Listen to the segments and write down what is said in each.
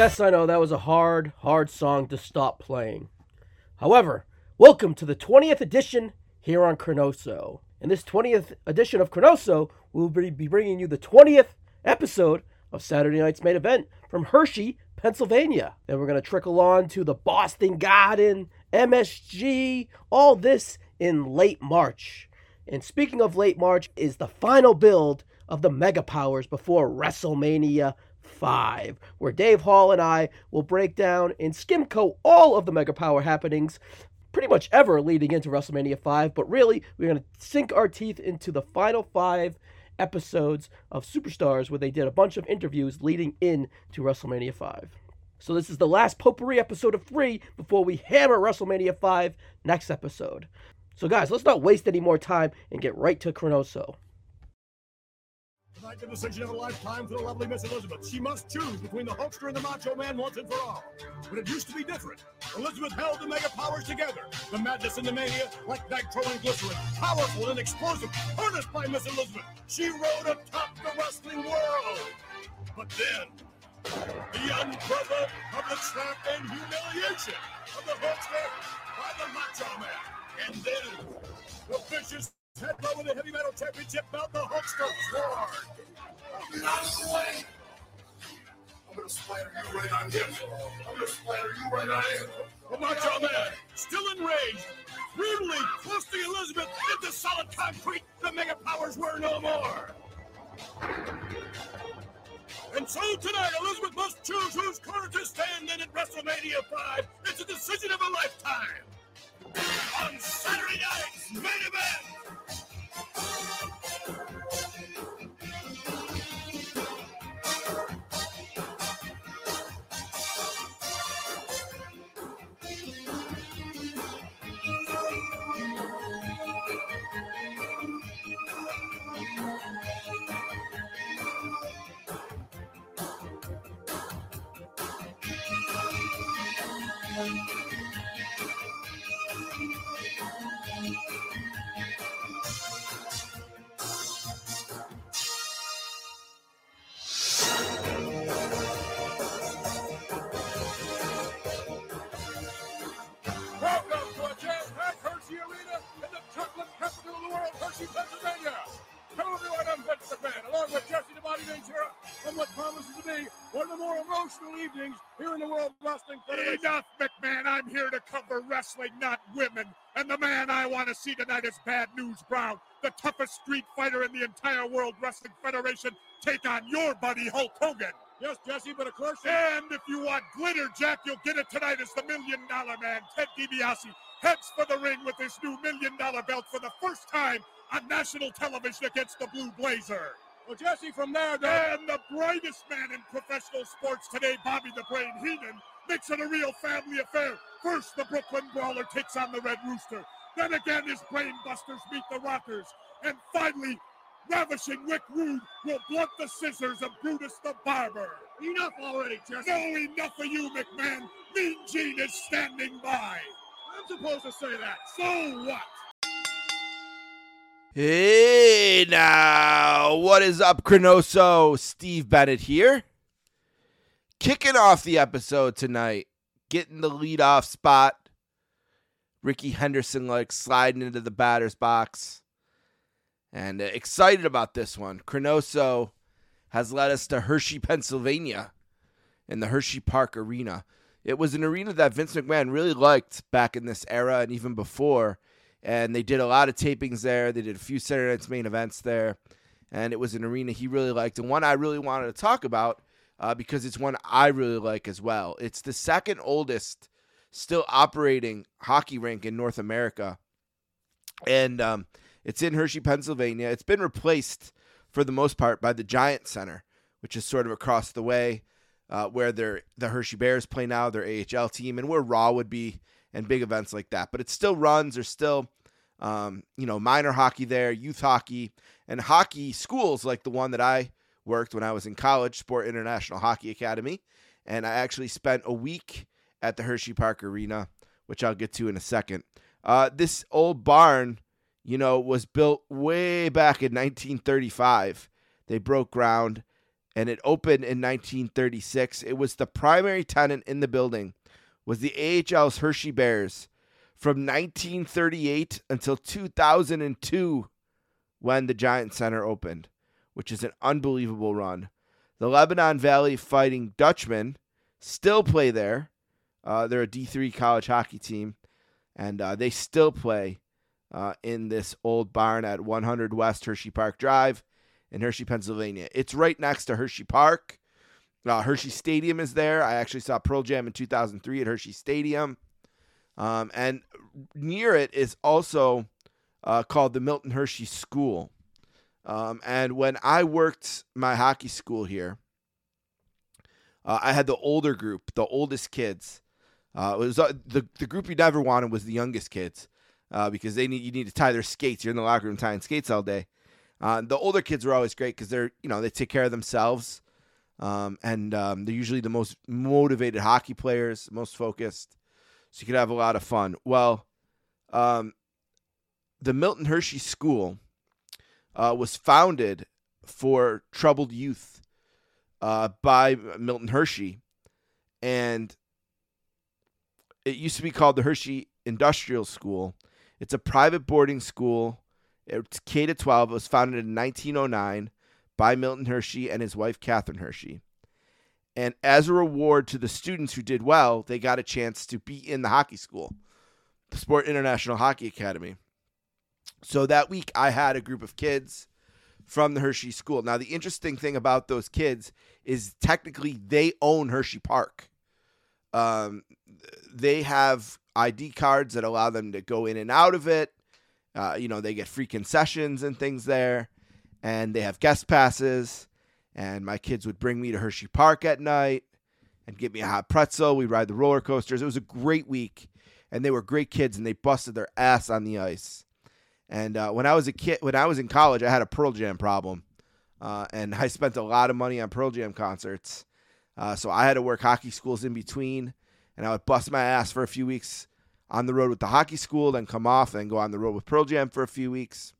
Yes, I know that was a hard, hard song to stop playing. However, welcome to the 20th edition here on Chronoso. In this 20th edition of Chronoso, we'll be bringing you the 20th episode of Saturday night's main event from Hershey, Pennsylvania. Then we're going to trickle on to the Boston Garden, MSG, all this in late March. And speaking of late March, is the final build of the Mega Powers before WrestleMania 5, where Dave Hall and I will break down and skimco all of the Mega Power happenings pretty much ever leading into WrestleMania 5, but really, we're going to sink our teeth into the final five episodes of Superstars where they did a bunch of interviews leading in to WrestleMania 5. So this is the last potpourri episode of three before we hammer WrestleMania 5 next episode. So guys, let's not waste any more time and get right to Chronoso. The decision of a lifetime for the lovely Miss Elizabeth. She must choose between the Hulkster and the Macho Man once and for all. But it used to be different. Elizabeth held the mega powers together. The madness and the mania, like nitro and glycerin. Powerful and explosive, harnessed by Miss Elizabeth. She rode atop the wrestling world. But then, the unprovoked public slap and humiliation of the Hulkster by the Macho Man. And then, the vicious blow with the heavy metal championship belt, the Hulkster sword. Not away. I'm gonna splatter you right on him. I'm gonna splatter you right on him. The Macho Man, still enraged, brutally thrusting Elizabeth into solid concrete. The Mega Powers were no more. And so tonight, Elizabeth must choose whose corner to stand in at WrestleMania 5. It's a decision of a lifetime. On Saturday night's main event. Oh, cover wrestling, not women. And the man I want to see tonight is Bad News Brown, the toughest street fighter in the entire World Wrestling Federation. Take on your buddy Hulk Hogan. Yes, Jesse, but of course, And if you want glitter, Jack, you'll get it tonight as the Million Dollar Man, Ted DiBiase, heads for the ring with his new Million Dollar belt for the first time on national television against the Blue Blazer. well, Jesse, from there, though, And the brightest man in professional sports today, Bobby the Brain Heenan, makes it a real family affair. First, the Brooklyn Brawler takes on the Red Rooster. Then again, his Brainbusters meet the Rockers. And finally, ravishing Rick Rude will blunt the scissors of Brutus the Barber. enough already, Jesse. No enough of you, McMahon. Mean Gene is standing by. I'm supposed to say that. So what? Hey now, what is up, Chronoso? Steve Bennett here. Kicking off the episode tonight, getting the lead off spot. Rickey Henderson like sliding into the batter's box. And uh, excited about this one. Chronoso has led us to Hershey, Pennsylvania, in the Hershey Park Arena. It was an arena that Vince McMahon really liked back in this era and even before and they did a lot of tapings there. They did a few Saturday Night's main events there, and it was an arena he really liked and one I really wanted to talk about uh, because it's one I really like as well. It's the second oldest still operating hockey rink in North America, and um, it's in Hershey, Pennsylvania. It's been replaced for the most part by the Giant Center, which is sort of across the way. Uh, where they're, the Hershey Bears play now, their AHL team, and where Raw would be and big events like that. But it still runs. There's still, um, you know, minor hockey there, youth hockey, and hockey schools like the one that I worked when I was in college, Sport International Hockey Academy. And I actually spent a week at the Hershey Park Arena, which I'll get to in a second. Uh, this old barn, you know, was built way back in 1935. They broke ground and it opened in 1936. It was the primary tenant in the building was the AHL's Hershey Bears from 1938 until 2002 when the Giant Center opened, which is an unbelievable run. The Lebanon Valley Fighting Dutchmen still play there. Uh, they're a D3 college hockey team, and uh, they still play uh, in this old barn at 100 West Hershey Park Drive in Hershey, Pennsylvania. It's right next to Hershey Park. Uh, Hershey Stadium is there. I actually saw Pearl Jam in 2003 at Hershey Stadium. Um, and near it is also uh, called the Milton Hershey School. Um, and when I worked my hockey school here, uh, I had the older group, the oldest kids. Uh, it was uh, the the group you never wanted was the youngest kids uh, because they need you need to tie their skates. You're in the locker room tying skates all day. Uh, the older kids were always great because they're you know they take care of themselves, um, and um, they're usually the most motivated hockey players, most focused, so you could have a lot of fun. Well, um, the Milton Hershey School uh, was founded for troubled youth uh, by Milton Hershey, and it used to be called the Hershey Industrial School. It's a private boarding school. It's K to 12. It was founded in 1909 by Milton Hershey and his wife Catherine Hershey. And as a reward to the students who did well, they got a chance to be in the hockey school, the Sport International Hockey Academy. So that week, I had a group of kids from the Hershey School. Now, the interesting thing about those kids is technically they own Hershey Park. Um, they have ID cards that allow them to go in and out of it. Uh, you know, they get free concessions and things there, and they have guest passes. And my kids would bring me to Hershey Park at night and get me a hot pretzel. We'd ride the roller coasters. It was a great week, and they were great kids, and they busted their ass on the ice. And uh, when I was a kid, when I was in college, I had a Pearl Jam problem, uh, and I spent a lot of money on Pearl Jam concerts. Uh, so I had to work hockey schools in between, and I would bust my ass for a few weeks on the road with the hockey school, then come off and go on the road with Pearl Jam for a few weeks.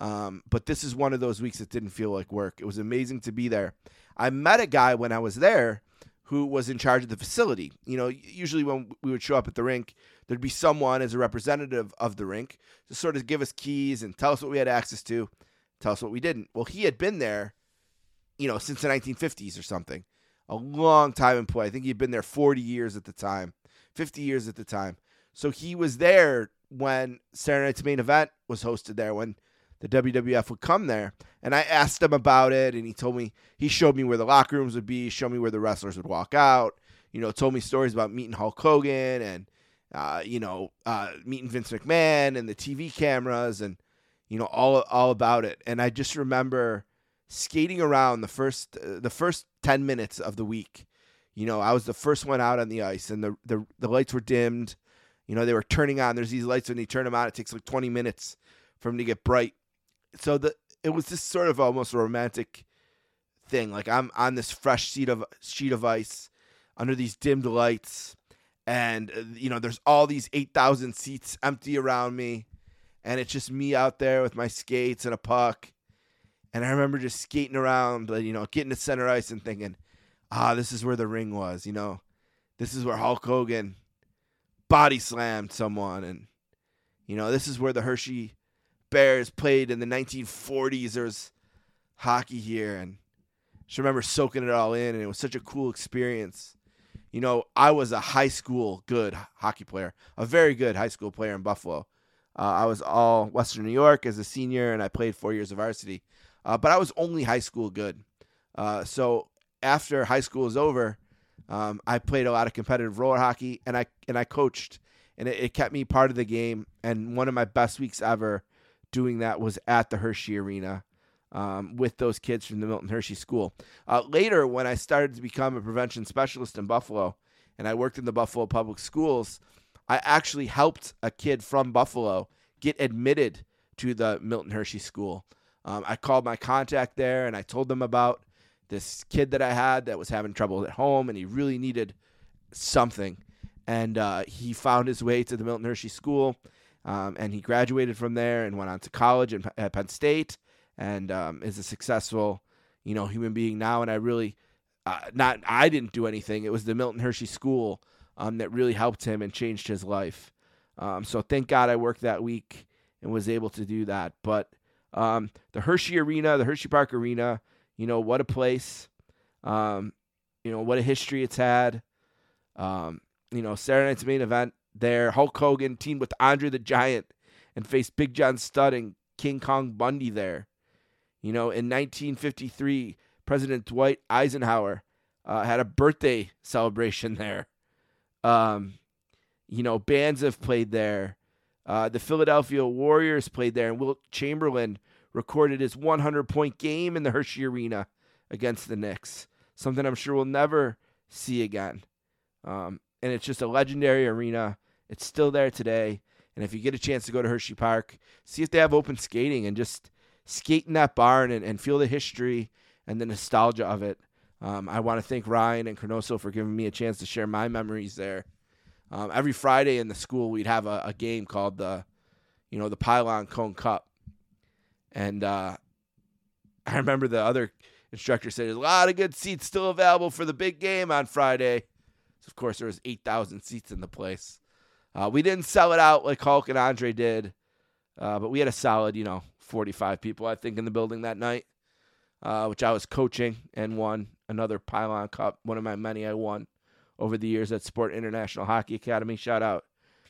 Um, but this is one of those weeks that didn't feel like work. It was amazing to be there. I met a guy when I was there who was in charge of the facility. You know, usually when we would show up at the rink, there'd be someone as a representative of the rink to sort of give us keys and tell us what we had access to, tell us what we didn't. Well, he had been there, you know, since the 1950s or something. A long time in play. I think he'd been there 40 years at the time, 50 years at the time. So he was there when Saturday Night's main event was hosted there, when the WWF would come there. And I asked him about it, and he told me, he showed me where the locker rooms would be, showed me where the wrestlers would walk out, you know, told me stories about meeting Hulk Hogan and, uh, you know, uh, meeting Vince McMahon and the TV cameras and, you know, all, all about it. And I just remember skating around the first, uh, the first 10 minutes of the week. You know, I was the first one out on the ice, and the, the, the lights were dimmed. You know, they were turning on. There's these lights when you turn them on. It takes like 20 minutes for them to get bright so the it was just sort of almost romantic thing. Like I'm on this fresh sheet of sheet of ice under these dimmed lights, and uh, you know there's all these eight thousand seats empty around me, and it's just me out there with my skates and a puck. And I remember just skating around, you know, getting to center ice and thinking, ah, this is where the ring was, you know, this is where Hulk Hogan body slammed someone, and you know, this is where the Hershey Bears played in the 1940s. There was hockey here, and I just remember soaking it all in, and it was such a cool experience. You know, I was a high school good hockey player, a very good high school player in Buffalo. Uh, I was all Western New York as a senior, and I played four years of varsity. Uh, but I was only high school good. Uh, so after high school was over, um, I played a lot of competitive roller hockey, and I and I coached, and it, it kept me part of the game. And one of my best weeks ever doing that was at the Hershey Arena um, with those kids from the Milton Hershey School. Uh, later, when I started to become a prevention specialist in Buffalo and I worked in the Buffalo Public Schools, I actually helped a kid from Buffalo get admitted to the Milton Hershey School. Um, I called my contact there and I told them about this kid that I had that was having trouble at home and he really needed something. And uh, he found his way to the Milton Hershey School um, and he graduated from there and went on to college in, at Penn State and um, is a successful, you know, human being now. And I really, uh, not I didn't do anything. It was the Milton Hershey School um, that really helped him and changed his life. Um, so thank God I worked that week and was able to do that. But um, the Hershey Arena, the Hershey Park Arena, you know, what a place. Um, you know, what a history it's had. Um, you know, Saturday night's main event there. Hulk Hogan teamed with Andre the Giant and faced Big John Studd and King Kong Bundy there. You know, in 1953, President Dwight Eisenhower uh, had a birthday celebration there. Um, you know, bands have played there. Uh, the Philadelphia Warriors played there, and Wilt Chamberlain recorded his 100 point game in the Hershey Arena against the Knicks. Something I'm sure we'll never see again. Um, and it's just a legendary arena. It's still there today. And if you get a chance to go to Hershey Park, see if they have open skating and just skate in that barn and, and feel the history and the nostalgia of it. Um, I want to thank Ryan and Chronoso for giving me a chance to share my memories there. Um, every Friday in the school, we'd have a, a, game called the, you know, the Pylon Cone Cup, and uh, I remember the other instructor said there's a lot of good seats still available for the big game on Friday. So of course, there was eight thousand seats in the place. Uh, we didn't sell it out like Hulk and Andre did, uh, but we had a solid, you know, 45 people, I think, in the building that night, uh, which I was coaching and won another Pylon Cup, one of my many I won over the years at Sport International Hockey Academy. Shout out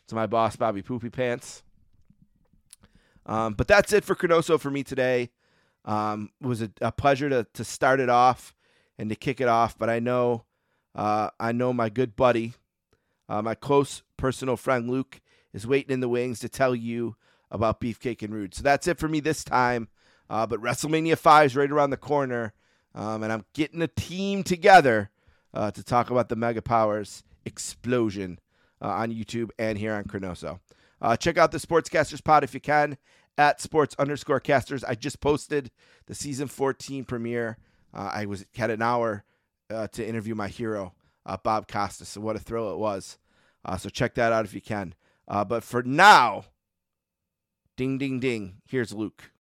to my boss, Bobby Poopy Pants. Um, but that's it for Chronoso for me today. Um, it was a, a, pleasure to, to start it off and to kick it off. But I know, uh, I know my good buddy, uh, my close personal friend Luke, is waiting in the wings to tell you about Beefcake and Rude. So that's it for me this time. Uh, but WrestleMania 5 is right around the corner. Um, and I'm getting a team together uh, to talk about the Mega Powers explosion uh, on YouTube and here on Chronoso. Uh, check out the Sportscasters Pod if you can at sports underscore casters. I just posted the season 14 premiere. Uh, I was had an hour uh, to interview my hero, Bob Costas. So what a thrill it was. so check that out if you can. but for now, ding, ding, ding. Here's Luke.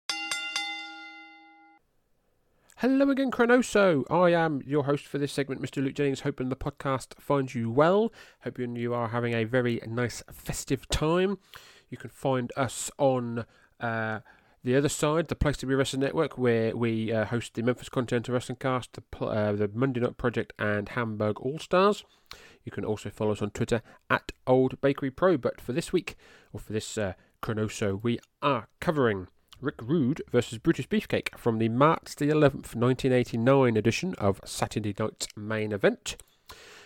Hello again, Chronoso. I am your host for this segment, Mr. Luke Jennings. Hoping the podcast finds you well. Hoping you are having a very nice festive time. You can find us on uh, the other side, the Place to Be Wrestling Network, where we uh, host the Memphis Continental Wrestling Cast, the, uh, the Monday Night Project, and Hamburg All Stars. You can also follow us on Twitter at Old Bakery Pro. But for this week, or for this uh, Chronoso, we are covering Rick Rude versus Brutus Beefcake from the March the 11th, 1989 edition of Saturday Night's main event.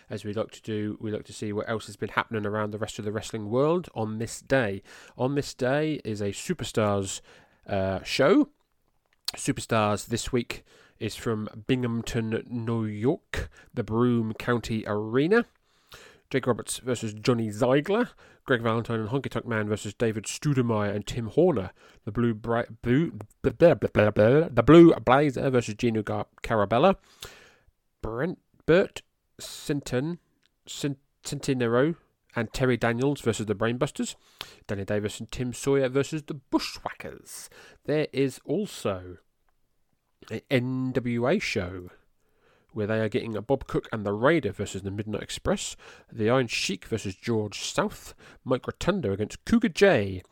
As we like to do, we like to see what else has been happening around the rest of the wrestling world on this day. On this day is a Superstars uh, show. Superstars this week is from Binghamton, New York, the Broome County Arena. Jake Roberts versus Johnny Zeigler, Greg Valentine and Honky Tonk Man versus David Studemeyer and Tim Horner, the Blue, Blue blah, blah, blah, the Blue Blazer versus Gino Gar- Carabella, Brent Bert Sinton Centinero and Terry Daniels versus the Brainbusters, Danny Davis and Tim Sawyer versus the Bushwhackers. There is also an NWA show where they are getting a Bob Cook and the Raider versus the Midnight Express, the Iron Sheik versus George South, Mike Rotundo against Cougar J,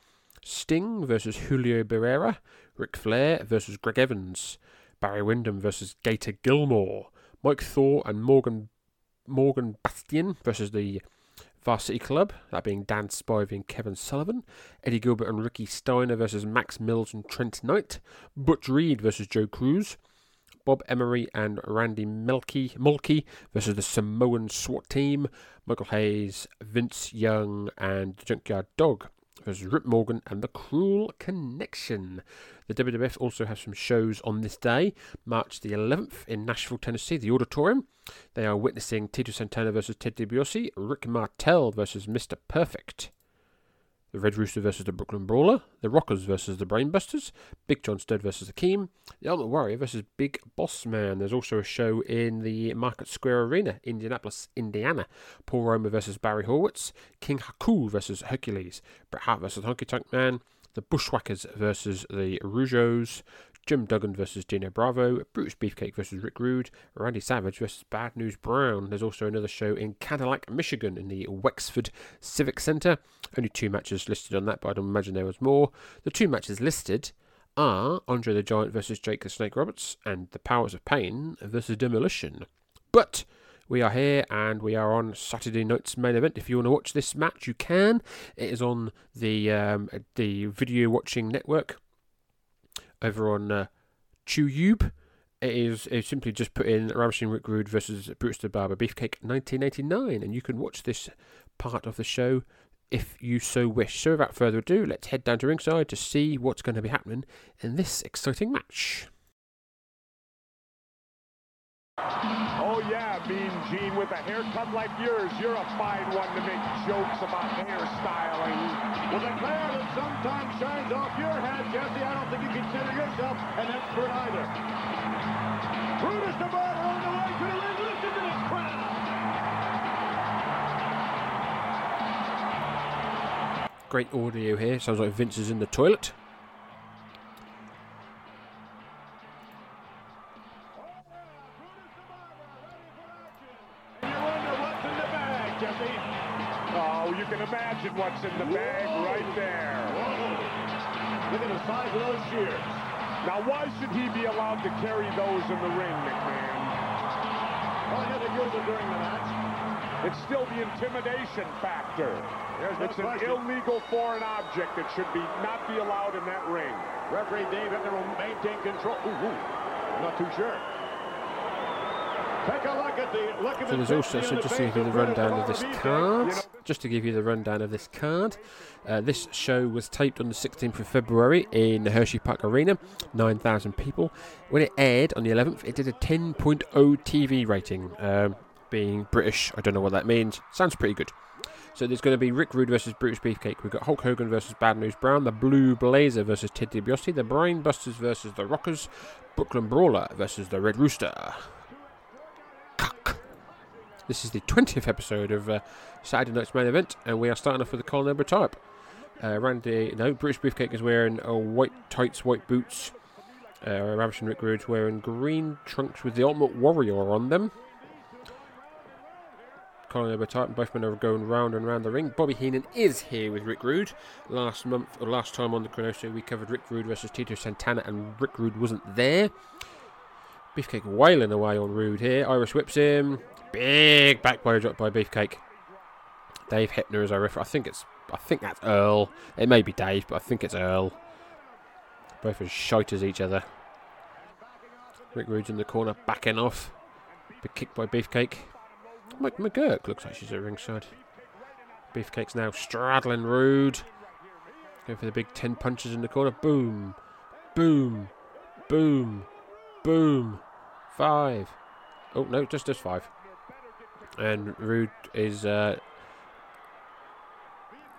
Sting versus Julio Barrera, Ric Flair versus Greg Evans, Barry Windham versus Gator Gilmore, Mike Thor and Morgan Morgan Bastian versus the Varsity Club, that being Dan Spivey and Kevin Sullivan, Eddie Gilbert and Ricky Steiner versus Max Mills and Trent Knight, Butch Reed versus Joe Cruz, Bob Emery and Randy Mulkey, Mulkey versus the Samoan SWAT team, Michael Hayes, Vince Young, and the Junkyard Dog versus Rip Morgan and the Cruel Connection. The WWF also has some shows on this day, March the 11th in Nashville, Tennessee, the Auditorium. They are witnessing Tito Santana versus Ted DiBiase, Rick Martel versus Mr. Perfect the Red Rooster versus the Brooklyn Brawler, the Rockers versus the Brainbusters, Big John Studd versus Akeem, the Ultimate Warrior versus Big Boss Man. There's also a show in the Market Square Arena, Indianapolis, Indiana. Paul Roma versus Barry Horowitz, King Haku versus Hercules, Bret Hart versus Honky Tonk Man, the Bushwhackers versus the Rougeaus, Jim Duggan versus Dino Bravo, Brutus Beefcake versus Rick Rude, Randy Savage versus Bad News Brown. There's also another show in Cadillac, Michigan, in the Wexford Civic Center. Only two matches listed on that, but I don't imagine there was more. The two matches listed are Andre the Giant versus Jake the Snake Roberts and The Powers of Pain versus Demolition. But we are here and we are on Saturday night's main event. If you want to watch this match, you can. It is on the um, the video watching network over on uh. It is simply just put in Ravishing Rick Rude versus Brutus the Barber Beefcake 1989, and you can watch this part of the show if you so wish. So, without further ado, let's head down to ringside to see what's going to be happening in this exciting match. Oh yeah, Mean Gene, with a haircut like yours, you're a fine one to make jokes about hairstyling. Well, the glare that sometimes shines off your head, Jesse, I don't think you consider yourself an expert either. Brutus the Barber on the way to the ring. Listen to this crowd. Great audio here. Sounds like Vince is in the toilet. Imagine what's in the bag right there. Whoa. Look at the size of those shears. Now, why should he be allowed to carry those in the ring, McMahon? Well, he had to use them during the match. It's still the intimidation factor. There's no It's an illegal foreign object that should be not be allowed in that ring. Referee Dave Hebner will maintain control. Ooh, ooh. I'm not too sure. Take a look at the look at So there's also so just to give you the rundown of this card. Just to give you the rundown of this card, uh, this show was taped on the 16th of February in the Hershey Park Arena, 9,000 people. When it aired on the 11th, it did a 10.0 TV rating. Um, being British, I don't know what that means. Sounds pretty good. So there's going to be Rick Rude versus Brutus Beefcake. We've got Hulk Hogan versus Bad News Brown, the Blue Blazer versus Ted DiBiase, the Brain Busters versus the Rockers, Brooklyn Brawler versus the Red Rooster. Cuck. This is the 20th episode of uh, Saturday Night's Main Event, and we are starting off with the Colin number type. Uh, Randy, no, Brutus Beefcake is wearing uh, white tights, white boots. Uh, Ravishing Rick Rude's wearing green trunks with the Ultimate Warrior on them. Colin number type, and both men are going round and round the ring. Bobby Heenan is here with Rick Rude. Last month, or last time on the Chrono Show, we covered Rick Rude versus Tito Santana, and Rick Rude wasn't there. Beefcake wailing away on Rude here. Irish whips him. Big back body drop by Beefcake. Dave Hebner is our referee. I think it's. I think that's Earl. It may be Dave, but I think it's Earl. Both as shite as each other. Rick Rude's in the corner, backing off. Big kick by Beefcake. Mike McGuirk looks like she's at ringside. Beefcake's now straddling Rude. Going for the big 10 punches in the corner. Boom. Boom. Boom. Boom. Five. Oh, no, just just five. And Rude is uh,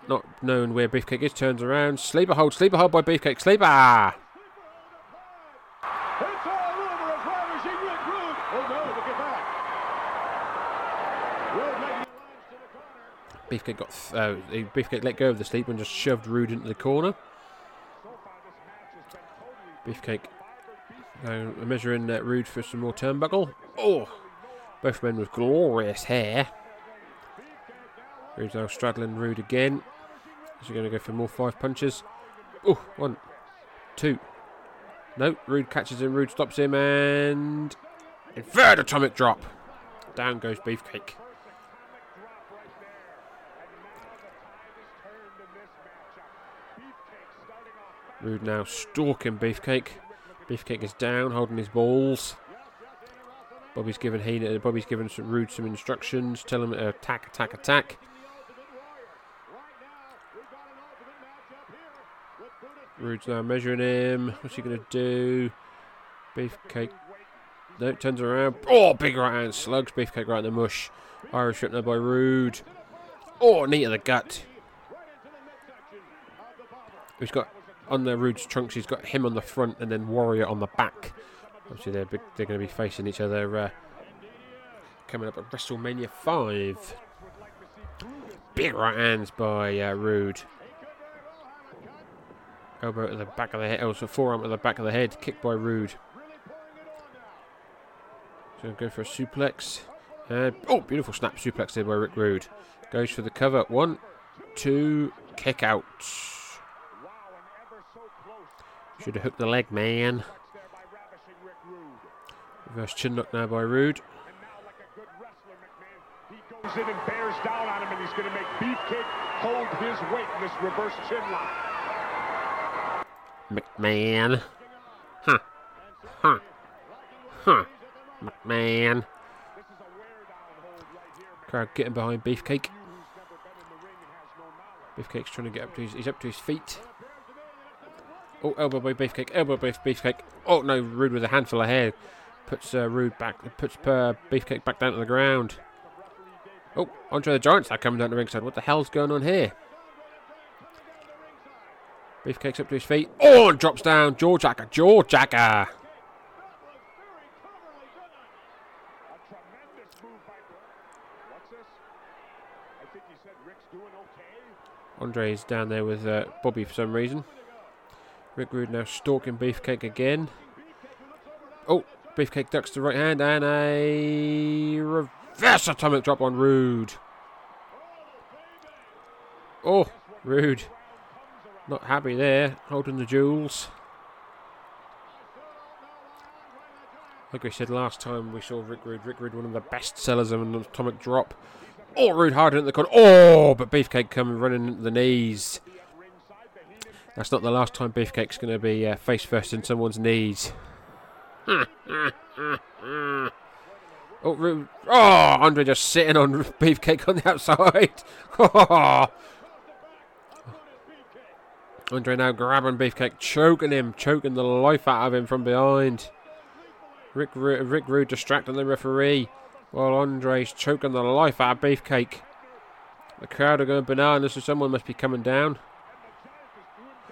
not knowing where Beefcake is. Turns around. Sleeper hold. Sleeper hold by Beefcake. Sleeper. It's all over as Ravishing Rick Rude. Oh no, look at that. Rude making the lines to the corner. Beefcake got uh, Beefcake let go of the sleeper and just shoved Rude into the corner. Beefcake now measuring uh, Rude for some more turnbuckle. Oh, both men with glorious hair. Rude's now straddling Rude again. Is he going to go for more five punches? Oh, one, two. No, Rude catches him. Rude stops him and third atomic drop. Down goes Beefcake. Rude now stalking Beefcake. Beefcake is down, holding his balls. Bobby's given Heenan, uh, Bobby's given some Rude some instructions. Tell him to attack, attack, attack. Rude's now measuring him. What's he gonna do? Beefcake. No, turns around. Oh, big right hand slugs. Beefcake right in the mush. Irish whip now by Rude. Oh, knee to the gut. He's got on the Rude's trunks. He's got him on the front and then Warrior on the back. Obviously, they're they're going to be facing each other uh, coming up at WrestleMania five. Big right hands by uh, Rude. Elbow to the back of the head. Also forearm to the back of the head. Kicked by Rude. So go for a suplex. Oh, beautiful snap suplex there by Rick Rude. Goes for the cover. One, two, kick out. Should have hooked the leg, man. Reverse chin lock now by Rude. Goes in and bears down on him, and he's going to make Beefcake hold his weight in this reverse chin lock. McMahon. Huh. Huh. Huh. McMahon. Crowd getting behind Beefcake. Beefcake's trying to get up to his. He's up to his feet. Oh, elbow by Beefcake. Elbow by Beefcake. Oh no, Rude with a handful of hair puts uh, Rude back. Puts uh, Beefcake back down to the ground. Oh, Andre the Giant's now coming down the ringside. What the hell's going on here? Beefcake's up to his feet. Oh, and drops down. Jaw jacker. Jaw jacker. Andre's down there with uh, Bobby for some reason. Rick Rude now stalking Beefcake again. Oh, Beefcake ducks the right hand and a reverse atomic drop on Rude. Oh, Rude. Not happy there, holding the jewels. Like we said last time, we saw Rick Rude. Rick Rude, one of the best sellers of an atomic drop. Oh, Rude hard into the corner. Oh, but Beefcake coming running into the knees. That's not the last time Beefcake's going to be uh, face first in someone's knees. oh, Rude. Oh, Andre just sitting on Beefcake on the outside. Andre now grabbing Beefcake, choking him, choking the life out of him from behind. Rick, Rick Rude distracting the referee while Andre's choking the life out of Beefcake. The crowd are going bananas, so someone must be coming down.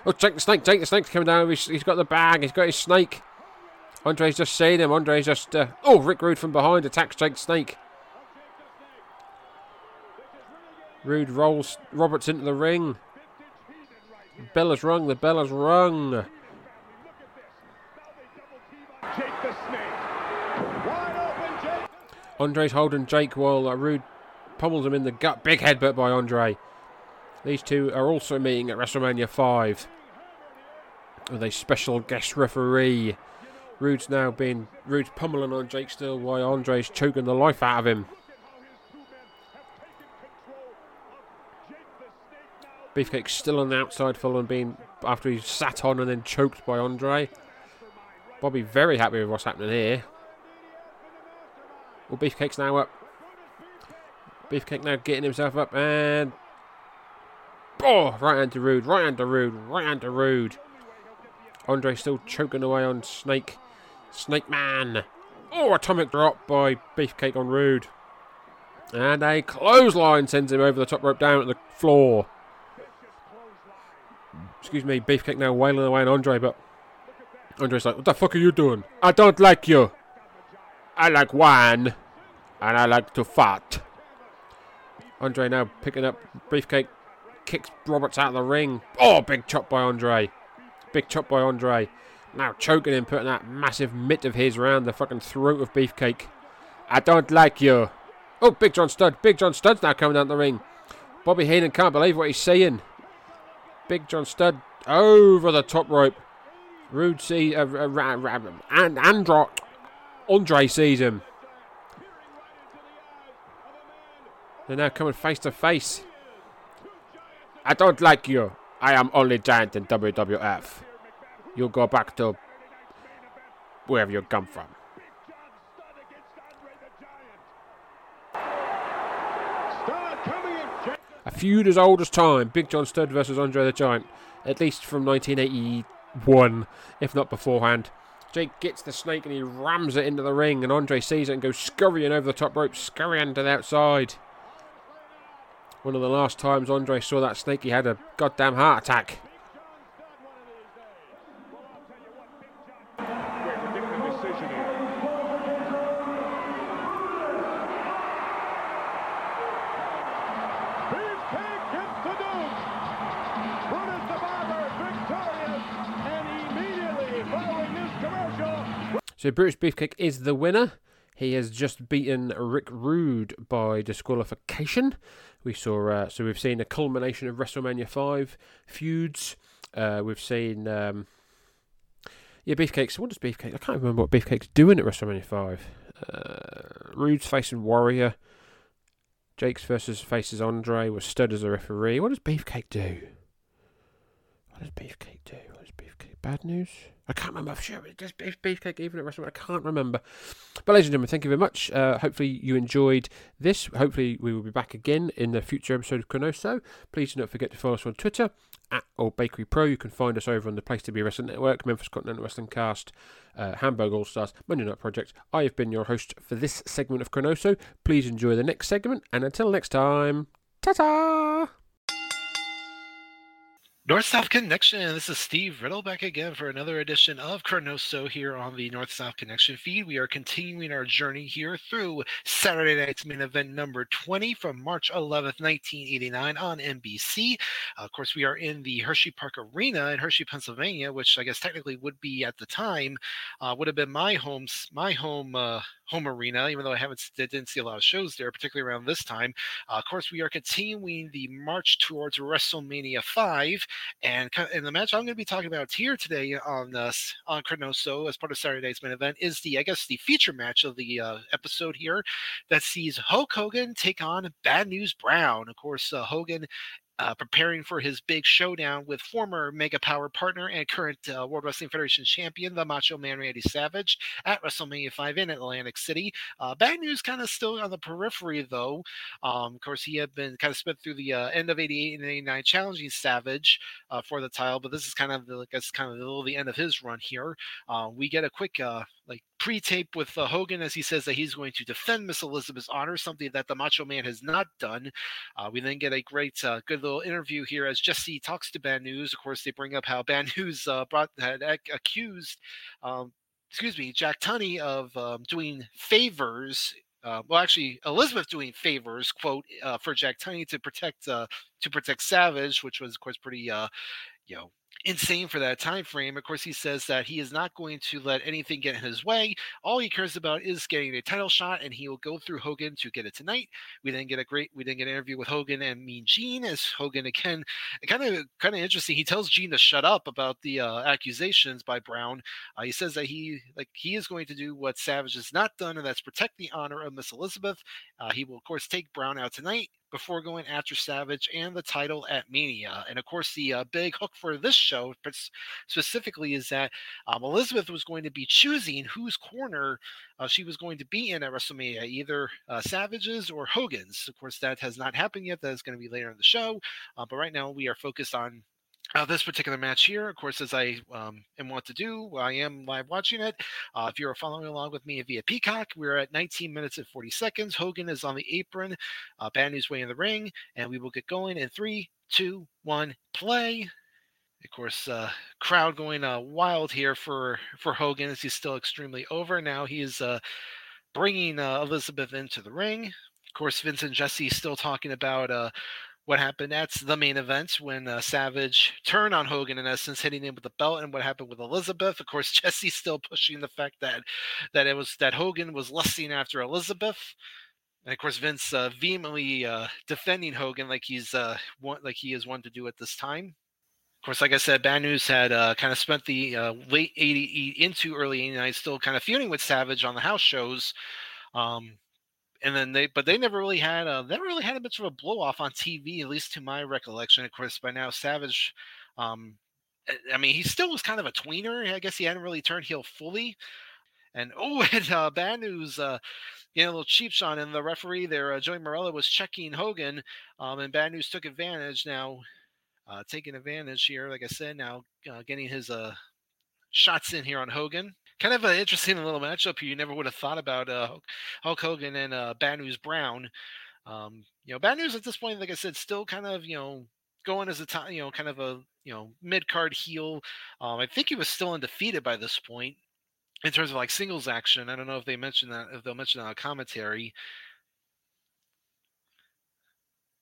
Oh, Jake the Snake, Jake the Snake's coming down. he's, he's got the bag, he's got his snake. Andre's just seen him. Andre's just. Uh, oh, Rick Rude from behind attacks Jake Snake. Rude rolls Roberts into the ring. Bell has rung, the bell has rung. Andre's holding Jake while uh, Rude pummels him in the gut. Big headbutt by Andre. These two are also meeting at WrestleMania 5 with a special guest referee. Rude's now being Rude's pummeling on Jake still while Andre's choking the life out of him. Beefcake's still on the outside following being after he's sat on and then choked by Andre. Bobby very happy with what's happening here. Well, Beefcake's now up. Beefcake now getting himself up and oh, right hand to Rude, right hand to Rude, right hand to Rude. Andre still choking away on Snake. Snake Man. Oh, atomic drop by Beefcake on Rude. And a clothesline sends him over the top rope down at the floor. Excuse me, Beefcake now wailing away on Andre, but Andre's like, What the fuck are you doing? I don't like you. I like wine. And I like to fart. Andre now picking up Beefcake. Kicks Roberts out of the ring. Oh, big chop by Andre. Big chop by Andre. Now choking him, putting that massive mitt of his around the fucking throat of Beefcake. I don't like you. Oh, Big John Studd. Big John Studd's now coming down the ring. Bobby Heenan can't believe what he's seeing. Big John Studd over the top rope. Rude see uh, uh, and Andro, Andre sees him. They're now coming face to face. I don't like you. I am only giant in WWF. You go back to wherever you come from. A feud as old as time. Big John Studd versus Andre the Giant. At least from 1981, if not beforehand. Jake gets the snake and he rams it into the ring, and Andre sees it and goes scurrying over the top rope, scurrying to the outside. One of the last times Andre saw that snake, he had a goddamn heart attack. So Brutus Beefcake is the winner. He has just beaten Rick Rude by disqualification. We saw, uh, so we've seen a culmination of WrestleMania 5 feuds. Uh, we've seen, um, yeah. So what does Beefcake? I can't remember what Beefcake's doing at WrestleMania 5. Uh, Rude's facing Warrior. Jake's versus faces Andre was stood as a referee. What does Beefcake do? What does Beefcake do? What does Beefcake? Bad news? I can't remember. I'm sure beef, Beefcake even at WrestleMania. I can't remember. But ladies and gentlemen, thank you very much. Uh, hopefully you enjoyed this. Hopefully we will be back again in the future episode of Chronoso. Please do not forget to follow us on Twitter at Old Bakery Pro. You can find us over on the Place to Be Wrestling Network, Memphis Continental Wrestling Cast, uh, Hamburg All Stars, Monday Night Project. I have been your host for this segment of Chronoso. Please enjoy the next segment, and until next time, ta ta! North South Connection. And This is Steve Riddle back again for another edition of Chronoso here on the North South Connection feed. We are continuing our journey here through Saturday night's main event number 20 from March 11th, 1989 on NBC. Uh, of course, we are in the Hershey Park Arena in Hershey, Pennsylvania, which I guess technically would be at the time uh, would have been my home my home uh, home arena, even though I haven't didn't see a lot of shows there, particularly around this time. Uh, of course, we are continuing the march towards WrestleMania 5, and in the match I'm going to be talking about here today on this on Chronoso as part of Saturday's main event is the I guess the feature match of the uh, episode here that sees Hulk Hogan take on Bad News Brown. Of course, uh, Hogan uh, preparing for his big showdown with former Mega Power partner and current uh, World Wrestling Federation champion, the Macho Man Randy Savage, at WrestleMania 5 in Atlantic City. Uh, bad news kind of still on the periphery, though. Um, of course, he had been kind of spent through the uh, end of 88 and 89 challenging Savage uh, for the title, but this is kind of guess, kind of the, the end of his run here. Uh, we get a quick like pre-tape with uh, Hogan as he says that he's going to defend Miss Elizabeth's honor, something that the Macho Man has not done. Uh, we then get a great, uh, good little interview here as Jesse talks to Bad News. Of course, they bring up how Bad News uh, brought had ac- accused, um, excuse me, Jack Tunney of um, doing favors. Uh, well, actually, Elizabeth doing favors, quote, uh, for Jack Tunney to protect to protect Savage, which was, of course, pretty, you know, insane for that time frame. Of course, he says that he is not going to let anything get in his way. All he cares about is getting a title shot, and he will go through Hogan to get it tonight. We then get a great, we then get an interview with Hogan and Mean Gene as Hogan again, kind of kind of interesting. He tells Gene to shut up about the uh, accusations by Brown. Uh, he says that he like he is going to do what Savage has not done, and that's protect the honor of Miss Elizabeth. Uh, he will of course take Brown out tonight before going after Savage and the title at Mania. And of course, the uh, big hook for this show specifically is that um, Elizabeth was going to be choosing whose corner uh, she was going to be in at WrestleMania, either uh, Savage's or Hogan's. Of course, that has not happened yet. That is going to be later in the show. Uh, but right now, we are focused on uh, this particular match here, of course, as I um, am want to do, I am live watching it. Uh, if you're following along with me via Peacock, we're at 19 minutes and 40 seconds. Hogan is on the apron, uh, Bad News Way in the ring, and we will get going in three, two, one, play. Of course, uh, crowd going uh, wild here for for Hogan as he's still extremely over. Now he is uh, bringing uh, Elizabeth into the ring. Of course, Vince and Jesse still talking about uh, what happened at the main event when uh, Savage turned on Hogan in essence, hitting him with the belt, and what happened with Elizabeth. Of course, Jesse's still pushing the fact that that it was that Hogan was lusting after Elizabeth. And of course, Vince uh, vehemently uh, defending Hogan like he's uh, one, like he is one to do at this time. Of course, like I said, Bad News had uh, kind of spent the uh, late 80 into early 89 still kind of feuding with Savage on the house shows. Um, and then they but they never really had a never really had a much of a blow off on TV, at least to my recollection. Of course, by now Savage, um, eh, I mean, he still was kind of a tweener. I guess he hadn't really turned heel fully. And oh, and uh, bad news, uh, you know, a little cheap shot. And the referee there, uh, Joey Marella, was checking Hogan, um, and bad news took advantage. Now, uh, taking advantage here, like I said, now uh, getting his uh, shots in here on Hogan kind of an interesting little matchup here. You never would have thought about uh, Hulk Hogan and uh, Bad News Brown. Um, you know, Bad News at this point, like I said, still kind of you know going as a time, you know, kind of a you know mid card heel. Um, I think he was still undefeated by this point in terms of like singles action. I don't know if they mentioned that if they'll mention that on commentary.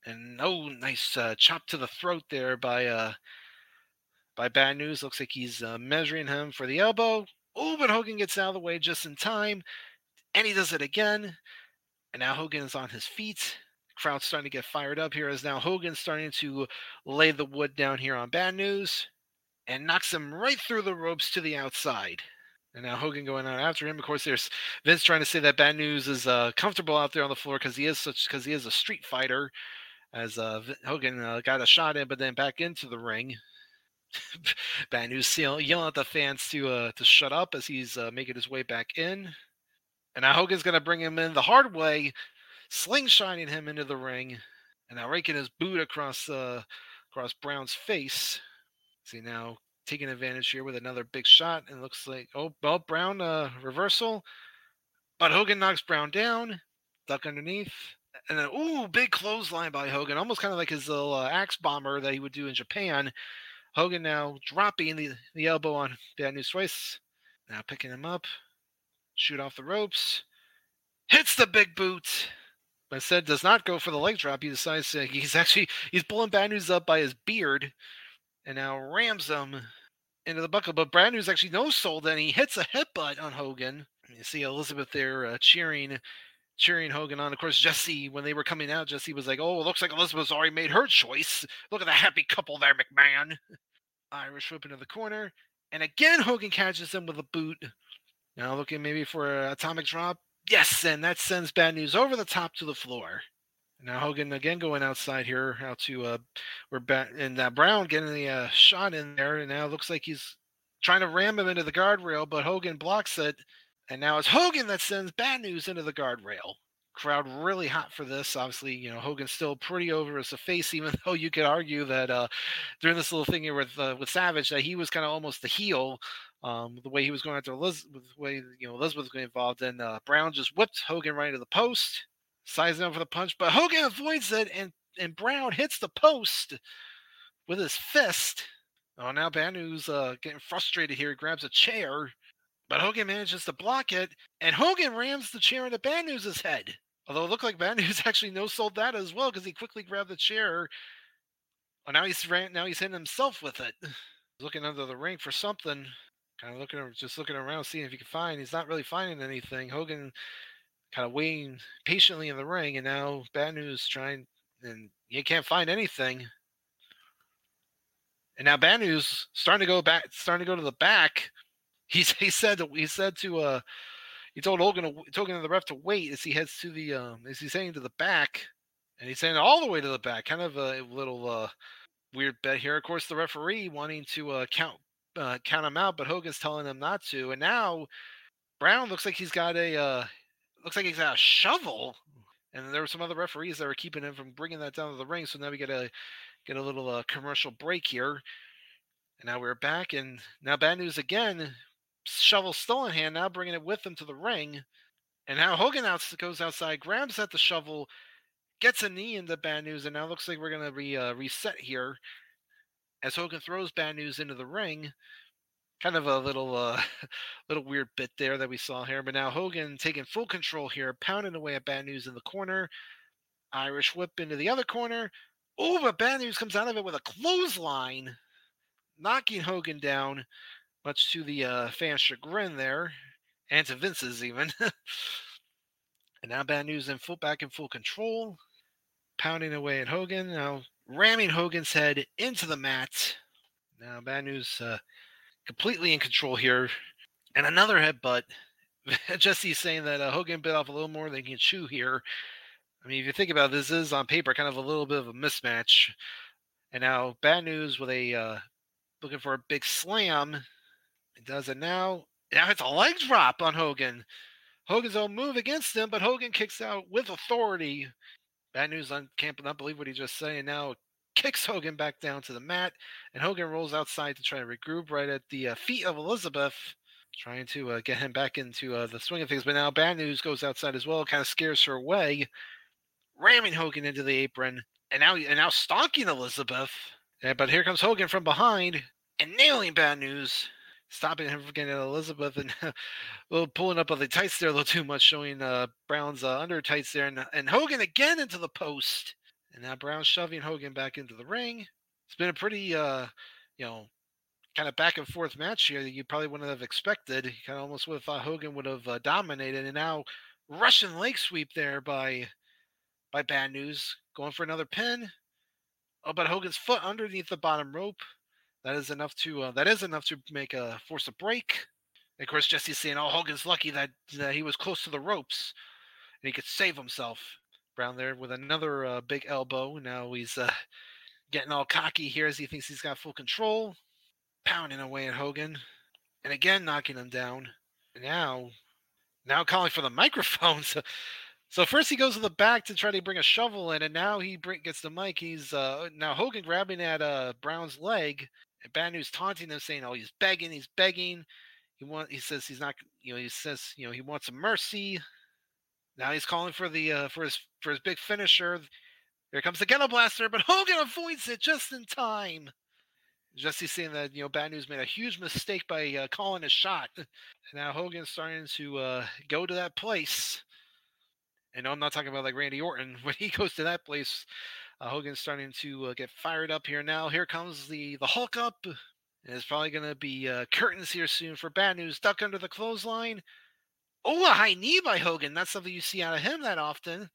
And oh, nice uh, chop to the throat there by uh by Bad News. Looks like he's uh, measuring him for the elbow Oh, but Hogan gets out of the way just in time, and he does it again. And now Hogan is on his feet. Crowd's starting to get fired up here as now Hogan's starting to lay the wood down here on Bad News and knocks him right through the ropes to the outside. And now Hogan going out after him. Of course, there's Vince trying to say that Bad News is uh, comfortable out there on the floor because he is such because he is a street fighter. As uh, Hogan uh, got a shot in, but then back into the ring. Bad News yelling at the fans to uh, to shut up as he's uh, making his way back in. And now Hogan's going to bring him in the hard way, slingshotting him into the ring, and now raking his boot across uh, across Brown's face. See now taking advantage here with another big shot, and looks like oh well Brown uh, reversal, but Hogan knocks Brown down, duck underneath, and then ooh big clothesline by Hogan, almost kind of like his little uh, axe bomber that he would do in Japan. Hogan now dropping the, the elbow on Bad News twice. Now picking him up, shoot off the ropes, hits the big boot. But instead does not go for the leg drop. He decides to, he's actually he's pulling Bad News up by his beard, and now rams him into the buckle. But Bad News actually no sold, and he hits a headbutt on Hogan. You see Elizabeth there uh, cheering, cheering Hogan on. Of course, Jesse when they were coming out, Jesse was like, "Oh, it looks like Elizabeth's already made her choice. Look at the happy couple there, McMahon." Irish whip into the corner, and again Hogan catches him with a boot. Now looking maybe for an atomic drop. Yes, and that sends Bad News over the top to the floor. Now Hogan again going outside here, out to uh, we're back, and uh, Brown getting the uh, shot in there, and now it looks like he's trying to ram him into the guardrail, but Hogan blocks it, and now it's Hogan that sends Bad News into the guardrail. Crowd really hot for this. Obviously, you know Hogan's still pretty over as a face, even though you could argue that uh, during this little thing here with uh, with Savage that he was kind of almost the heel um, the way he was going after Elizabeth, the way you know Elizabeth was getting involved, and uh, Brown just whipped Hogan right into the post, sizing up for the punch, but Hogan avoids it, and and Brown hits the post with his fist. Oh, now Bad News uh, getting frustrated here. He grabs a chair, but Hogan manages to block it, and Hogan rams the chair into Bad News's head. Although it looked like Bad News actually no sold that as well because he quickly grabbed the chair. Oh, now he's ran. Now he's hitting himself with it. He's Looking under the ring for something kind of looking just looking around seeing if he can find he's not really finding anything hogan kind of waiting patiently in the ring and now bad news trying and you can't find anything and now bad news starting to go back starting to go to the back he's he said to, he said to uh he told Hogan to, told the ref to wait as he heads to the um as he's saying to the back and he's saying all the way to the back kind of a little uh weird bet here of course the referee wanting to uh count uh, count him out, but Hogan's telling him not to. And now Brown looks like he's got a uh, looks like he's got a shovel. And there were some other referees that were keeping him from bringing that down to the ring. So now we get a get a little uh, commercial break here. And now we're back, and now bad news again. Shovel still in hand, now bringing it with him to the ring. And now Hogan out, goes outside, grabs at the shovel, gets a knee into bad news, and now looks like we're going to be uh, reset here as Hogan throws Bad News into the ring. Kind of a little, uh, little weird bit there that we saw here. But now Hogan taking full control here, pounding away at Bad News in the corner. Irish whip into the other corner. Oh, but Bad News comes out of it with a clothesline, knocking Hogan down, much to the uh, fan chagrin there, and to Vince's even. and now Bad News in full back in full control, pounding away at Hogan. Now ramming Hogan's head into the mat. Now, bad news, uh, completely in control here. And another headbutt. Jesse's saying that uh, Hogan bit off a little more than he can chew here. I mean, if you think about it, this is on paper kind of a little bit of a mismatch. And now, bad news with a uh, looking for a big slam. It does it now. Now it's a leg drop on Hogan. Hogan's own move against him, but Hogan kicks out with authority Bad news on can't not believe what he just. And now kicks Hogan back down to the mat, and Hogan rolls outside to try to regroup right at the uh, feet of Elizabeth, trying to uh, get him back into uh, the swing of things. But now Bad News goes outside as well, kind of scares her away, ramming Hogan into the apron, and now and now stalking Elizabeth. Yeah, but here comes Hogan from behind and nailing Bad News stopping him from getting Elizabeth and a little pulling up of the tights there a little too much, showing uh, Brown's uh, under tights there, and, and Hogan again into the post, and now Brown shoving Hogan back into the ring. It's been a pretty, uh, you know, kind of back and forth match here that you probably wouldn't have expected. You kind of almost would have thought Hogan would have uh, dominated, and now Russian leg sweep there by by Bad News, going for another pin. Oh, but Hogan's foot underneath the bottom rope. That is enough to uh, that is enough to make a force a break. And of course, Jesse's saying, "Oh, Hogan's lucky that, that he was close to the ropes and he could save himself." Brown there with another uh, big elbow. Now he's uh, getting all cocky here as he thinks he's got full control, pounding away at Hogan, and again knocking him down. Now, now calling for the microphone. So, so first he goes to the back to try to bring a shovel in, and now he bring, gets the mic. He's uh, now Hogan grabbing at uh, Brown's leg, and Bad News taunting them, saying, "Oh, he's begging, he's begging." He want, he says he's not, you know, he says, you know, he wants some mercy. Now he's calling for the uh, for his for his big finisher. Here comes the Ghetto Blaster, but Hogan avoids it just in time. Jesse's saying that you know Bad News made a huge mistake by uh, calling a shot. Now Hogan's starting to uh, go to that place. And I'm not talking about like Randy Orton. When he goes to that place, uh, Hogan's starting to uh, get fired up here now. Here comes the the Hulk up. And it's probably going to be uh, curtains here soon for Bad News. Duck under the clothesline. Oh, a high knee by Hogan. That's something you see out of him that often.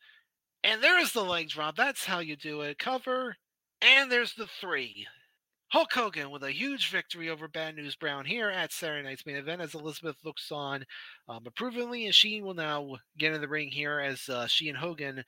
And there's the leg drop. That's how you do it. Cover. And there's the three. Hulk Hogan with a huge victory over Bad News Brown here at Saturday night's main event as Elizabeth looks on um, approvingly, and she will now get in the ring here as uh, she and Hogan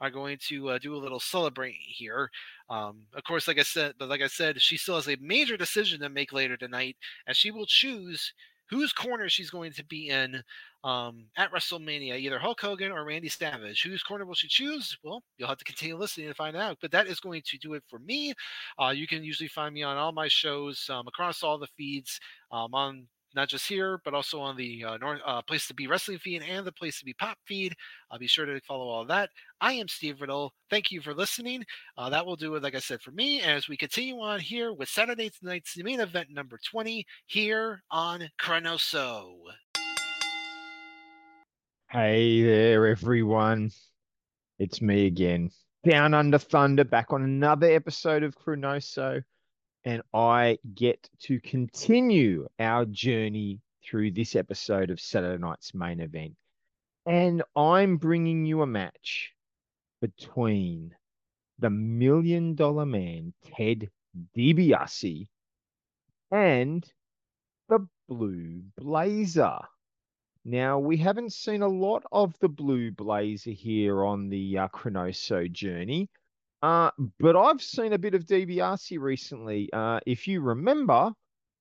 are going to uh, do a little celebrating here. Um, of course, like I said, but like I said, she still has a major decision to make later tonight, and she will choose whose corner she's going to be in um, at WrestleMania, either Hulk Hogan or Randy Savage. Whose corner will she choose? Well, you'll have to continue listening to find out. But that is going to do it for me. Uh, you can usually find me on all my shows um, across all the feeds um, on not just here, but also on the uh, North, uh, Place to Be Wrestling feed and the Place to Be Pop feed. Uh, be sure to follow all that. I am Steve Riddle. Thank you for listening. Uh, that will do it, like I said, for me. As we continue on here with Saturday night's main event number 20 here on Chronoso. Hey there, everyone. It's me again. Down Under Thunder, back on another episode of Chronoso. And I get to continue our journey through this episode of Saturday night's main event. And I'm bringing you a match between the million dollar man, Ted DiBiase, and the Blue Blazer. Now, we haven't seen a lot of the Blue Blazer here on the uh, Chronoso journey, uh, but I've seen a bit of DiBiase recently. Uh, if you remember,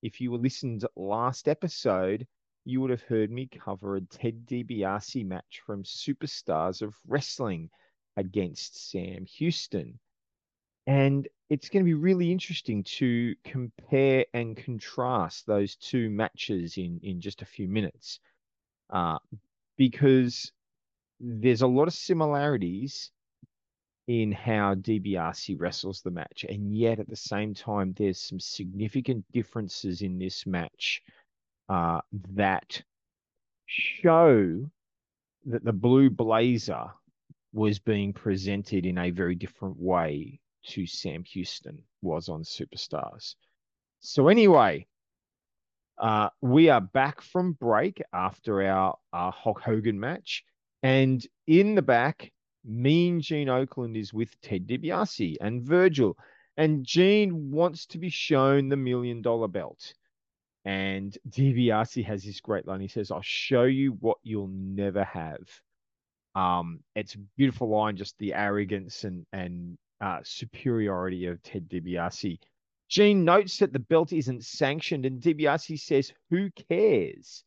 if you listened last episode, you would have heard me cover a Ted DiBiase match from Superstars of Wrestling against Sam Houston. And it's going to be really interesting to compare and contrast those two matches in, in just a few minutes uh, because there's a lot of similarities in how DiBiase wrestles the match, and yet at the same time, there's some significant differences in this match uh, that show that the Blue Blazer was being presented in a very different way to Sam Houston was on Superstars. So anyway, uh, we are back from break after our, our Hulk Hogan match. And in the back, Mean Gene Okerlund is with Ted DiBiase and Virgil. And Gene wants to be shown the million dollar belt. And DiBiase has this great line. He says, I'll show you what you'll never have. Um, it's a beautiful line, just the arrogance and, and uh, superiority of Ted DiBiase. Gene notes that the belt isn't sanctioned, and DiBiase says, Who cares?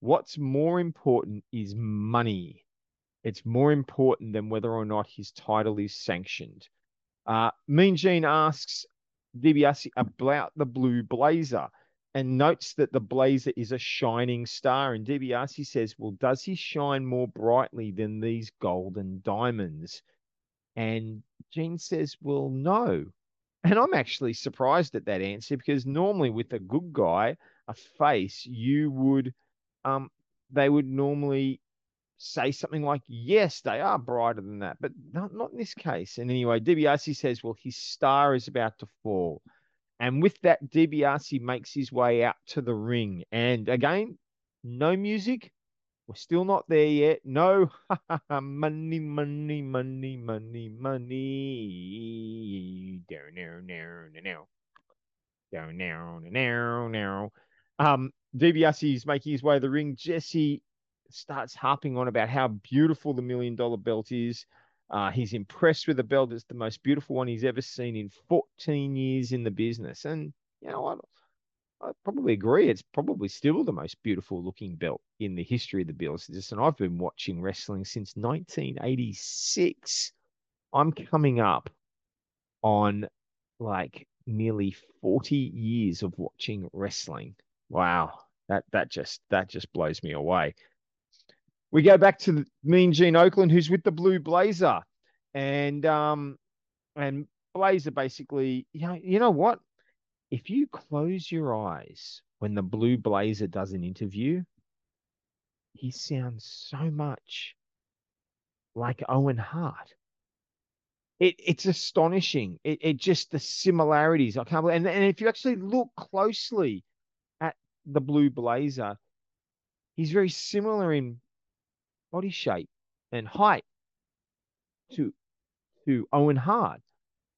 What's more important is money. It's more important than whether or not his title is sanctioned. Uh, mean Gene asks DiBiase about the blue blazer and notes that the blazer is a shining star. And DiBiase says, Well, does he shine more brightly than these golden diamonds? And Gene says, Well, no. And I'm actually surprised at that answer because normally with a good guy, a face, you would um they would normally say something like, yes, they are brighter than that, but not, not in this case. And anyway, DiBiase says, well, his star is about to fall. And with that, DiBiase makes his way out to the ring. And again, no music. We're still not there yet. No money, money, money, money, money. Down, down, down, down, down, down, down, down. Um, DiBiase is making his way to the ring. Jesse starts harping on about how beautiful the million dollar belt is. Uh, he's impressed with the belt. It's the most beautiful one he's ever seen in 14 years in the business. And, you know, I, I probably agree. It's probably still the most beautiful looking belt in the history of the business. And I've been watching wrestling since 1986. I'm coming up on like nearly 40 years of watching wrestling. Wow. That that just that just blows me away. We go back to Mean Gene Okerlund, who's with the Blue Blazer, and um, and Blazer basically, you know, you know what? If you close your eyes when the Blue Blazer does an interview, he sounds so much like Owen Hart. It it's astonishing. It it just the similarities. I can't believe. And, and if you actually look closely at the Blue Blazer, he's very similar in body shape and height to to Owen Hart.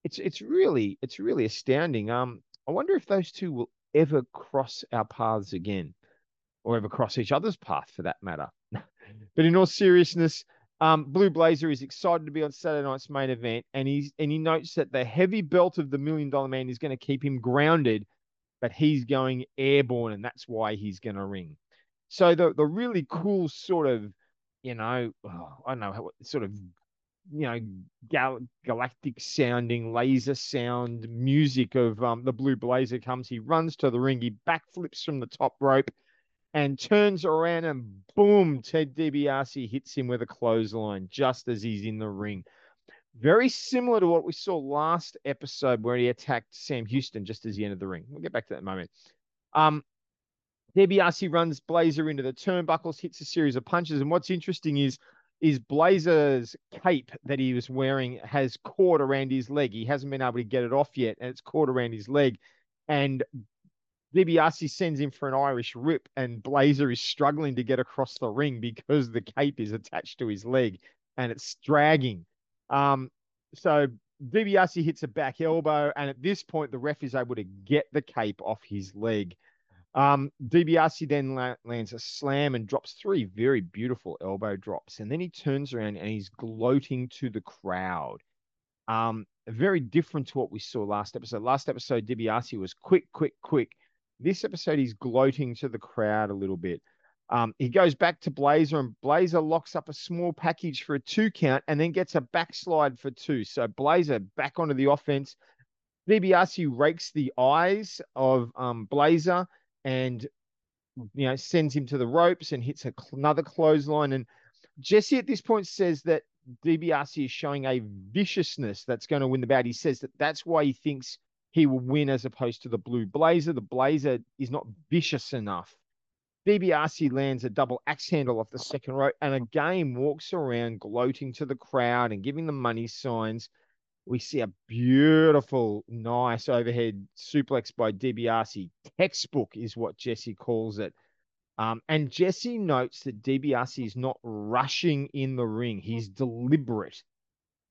It's it's really it's really astounding. Um, I wonder if those two will ever cross our paths again, or ever cross each other's path for that matter. but in all seriousness, um, Blue Blazer is excited to be on Saturday night's main event, and he's and he notes that the heavy belt of the Million Dollar Man is going to keep him grounded, but he's going airborne, and that's why he's going to ring. So the the really cool sort of you know, oh, I don't know, sort of, you know, gal- galactic sounding laser sound music of um, the Blue Blazer comes. He runs to the ring. He backflips from the top rope and turns around and boom, Ted DiBiase hits him with a clothesline just as he's in the ring. Very similar to what we saw last episode where he attacked Sam Houston just as he entered the ring. We'll get back to that moment. Um, DiBiase runs Blazer into the turnbuckles, hits a series of punches. And what's interesting is is Blazer's cape that he was wearing has caught around his leg. He hasn't been able to get it off yet, and it's caught around his leg. And DiBiase sends him for an Irish rip, and Blazer is struggling to get across the ring because the cape is attached to his leg and it's dragging. Um, so DiBiase hits a back elbow, and at this point, the ref is able to get the cape off his leg. Um, DiBiase then la- lands a slam and drops three very beautiful elbow drops. And then he turns around and he's gloating to the crowd. Um, very different to what we saw last episode. Last episode, DiBiase was quick, quick, quick. This episode, he's gloating to the crowd a little bit. Um, he goes back to Blazer, and Blazer locks up a small package for a two count and then gets a backslide for two. So Blazer back onto the offense. DiBiase rakes the eyes of um, Blazer and you know sends him to the ropes and hits another clothesline. And Jesse at this point says that DiBiase is showing a viciousness that's going to win the bout. He says that that's why he thinks he will win as opposed to the Blue Blazer. The Blazer is not vicious enough. DiBiase lands a double axe handle off the second rope and again walks around gloating to the crowd and giving them money signs. We see a beautiful, nice overhead suplex by DiBiase. Textbook is what Jesse calls it. Um, and Jesse notes that DiBiase is not rushing in the ring. He's deliberate.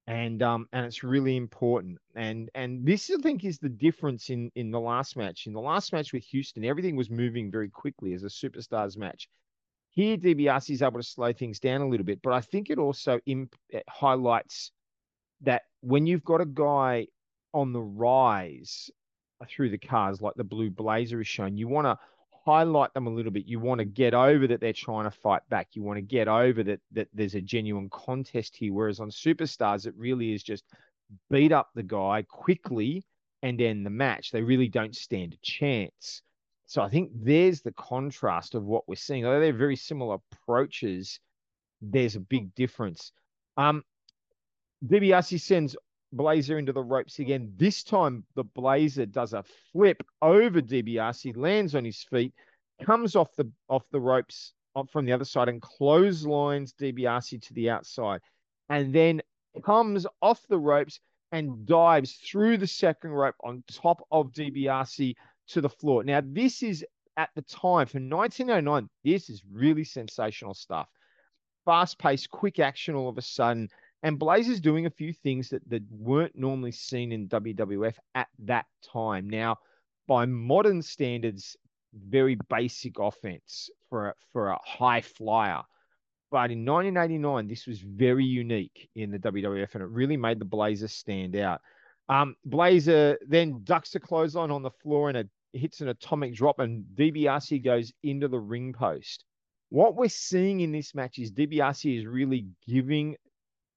And um, and it's really important. And and this I think is the difference in in the last match. In the last match with Houston, everything was moving very quickly as a superstars match. Here, DiBiase is able to slow things down a little bit, but I think it also imp- it highlights that when you've got a guy on the rise through the cars, like the Blue Blazer is shown, you want to highlight them a little bit. You want to get over that they're trying to fight back. You want to get over that that there's a genuine contest here. Whereas on Superstars, it really is just beat up the guy quickly and end the match. They really don't stand a chance. So I think there's the contrast of what we're seeing. Although they're very similar approaches, there's a big difference. Um, DiBiase sends Blazer into the ropes again. This time, the Blazer does a flip over DiBiase, lands on his feet, comes off the off the ropes from the other side, and clotheslines DiBiase to the outside, and then comes off the ropes, and dives through the second rope on top of DiBiase to the floor. Now, this is at the time for 1909, this is really sensational stuff. Fast paced, quick action all of a sudden. And Blazer's doing a few things that, that weren't normally seen in WWF at that time. Now, by modern standards, very basic offense for a, for a high flyer. But in 1989, this was very unique in the WWF, and it really made the Blazer stand out. Um, Blazer then ducks the clothesline on the floor and it hits an atomic drop, and DiBiase goes into the ring post. What we're seeing in this match is DiBiase is really giving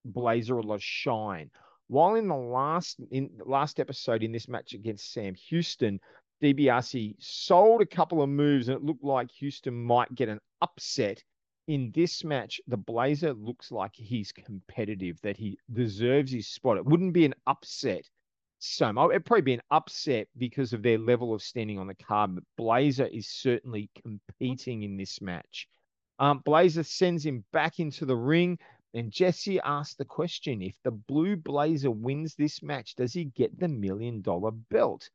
Blazer a lot of shine. While in the last in last episode in this match against Sam Houston, DiBiase sold a couple of moves and it looked like Houston might get an upset. In this match, the Blazer looks like he's competitive, that he deserves his spot. It wouldn't be an upset so much. It'd probably be an upset because of their level of standing on the card, but Blazer is certainly competing in this match. Um, Blazer sends him back into the ring. And Jesse asked the question if the Blue Blazer wins this match, does he get the million dollar belt?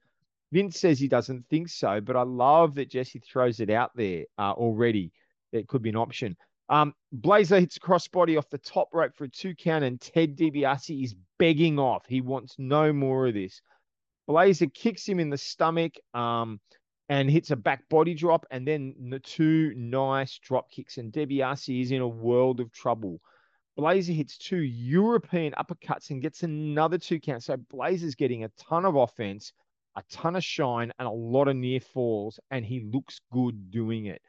Vince says he doesn't think so, but I love that Jesse throws it out there uh, already. It could be an option. Um, Blazer hits a crossbody off the top rope for a two count, and Ted DiBiase is begging off. He wants no more of this. Blazer kicks him in the stomach um, and hits a back body drop, and then the two nice drop kicks, and DiBiase is in a world of trouble. Blazer hits two European uppercuts and gets another two counts. So Blazer's getting a ton of offense, a ton of shine, and a lot of near falls, and he looks good doing it.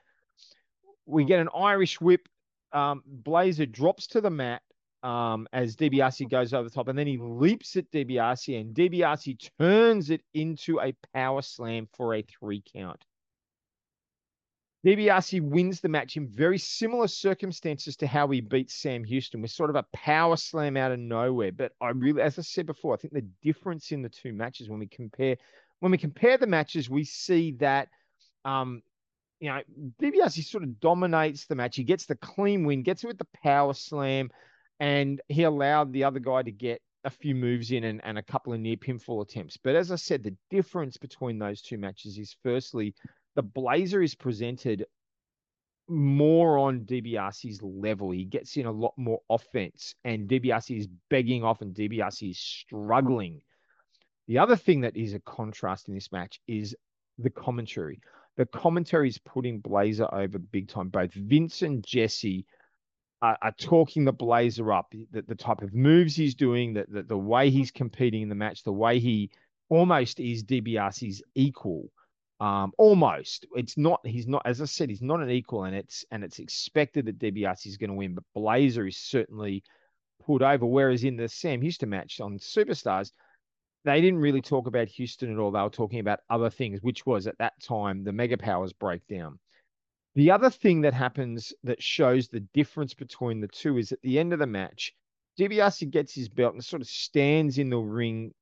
We get an Irish whip. Um, Blazer drops to the mat um, as DiBiase goes over the top, and then he leaps at DiBiase, and DiBiase turns it into a power slam for a three count. DiBiase wins the match in very similar circumstances to how he beat Sam Houston with sort of a power slam out of nowhere. But I really, as I said before, I think the difference in the two matches when we compare when we compare the matches, we see that um, you know, DiBiase sort of dominates the match. He gets the clean win, gets it with the power slam, and he allowed the other guy to get a few moves in and, and a couple of near pinfall attempts. But as I said, the difference between those two matches is firstly, the Blazer is presented more on DiBiase's level. He gets in a lot more offense, and DiBiase is begging off, and DiBiase is struggling. The other thing that is a contrast in this match is the commentary. The commentary is putting Blazer over big time. Both Vince and Jesse are, are talking the Blazer up, the, the type of moves he's doing, the, the, the way he's competing in the match, the way he almost is DiBiase's equal. Um, almost. It's not. He's not. As I said, he's not an equal, and it's and it's expected that DiBiase is going to win. But Blazer is certainly pulled over. Whereas in the Sam Houston match on Superstars, they didn't really talk about Houston at all. They were talking about other things, which was at that time the Mega Powers breakdown. The other thing that happens that shows the difference between the two is at the end of the match, DiBiase gets his belt and sort of stands in the ring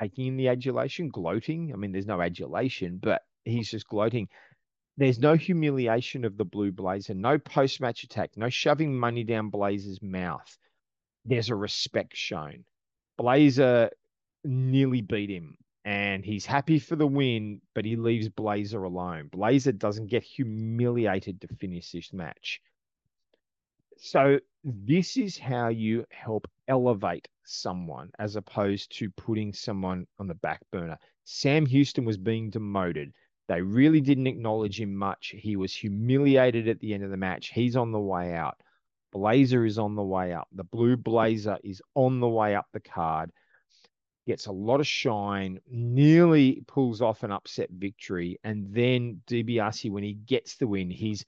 taking in the adulation, gloating. I mean, there's no adulation, but mm. he's just gloating. There's no humiliation of the blue blazer, no post match attack, no shoving money down Blazer's mouth. There's a respect shown. Blazer nearly beat him and he's happy for the win, but he leaves Blazer alone. Blazer doesn't get humiliated to finish this match. So this is how you help elevate someone as opposed to putting someone on the back burner. Sam Houston was being demoted. They really didn't acknowledge him much. He was humiliated at the end of the match. He's on the way out. Blazer is on the way up. The blue blazer is on the way up the card. Gets a lot of shine, nearly pulls off an upset victory. And then DiBiase, when he gets the win, he's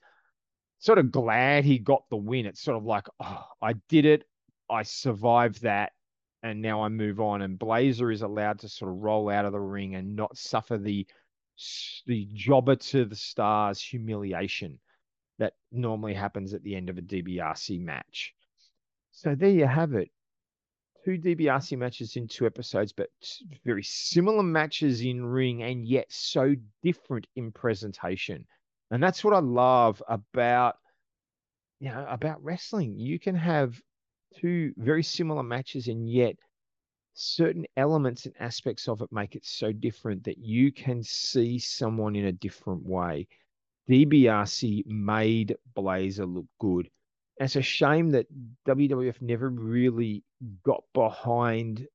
sort of glad he got the win. It's sort of like, oh, I did it. I survived that and now I move on. And Blazer is allowed to sort of roll out of the ring and not suffer the the jobber to the stars humiliation that normally happens at the end of a DiBiase match. So there you have it. Two DiBiase matches in two episodes, but very similar matches in ring and yet so different in presentation. And that's what I love about you know about wrestling. You can have two very similar matches and yet certain elements and aspects of it make it so different that you can see someone in a different way. DiBiase made Blazer look good. It's a shame that WWF never really got behind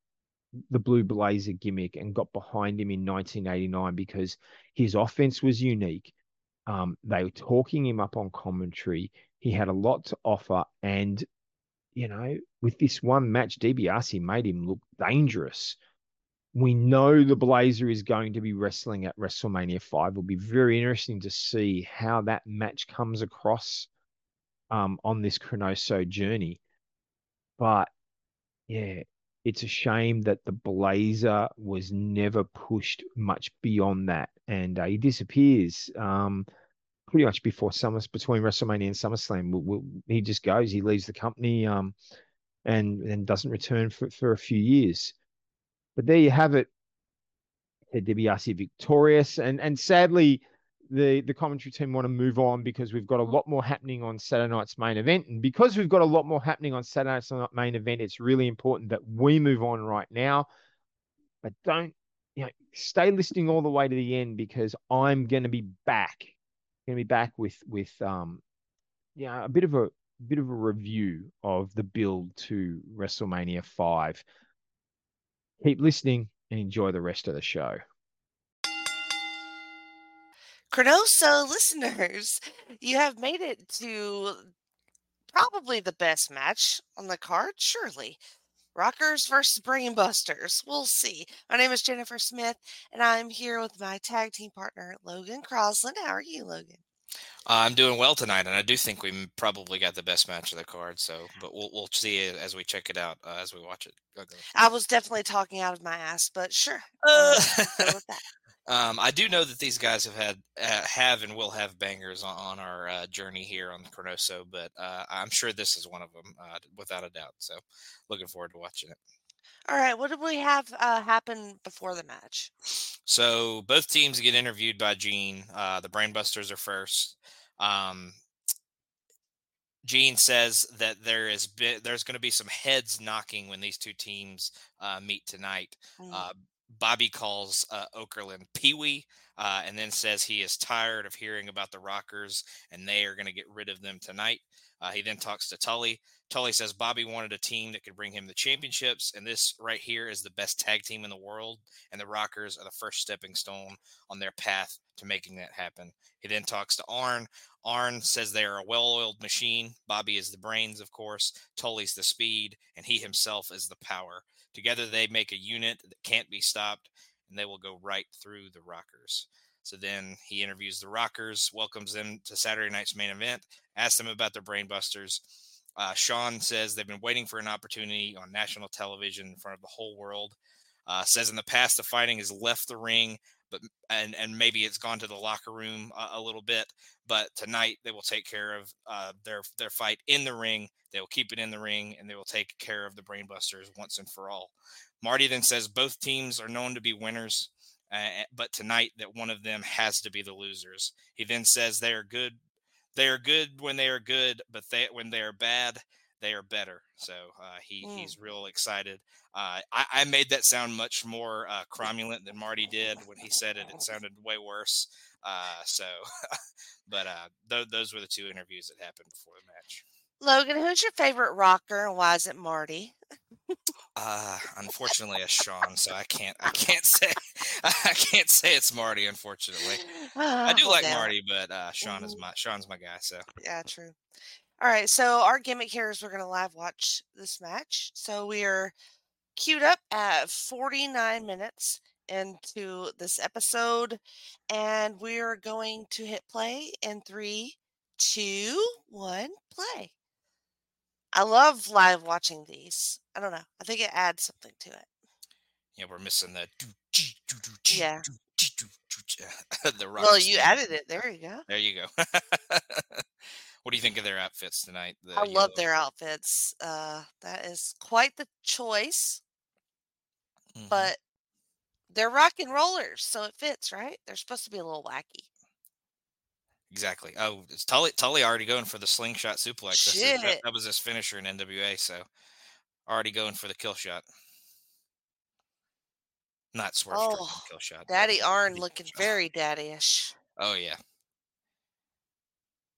the Blue Blazer gimmick and got behind him in 1989 because his offense was unique. Um, they were talking him up on commentary. He had a lot to offer, and you know, with this one match, DiBiase made him look dangerous. We know the Blazer is going to be wrestling at WrestleMania 5. It'll be very interesting to see how that match comes across um, on this Chronoso journey. But yeah, it's a shame that the Blazer was never pushed much beyond that, and uh, he disappears um, pretty much before Summer between WrestleMania and SummerSlam. We'll, we'll, he just goes, he leaves the company, um, and and doesn't return for, for a few years. But there you have it. DiBiase victorious, and and sadly, the the commentary team want to move on because we've got a lot more happening on Saturday night's main event, and because we've got a lot more happening on Saturday night's main event, it's really important that we move on right now. But don't you know stay listening all the way to the end because I'm going to be back, going to be back with with um, you know, a bit of a bit of a review of the build to WrestleMania five. Keep listening and enjoy the rest of the show. Chronoso listeners, you have made it to probably the best match on the card, surely. Rockers versus Brainbusters. We'll see. My name is Jennifer Smith, and I'm here with my tag team partner, Logan Crosland. How are you, Logan? Uh, I'm doing well tonight, and I do think we probably got the best match of the card. So, but we'll we'll see it as we check it out uh, as we watch it. I was definitely talking out of my ass, but sure. Uh, um, I do know that these guys have had uh, have and will have bangers on, on our uh, journey here on the Chronoso, but uh, I'm sure this is one of them without a doubt. So, looking forward to watching it. All right, what did we have uh, happen before the match? So both teams get interviewed by Gene. Uh, the Brainbusters are first. Um, Gene says that there is there's going to be some heads knocking when these two teams uh, meet tonight. Mm. Uh, Bobby calls uh, Okerlund Pee Wee, uh, and then says he is tired of hearing about the Rockers and they are going to get rid of them tonight. Uh, he then talks to Tully. Tully says Bobby wanted a team that could bring him the championships, and this right here is the best tag team in the world. And the Rockers are the first stepping stone on their path to making that happen. He then talks to Arn. Arn says they are a well oiled machine. Bobby is the brains, of course. Tully's the speed, and he himself is the power. Together, they make a unit that can't be stopped, and they will go right through the Rockers. So then he interviews the Rockers, welcomes them to Saturday night's main event, asks them about their brainbusters. Uh, Shawn says they've been waiting for an opportunity on national television in front of the whole world. Uh, says in the past the fighting has left the ring, but and and maybe it's gone to the locker room a, a little bit. But tonight they will take care of uh, their their fight in the ring. They will keep it in the ring, and they will take care of the brainbusters once and for all. Marty then says both teams are known to be winners uh, but tonight that one of them has to be the losers. He then says they are good. They are good when they are good, but they when they are bad, they are better. So uh, he mm. he's real excited. Uh, I, I, made that sound much more uh, cromulent than Marty did when he said it. It sounded way worse. Uh, so, but uh, th- those were the two interviews that happened before the match. Logan, who's your favorite rocker, and why is it Marty? Uh, unfortunately, it's Shawn, so I can't. I can't say. I can't say it's Marty. Unfortunately, I do like Marty, but uh, is mm-hmm. my Shawn's my guy. So yeah, true. All right, so our gimmick here is we're going to live watch this match. So we are queued up at 49 minutes into this episode, and we are going to hit play in three, two, one, play. I love live watching these. I don't know. I think it adds something to it. Yeah, we're missing the. Yeah. the rock. well, you added it. There you go. There you go. what do you think of their outfits tonight? The I love their outfits. Uh, that is quite the choice. Mm-hmm. But they're rock and rollers, so it fits, right? They're supposed to be a little wacky. Exactly. Oh, is Tully Tully already going for the slingshot suplex? His, that, was his finisher in NWA. So already going for the kill shot. Not Swerve Oh, kill shot. Daddy Arn looking very daddy-ish. Oh yeah.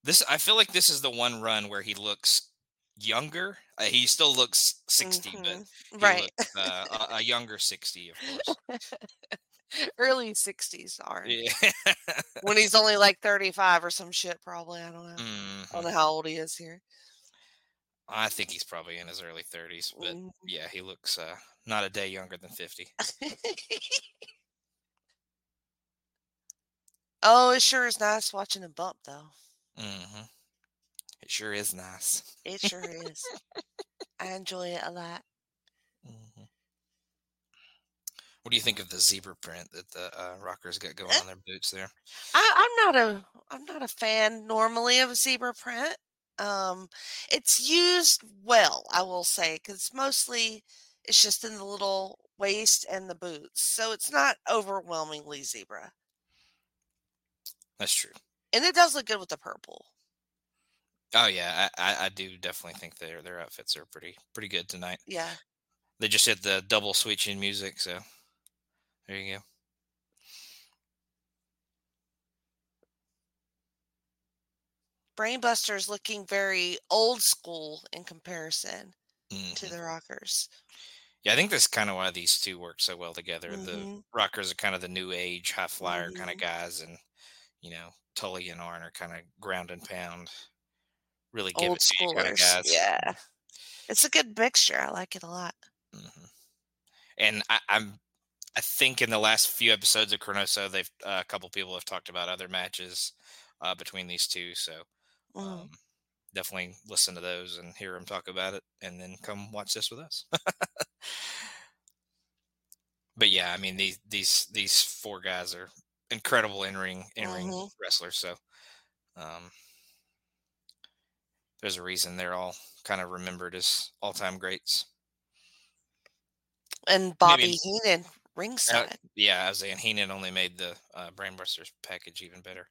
This I feel like this is the one run where he looks younger. Uh, he still looks 60, but Mhm. he Right. looks, uh, a, a younger 60, of course. Early 60s Arn. Yeah. When he's only like 35 or some shit, probably. I don't know. I Mhm. don't know how old he is here. I think he's probably in his early 30s, but Mhm. yeah, he looks uh, not a day younger than 50. oh, it sure is nice watching him bump, though. Hmm It sure is nice. It sure is. I enjoy it a lot. hmm What do you think of the zebra print that the uh, rockers got going on their boots there? I, I'm not a I'm not a fan normally of zebra print. Um, it's used well, I will say, because mostly it's just in the little waist and the boots, so it's not overwhelmingly zebra, That's true. And it does look good with the purple. Oh yeah, I, I, I do definitely think their their outfits are pretty pretty good tonight. Yeah, They just hit the double switch in music, so there you go. Brainbuster's looking very old school in comparison to Mhm. the Rockers. Yeah, I think that's kind of why these two work so well together. The Mhm. rockers are kind of the new age high flyer kind of Mhm. guys, and you know Tully and Arn are kind of ground and pound, really give Old it to you kind of guys. Yeah, it's a good mixture. I like it a lot. hmm And I, I'm, I think in the last few episodes of Chronoso, they've uh, a couple people have talked about other matches uh, between these two. So Mm. um, definitely listen to those and hear them talk about it, and then come watch this with us. but yeah, I mean these these these four guys are incredible in ring in ring Mhm. wrestlers. So um, there's a reason they're all kind of remembered as all time greats. And Bobby Maybe- Heenan Uh, ringside. yeah, I was saying Heenan only made the uh, Brainbusters package even better.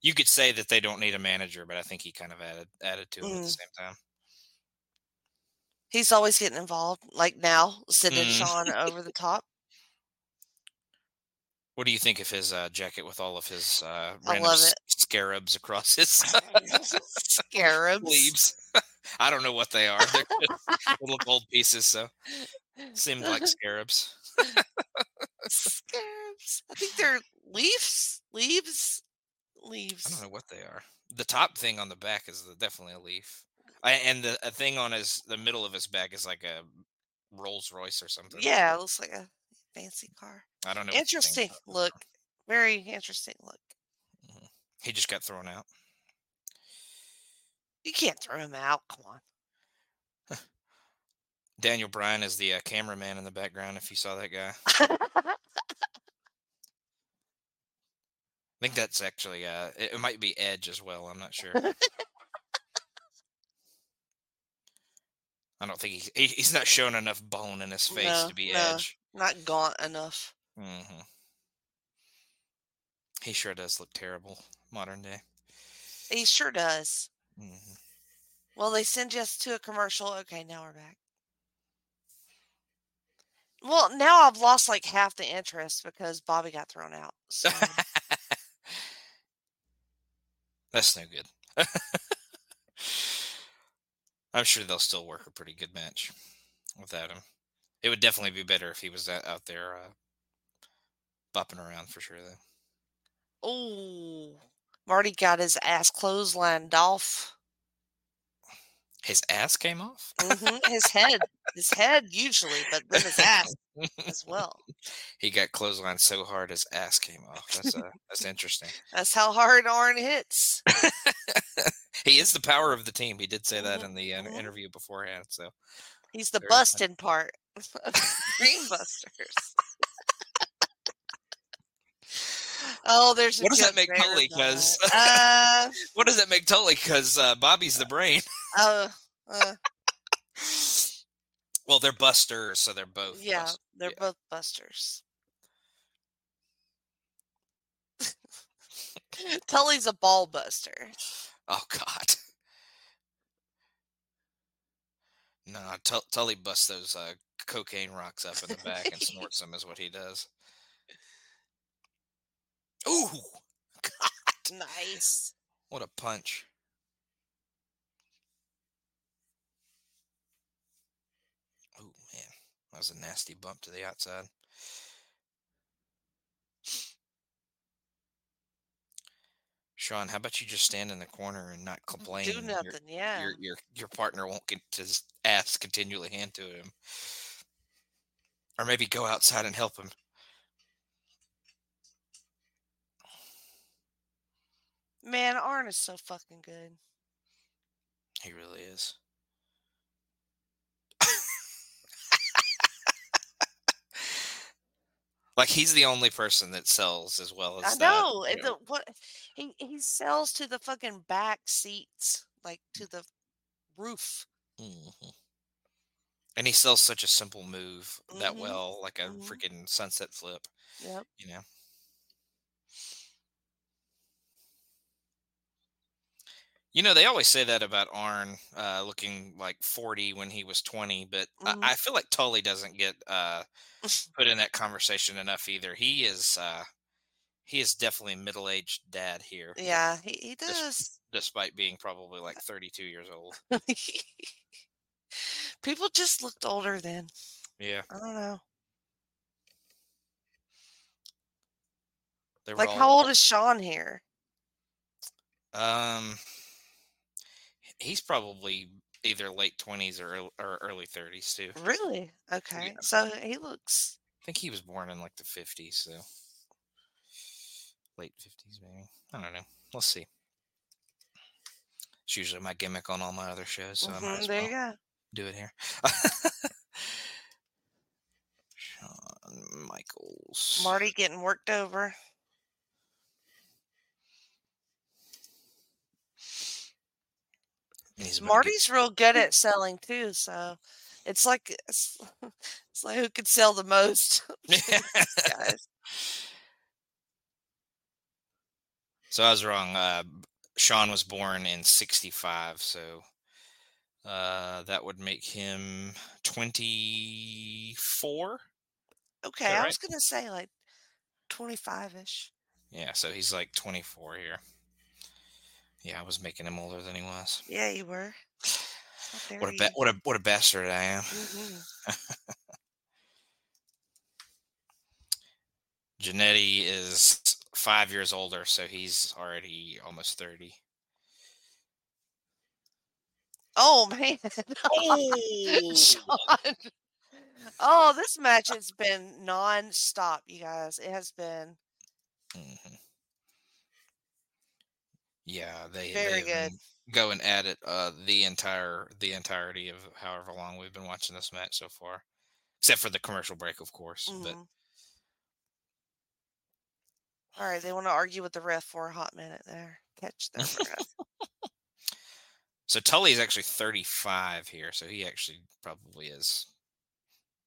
You could say that they don't need a manager, but I think he kind of added added to it at the Mm. same time. He's always getting involved. Like now, sending Mm. Shawn over the top. What do you think of his uh, jacket with all of his uh, random s- scarabs across his Scarabs. I don't know what they are. They're little gold pieces, so seemed like scarabs. Scarabs. I think they're leaves. Leaves. Leaves. I don't know what they are. The top thing on the back is the, definitely a leaf, I, and the a thing on his the middle of his back is like a Rolls Royce or something. Yeah, it looks like a fancy car. I don't know. what the thing's Interesting look. Very interesting look. He just got thrown out. You can't throw him out. Come on. Daniel Bryan is the uh, cameraman in the background. If you saw that guy, I think that's actually uh, it, it might be Edge as well. I'm not sure. I don't think he's he, he's not showing enough bone in his face No, to be no. Edge. Not gaunt enough. hmm He sure does look terrible modern day. He sure does. hmm Well, they send us to a commercial. Okay, now we're back. Well, now I've lost like half the interest because Bobby got thrown out. So That's no good. I'm sure they'll still work a pretty good match without him. It would definitely be better if he was out there uh, bopping around for sure, though. oh, Marty got his ass clotheslined off. His ass came off. hmm His head, his head usually, but then his ass as well. he got clotheslined so hard his ass came off. That's uh, that's interesting. That's how hard Arn hits. he is the power of the team. He did say that Mhm, in the uh, mhm. interview beforehand. So He's the busting part of Brain Busters. oh, there's a What does that make Tully? but, 'Cause- uh, what does that make Tully? Because uh, Bobby's the brain. uh, uh, well, they're busters, so they're both. yeah, they're yeah. both busters. Tully's a ball buster. Oh God. No, Tul- Tully busts those uh, cocaine rocks up in the back and snorts them, is what he does. Ooh, God, Nice. what a punch! Oh man, that was a nasty bump to the outside. Shawn, how about you just stand in the corner and not complain? Do Your- nothing. Yeah. Your your your partner won't get his ass continually hand to him, or maybe go outside and help him. Man, Arn is so fucking good. He really is. Like he's the only person that sells as well as I that, know. you the, what he he sells to the fucking back seats, like to the roof. Mhm. And he sells such a simple move that Mhm. well, like a Mhm. freaking sunset flip. Yep. You know. You know, they always say that about Arn uh, looking like 40 when he was 20, but Mhm. I, I feel like Tully doesn't get uh, put in that conversation enough either. He is uh, he is definitely middle aged dad here, Yeah, he, he does. despite being probably like 32 years old. People just looked older then. Yeah, I don't know. Like, all, how old is Shawn here? Um, he's probably either late 20s or or early 30s too. Really? Okay. So he looks. I think he was born in like the 50s, so late 50s maybe. I don't know. Let's see. It's usually my gimmick on all my other shows, so I might Mhm, as there well you go. do it here. Shawn Michaels. Marty getting worked over. He's to get- Marty's real good at selling too, so it's like it's, it's like who could sell the most. guys. So I was wrong. Uh, Shawn was born in '65, so uh, that would make him 24. Okay, that I right? was gonna say like twenty-five ish. Yeah, so he's like 24 here. Yeah, I was making him older than he was. Yeah, you were. What a ba- what a what a bastard I am. Mhm. Jannetty is five years older, so he's already almost 30. Oh man. Oh, Shawn. Oh, this match has been non-stop, you guys. It has been Mhm. Yeah, they Very they good. been going at it uh, the entire the entirety of however long we've been watching this match so far, except for the commercial break, of course. But mhm. All right, they want to argue with the ref for a hot minute there. Catch breath. so Tully is actually 35 here, so he actually probably is.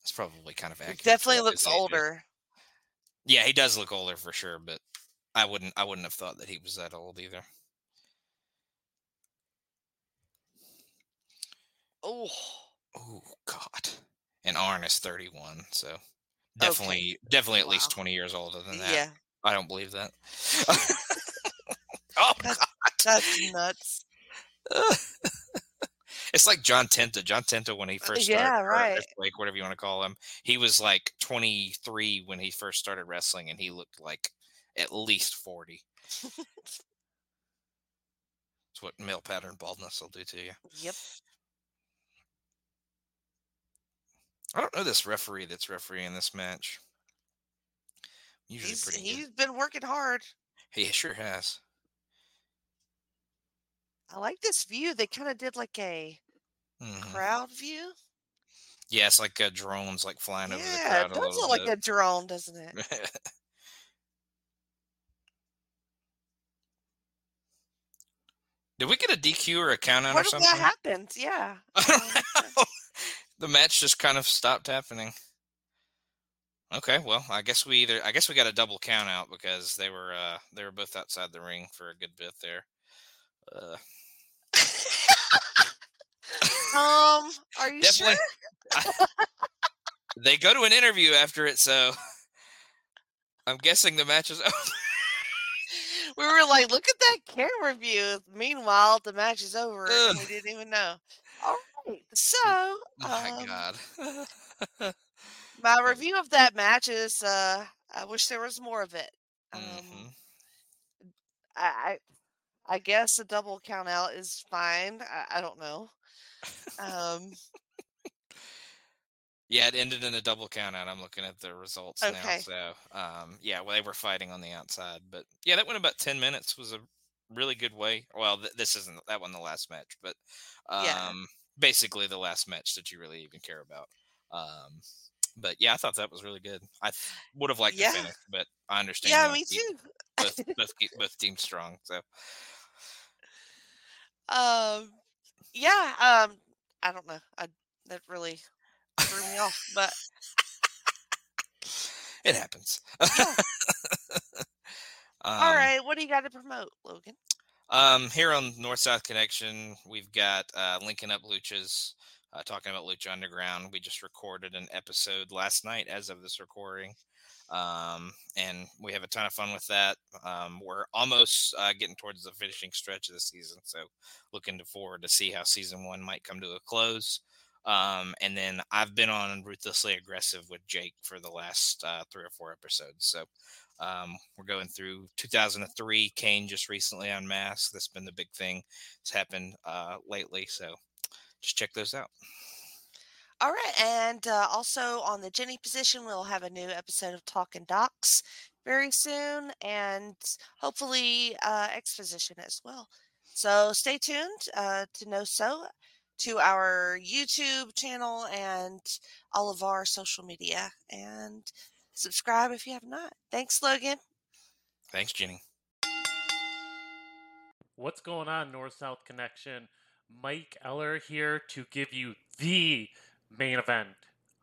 It's probably kind of accurate. for definitely looks his age is. older. Yeah, he does look older for sure, but I wouldn't I wouldn't have thought that he was that old either. Oh, Oh God. And Arn is 31, so definitely definitely at least 20 years older than that. yeah, I don't believe that. oh That's- God. that's nuts. it's like John Tenta. John Tenta when he uh, first started, yeah, right. Like whatever you want to call him, he was like 23 when he first started wrestling, and he looked like at least 40. It's what male pattern baldness will do to you. Yep. I don't know this referee that's refereeing this match. Usually He's pretty he's good. been working hard. He sure has. I like this view. They kind of did like a Mhm. crowd view. Yeah, it's like uh, drones like flying over the crowd. Yeah, it does look like a drone, doesn't it? Did we get a DQ or a count out or What something? that happens? Yeah. I the match just kind of stopped happening. Okay, well, I guess we either I guess we got a double count out because they were uh they were both outside the ring for a good bit there. Uh um, are you definitely sure? they go to an interview after it, so I'm guessing the match is over. we were like, look at that camera view. Meanwhile, the match is over and we didn't even know. All right. So, My um, God. my review of that match is uh, I wish there was more of it. Um, Mhm. I, I guess a double count out is fine. I, I don't know. Um, Yeah, it ended in a double count out. I'm looking at the results now. So, um, yeah, well, they were fighting on the outside, but yeah, that went about ten minutes. Was a really good way. Well, th- this isn't that one the last match, but um, Yeah. Basically the last match that you really even care about. Um, but yeah, I thought that was really good. I would have liked Yeah. to finish, but I understand. yeah, me keep too. Both, both, keep both teams strong. So Um, yeah. Um, I don't know. I that really threw me off, but it happens. yeah. Um, right. What do you got to promote, Logan? Um, here on North South Connection, we've got uh, linking up luchas, uh, talking about Lucha Underground. We just recorded an episode last night, as of this recording, um, and we have a ton of fun with that. Um, we're almost uh, getting towards the finishing stretch of the season, so looking forward to see how season one might come to a close. Um, and then I've been on ruthlessly aggressive with Jake for the last uh, three or four episodes, so. Um, we're going through 2003. Kane just recently unmasked. That's been the big thing that's happened uh, lately. So just check those out. All right, and uh, also on the Jenny position, we'll have a new episode of Talking Docs very soon, and hopefully uh, Exposition as well. So stay tuned uh, to know so to our YouTube channel and all of our social media, and subscribe if you have not. Thanks, Logan. Thanks, Jenny. What's going on, North South Connection? Mike Eller here to give you the main event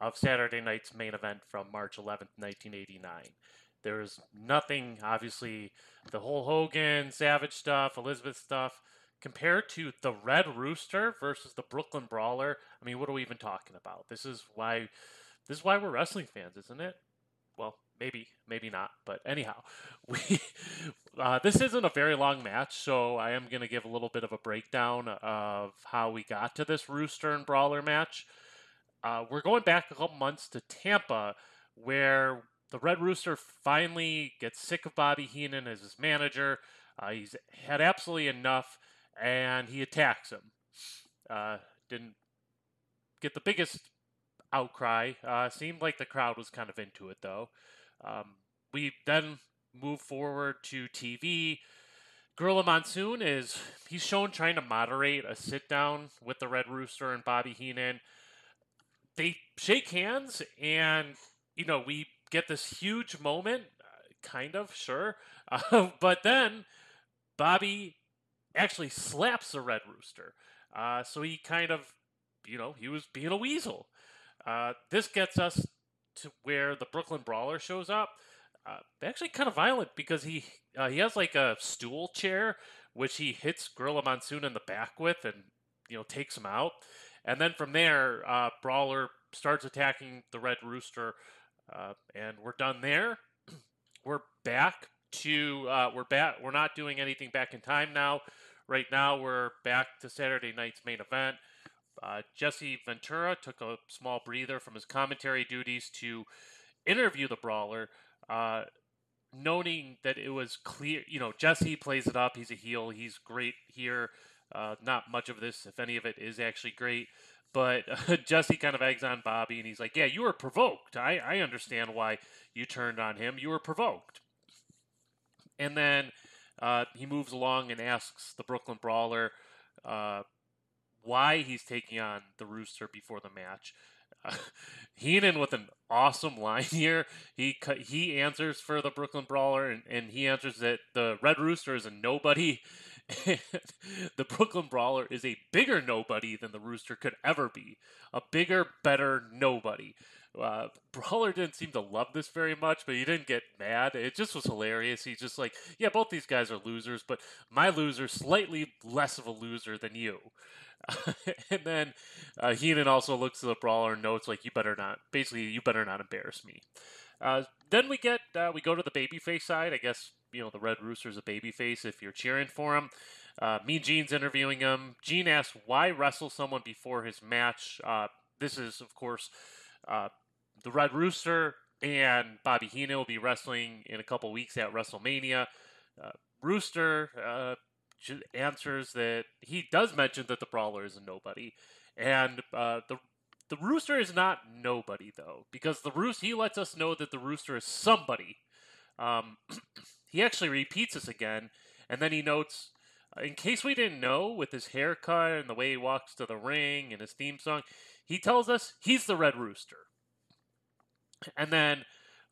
of Saturday night's main event from March 11th, 1989. There's nothing, obviously, the whole Hogan, Savage stuff, Elizabeth stuff, compared to the Red Rooster versus the Brooklyn Brawler. I mean, what are we even talking about? This is why, this is why we're wrestling fans, isn't it? Well, maybe, maybe not. But anyhow, we uh, this isn't a very long match, so I am going to give a little bit of a breakdown of how we got to this Rooster and Brawler match. Uh, we're going back a couple months to Tampa, where the Red Rooster finally gets sick of Bobby Heenan as his manager. Uh, he's had absolutely enough, and he attacks him. Uh, didn't get the biggest outcry. Uh, seemed like the crowd was kind of into it, though. Um, we then move forward to TV. Gorilla Monsoon is he's shown trying to moderate a sit down with the Red Rooster and Bobby Heenan. They shake hands, and you know we get this huge moment, uh, kind of sure, uh, but then Bobby actually slaps the Red Rooster. Uh, so he kind of, you know, he was being a weasel. Uh, this gets us to where the Brooklyn Brawler shows up. Uh, actually, kind of violent because he uh, he has like a stool chair which he hits Gorilla Monsoon in the back with, and you know takes him out. And then from there, uh, Brawler starts attacking the Red Rooster, uh, and we're done there. we're back to we're back. We're not doing anything back in time now. Right now, we're back to Saturday night's main event. Uh, Jesse Ventura took a small breather from his commentary duties to interview the brawler, uh, noting that it was clear. You know, Jesse plays it up. He's a heel. He's great here. Uh, not much of this, if any of it, is actually great. But Jesse kind of eggs on Bobby, and he's like, "Yeah, you were provoked. I, I understand why you turned on him. You were provoked." And then uh, he moves along and asks the Brooklyn Brawler uh, why he's taking on the Rooster before the match. Uh, Heenan with an awesome line here. He he answers for the Brooklyn Brawler, and, and he answers that the Red Rooster is a nobody. The Brooklyn Brawler is a bigger nobody than the Rooster could ever be. A bigger, better nobody. Uh, Brawler didn't seem to love this very much, but he didn't get mad. It just was hilarious. He's just like, yeah, both these guys are losers, but my loser's slightly less of a loser than you. and then uh, Heenan also looks at the brawler and notes like, "You better not." Basically, you better not embarrass me. Uh, then we get uh, we go to the babyface side. I guess you know the Red Rooster's a babyface if you're cheering for him. Uh, Mean Gene's interviewing him. Gene asks why wrestle someone before his match. Uh, this is of course uh, the Red Rooster and Bobby Heenan will be wrestling in a couple weeks at WrestleMania. Uh, Rooster uh, answers that he does mention that the Brawler is a nobody, and uh, the the Rooster is not nobody though, because the Rooster he lets us know that the Rooster is somebody. Um, he actually repeats this again, and then he notes, in case we didn't know, with his haircut and the way he walks to the ring and his theme song, he tells us he's the Red Rooster. And then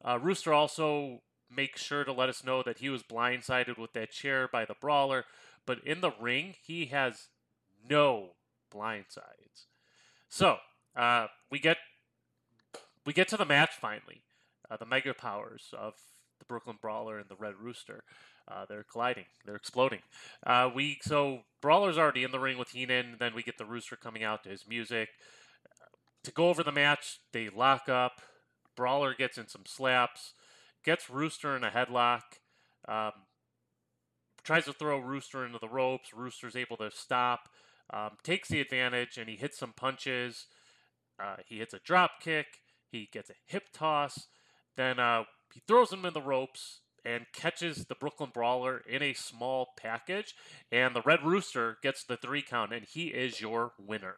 uh, Rooster also makes sure to let us know that he was blindsided with that chair by the brawler, but in the ring, he has no blindsides. So uh, we get we get to the match finally. Uh, the mega powers of the Brooklyn Brawler and the Red Rooster. Uh, they're colliding. They're exploding. Uh, we so Brawler's already in the ring with Heenan. Then we get the Rooster coming out to his music. To go over the match, they lock up. Brawler gets in some slaps, gets Rooster in a headlock, um, tries to throw Rooster into the ropes. Rooster's able to stop, um, takes the advantage, and he hits some punches. Uh, he hits a drop kick. He gets a hip toss. Then uh, he throws him in the ropes and catches the Brooklyn Brawler in a small package. And the Red Rooster gets the three count, and he is your winner.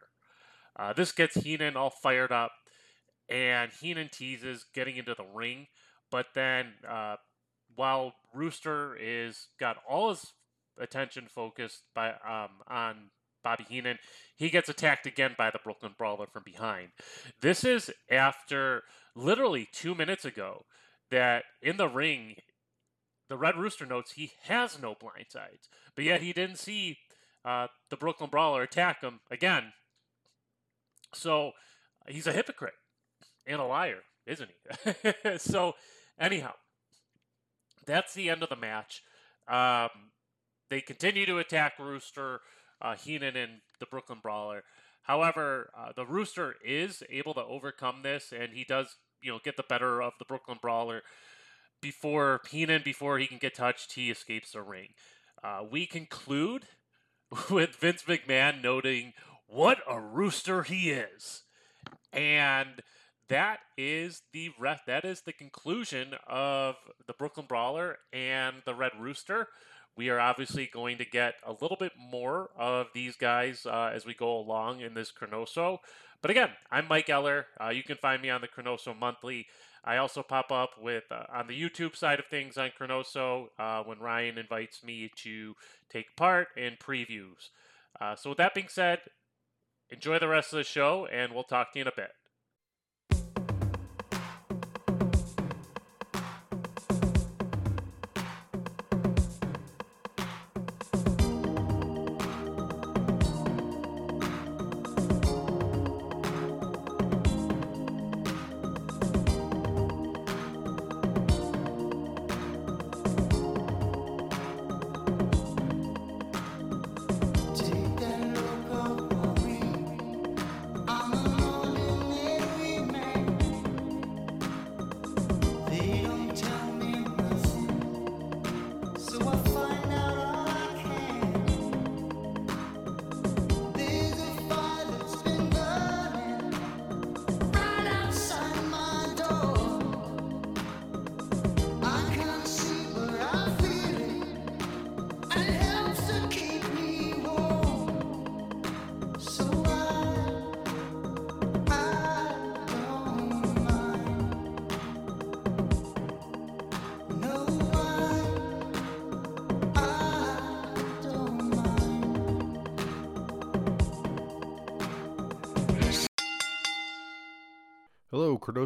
Uh, this gets Heenan all fired up, and Heenan teases getting into the ring. But then, uh, while Rooster is got all his attention focused by um, on Bobby Heenan, he gets attacked again by the Brooklyn Brawler from behind. This is after literally two minutes ago that in the ring, the Red Rooster notes he has no blind sides, but yet he didn't see uh, the Brooklyn Brawler attack him again. So he's a hypocrite and a liar, isn't he? so, anyhow, that's the end of the match. Um, they continue to attack Rooster, uh, Heenan, and the Brooklyn Brawler. However, uh, the Rooster is able to overcome this, and he does, you know, get the better of the Brooklyn Brawler before Heenan, before he can get touched, he escapes the ring. Uh, we conclude with Vince McMahon noting what a rooster he is, and that is the ref. That is the conclusion of the Brooklyn Brawler and the Red Rooster. We are obviously going to get a little bit more of these guys uh, as we go along in this Chronoso. But again, I'm Mike Eller. Uh, you can find me on the Chronoso Monthly. I also pop up with uh, on the YouTube side of things on Chronoso uh, when Ryan invites me to take part in previews. Uh, so with that being said, enjoy the rest of the show, and we'll talk to you in a bit.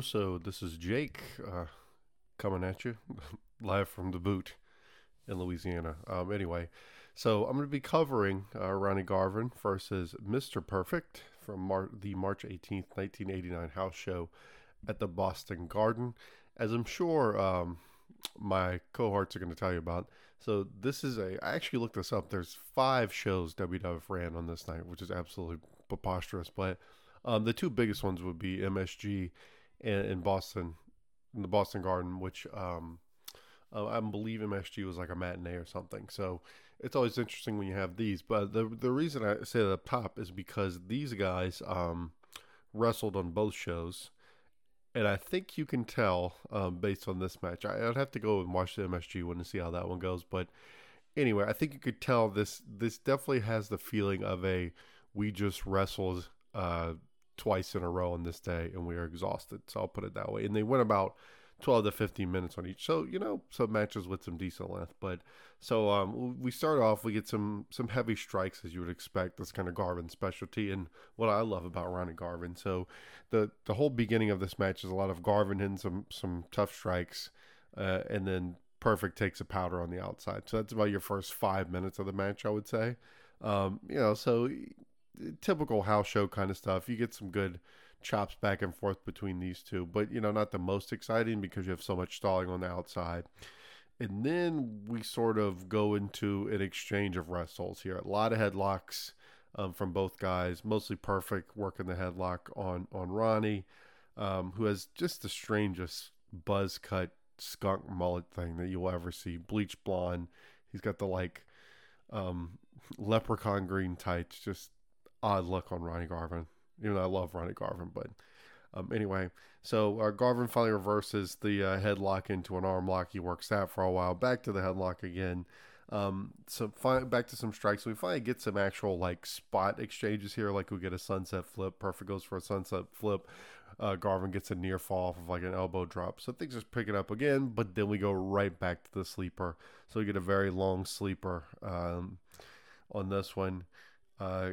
Chronoso. This is Jake uh, coming at you live from the boot in Louisiana. Um, anyway, so I'm going to be covering uh, Ronnie Garvin versus Mr. Perfect from Mar- the March 18th, 1989 house show at the Boston Garden. As I'm sure um, my cohorts are going to tell you about. So this is a. I actually looked this up. There's five shows WWF ran on this night, which is absolutely preposterous. But um, the two biggest ones would be MSG and in Boston, in the Boston Garden, which um, uh, I believe MSG was like a matinee or something. So it's always interesting when you have these. But the the reason I say that up top is because these guys um, wrestled on both shows and I think you can tell um, based on this match. I, would have to go and watch the MSG one to see how that one goes. But anyway, I think you could tell this. This definitely has the feeling of a we just wrestled uh, twice in a row on this day and we are exhausted. So I'll put it that way. And they went about 12 to 15 minutes on each. So, you know, some matches with some decent length. But so um, we start off, we get some some heavy strikes as you would expect. That's kind of Garvin's specialty and what I love about Ronnie Garvin. So the the whole beginning of this match is a lot of Garvin hitting some some tough strikes, uh, and then Perfect takes a powder on the outside. So that's about your first five minutes of the match, I would say. Um, you know, so typical house show kind of stuff. You get some good chops back and forth between these two, but you know, not the most exciting because you have so much stalling on the outside. And then we sort of go into an exchange of wrestles here. A lot of headlocks um, from both guys, mostly perfect working the headlock on on Ronnie, um, who has just the strangest buzz cut skunk mullet thing that you'll ever see. Bleach blonde. He's got the like um, leprechaun green tights. Just odd look on Ronnie Garvin even though I love Ronnie Garvin. But um, anyway, so uh, Garvin finally reverses the uh, headlock into an arm lock. He works that for a while. Back to the headlock again. Um, so fi- back to some strikes. We finally get some actual like spot exchanges here. Like we get a sunset flip. Perfect goes for a sunset flip. Uh, Garvin gets a near fall off of like an elbow drop. So things just picking up again, but then we go right back to the sleeper. So we get a very long sleeper um, on this one. Uh,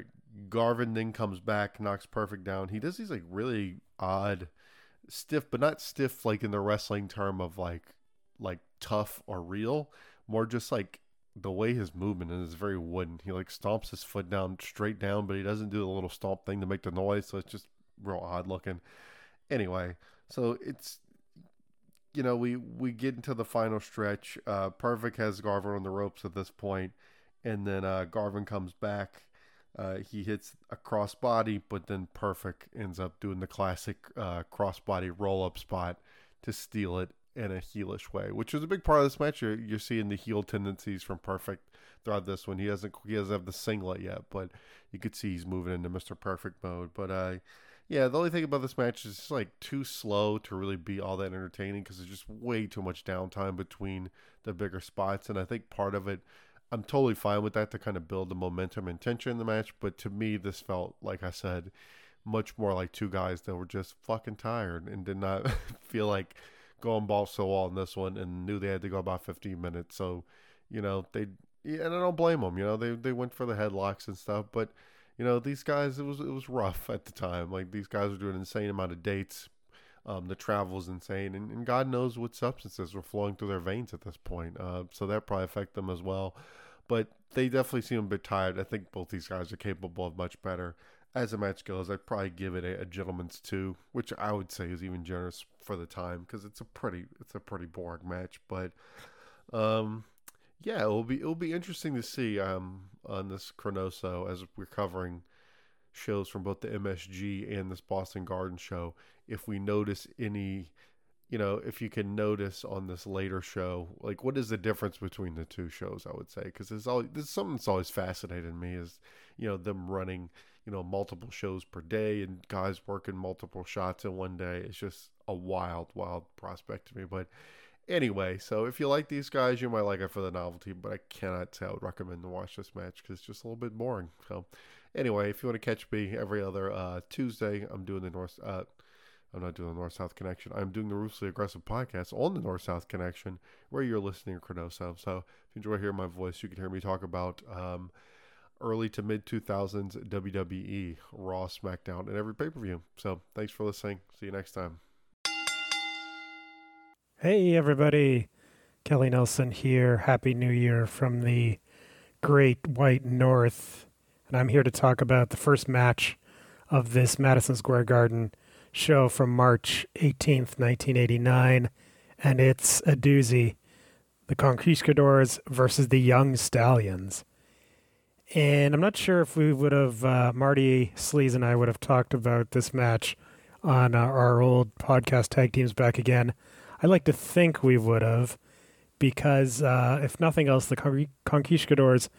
Garvin then comes back, knocks Perfect down. He does these like really odd, stiff, but not stiff like in the wrestling term of like like tough or real. More just like the way his movement is very wooden. He like stomps his foot down straight down, but he doesn't do the little stomp thing to make the noise, so it's just real odd looking. Anyway, so it's you know we we get into the final stretch. Uh, Perfect has Garvin on the ropes at this point, and then uh, Garvin comes back uh, he hits a crossbody, but then Perfect ends up doing the classic uh, crossbody roll up spot to steal it in a heelish way, which is a big part of this match. You're, you're seeing the heel tendencies from Perfect throughout this one. He doesn't he doesn't have the singlet yet, but you could see he's moving into Mr. Perfect mode. But uh, yeah, the only thing about this match is it's like too slow to really be all that entertaining because there's just way too much downtime between the bigger spots, and I think part of it I'm totally fine with that to kind of build the momentum and tension in the match. But to me, this felt, like I said, much more like two guys that were just fucking tired and did not feel like going balls to wall in this one and knew they had to go about 15 minutes. So, you know, they, and I don't blame them, you know, they, they went for the headlocks and stuff. But, you know, these guys, it was, it was rough at the time. Like these guys were doing an insane amount of dates. Um, the travel is insane, and, and, God knows what substances were flowing through their veins at this point. Uh, so that probably affect them as well but they definitely seem a bit tired. I think both these guys are capable of much better. As the match goes, I'd probably give it a, a gentleman's two, which I would say is even generous for the time because it's a pretty it's a pretty boring match. But um, yeah, it will be it will be interesting to see um, on this Chronoso as we're covering shows from both the MSG and this Boston Garden show if we notice any you know, if you can notice on this later show, like what is the difference between the two shows? I would say because there's always there's something that's always fascinated me is you know them running you know multiple shows per day and guys working multiple shots in one day. It's just a wild, wild prospect to me. But anyway, so if you like these guys, you might like it for the novelty. But I cannot say I would recommend to watch this match because it's just a little bit boring. So anyway, if you want to catch me every other uh, Tuesday, I'm doing the North. Uh, I'm not doing the North South Connection. I'm doing the Ruthlessly Aggressive podcast on the North South Connection, where you're listening to Chronoso. So if you enjoy hearing my voice, you can hear me talk about um, early to mid 2000s WWE, Raw, SmackDown, and every pay per view. So thanks for listening. See you next time. Hey, everybody. Kelly Nelson here. Happy New Year from the Great White North. And I'm here to talk about the first match of this Madison Square Garden show from March 18th, 1989. and it's a doozy. The Conquistadors versus the Young Stallions. And I'm not sure if we would have, uh, Marty Sleaze and I would have talked about this match on uh, our old podcast tag teams back again. I like to think we would have, because uh, if nothing else, the Con- Conquistadors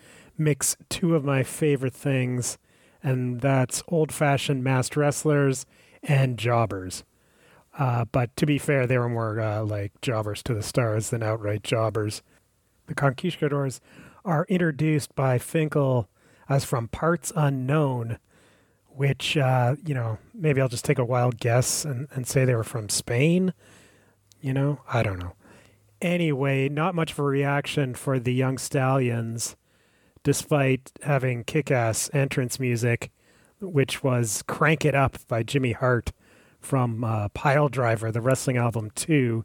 mix two of my favorite things, and that's old fashioned masked wrestlers and jobbers. Uh, but to be fair, they were more uh, like jobbers to the stars than outright jobbers. The Conquistadors are introduced by Finkel as from parts unknown, which, uh, you know, maybe I'll just take a wild guess and, and say they were from Spain. You know, I don't know. Anyway, not much of a reaction for the young stallions, despite having kick ass entrance music, which was Crank It Up by Jimmy Hart from uh, Pile Driver, the wrestling album, too.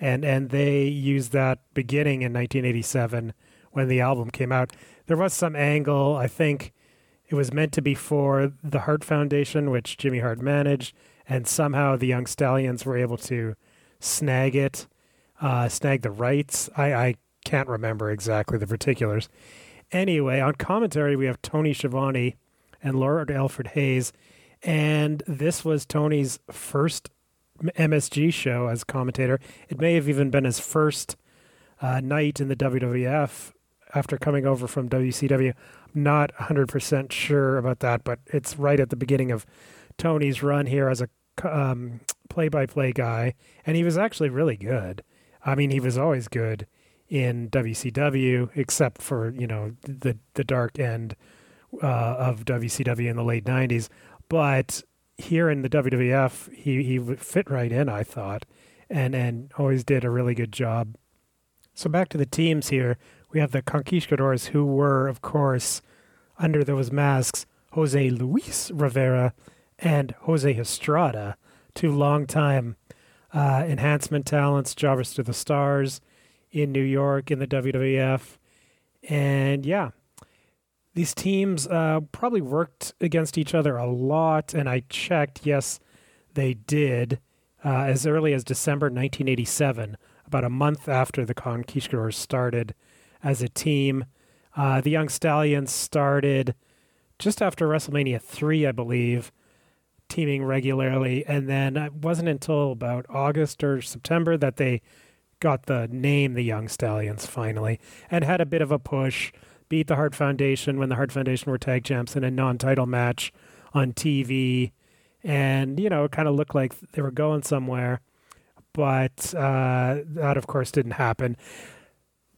And, and they used that beginning in 1987 when the album came out. There was some angle, I think it was meant to be for the Hart Foundation, which Jimmy Hart managed, and somehow the Young Stallions were able to snag it, uh, snag the rights. I, I can't remember exactly the particulars. Anyway, on commentary, we have Tony Schiavone and Lord Alfred Hayes. And this was Tony's first MSG show as commentator. It may have even been his first uh, night in the WWF after coming over from WCW. I'm not 100% sure about that, but it's right at the beginning of Tony's run here as a um, play-by-play guy, and he was actually really good. I mean, he was always good in WCW, except for you know the the dark end uh, of WCW in the late '90s. But here in the WWF, he he fit right in, I thought, and and always did a really good job. So back to the teams here, we have the Conquistadors, who were, of course, under those masks, Jose Luis Rivera and Jose Estrada, two longtime uh, enhancement talents, jobbers to the stars in New York in the WWF. And yeah, these teams uh, probably worked against each other a lot. And I checked, yes, they did, uh, as early as December 1987, about a month after the Conquistadors started as a team. Uh, the Young Stallions started just after WrestleMania 3, I believe, teaming regularly. And then it wasn't until about August or September that they got the name the Young Stallions finally and had a bit of a push. Beat the Hart Foundation when the Hart Foundation were tag champs in a non title match on TV. And, you know, it kind of looked like they were going somewhere. But uh, that, of course, didn't happen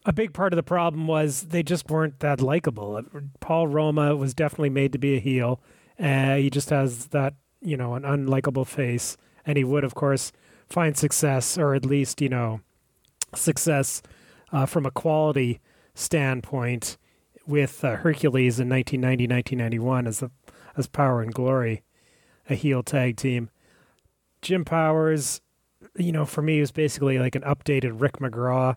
a big part of the problem was they just weren't that likable. Paul Roma was definitely made to be a heel. Uh, he just has that, you know, an unlikable face. And he would, of course, find success, or at least, you know, success uh, from a quality standpoint with uh, Hercules in 1990 1991 as, a, as Power and Glory, a heel tag team. Jim Powers, you know, for me, was basically like an updated Rick McGraw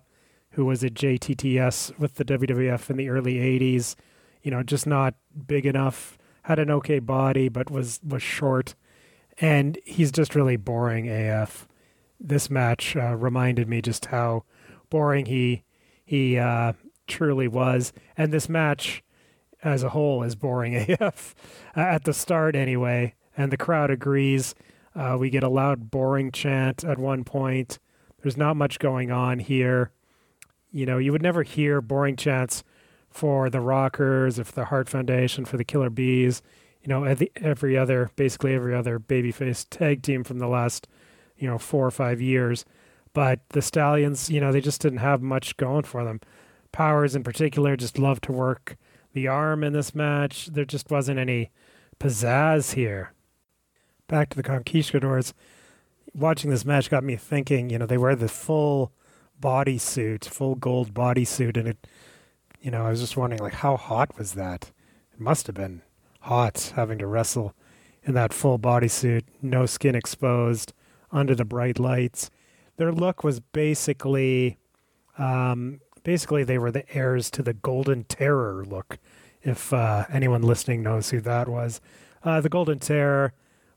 who was at JTTS with the WWF in the early 80s. You know, just not big enough, had an okay body, but was, was short. And he's just really boring AF. This match uh, reminded me just how boring he he uh, truly was. And this match as a whole is boring AF at the start, anyway. And the crowd agrees. Uh, we get a loud, boring chant at one point. There's not much going on here. You know, you would never hear boring chants for the Rockers, or for the Hart Foundation, for the Killer Bees. You know, every other, basically every other babyface tag team from the last, you know, four or five years. But the Stallions, you know, they just didn't have much going for them. Powers, in particular, just loved to work the arm in this match. There just wasn't any pizzazz here. Back to the Conquistadors. Watching this match got me thinking, you know, they wear the full bodysuit, full gold bodysuit, and it, you know, I was just wondering, like, how hot was that? It must have been hot having to wrestle in that full bodysuit, no skin exposed, under the bright lights. Their look was basically, um, basically they were the heirs to the Golden Terror look. If uh, anyone listening knows who that was, uh, the Golden Terror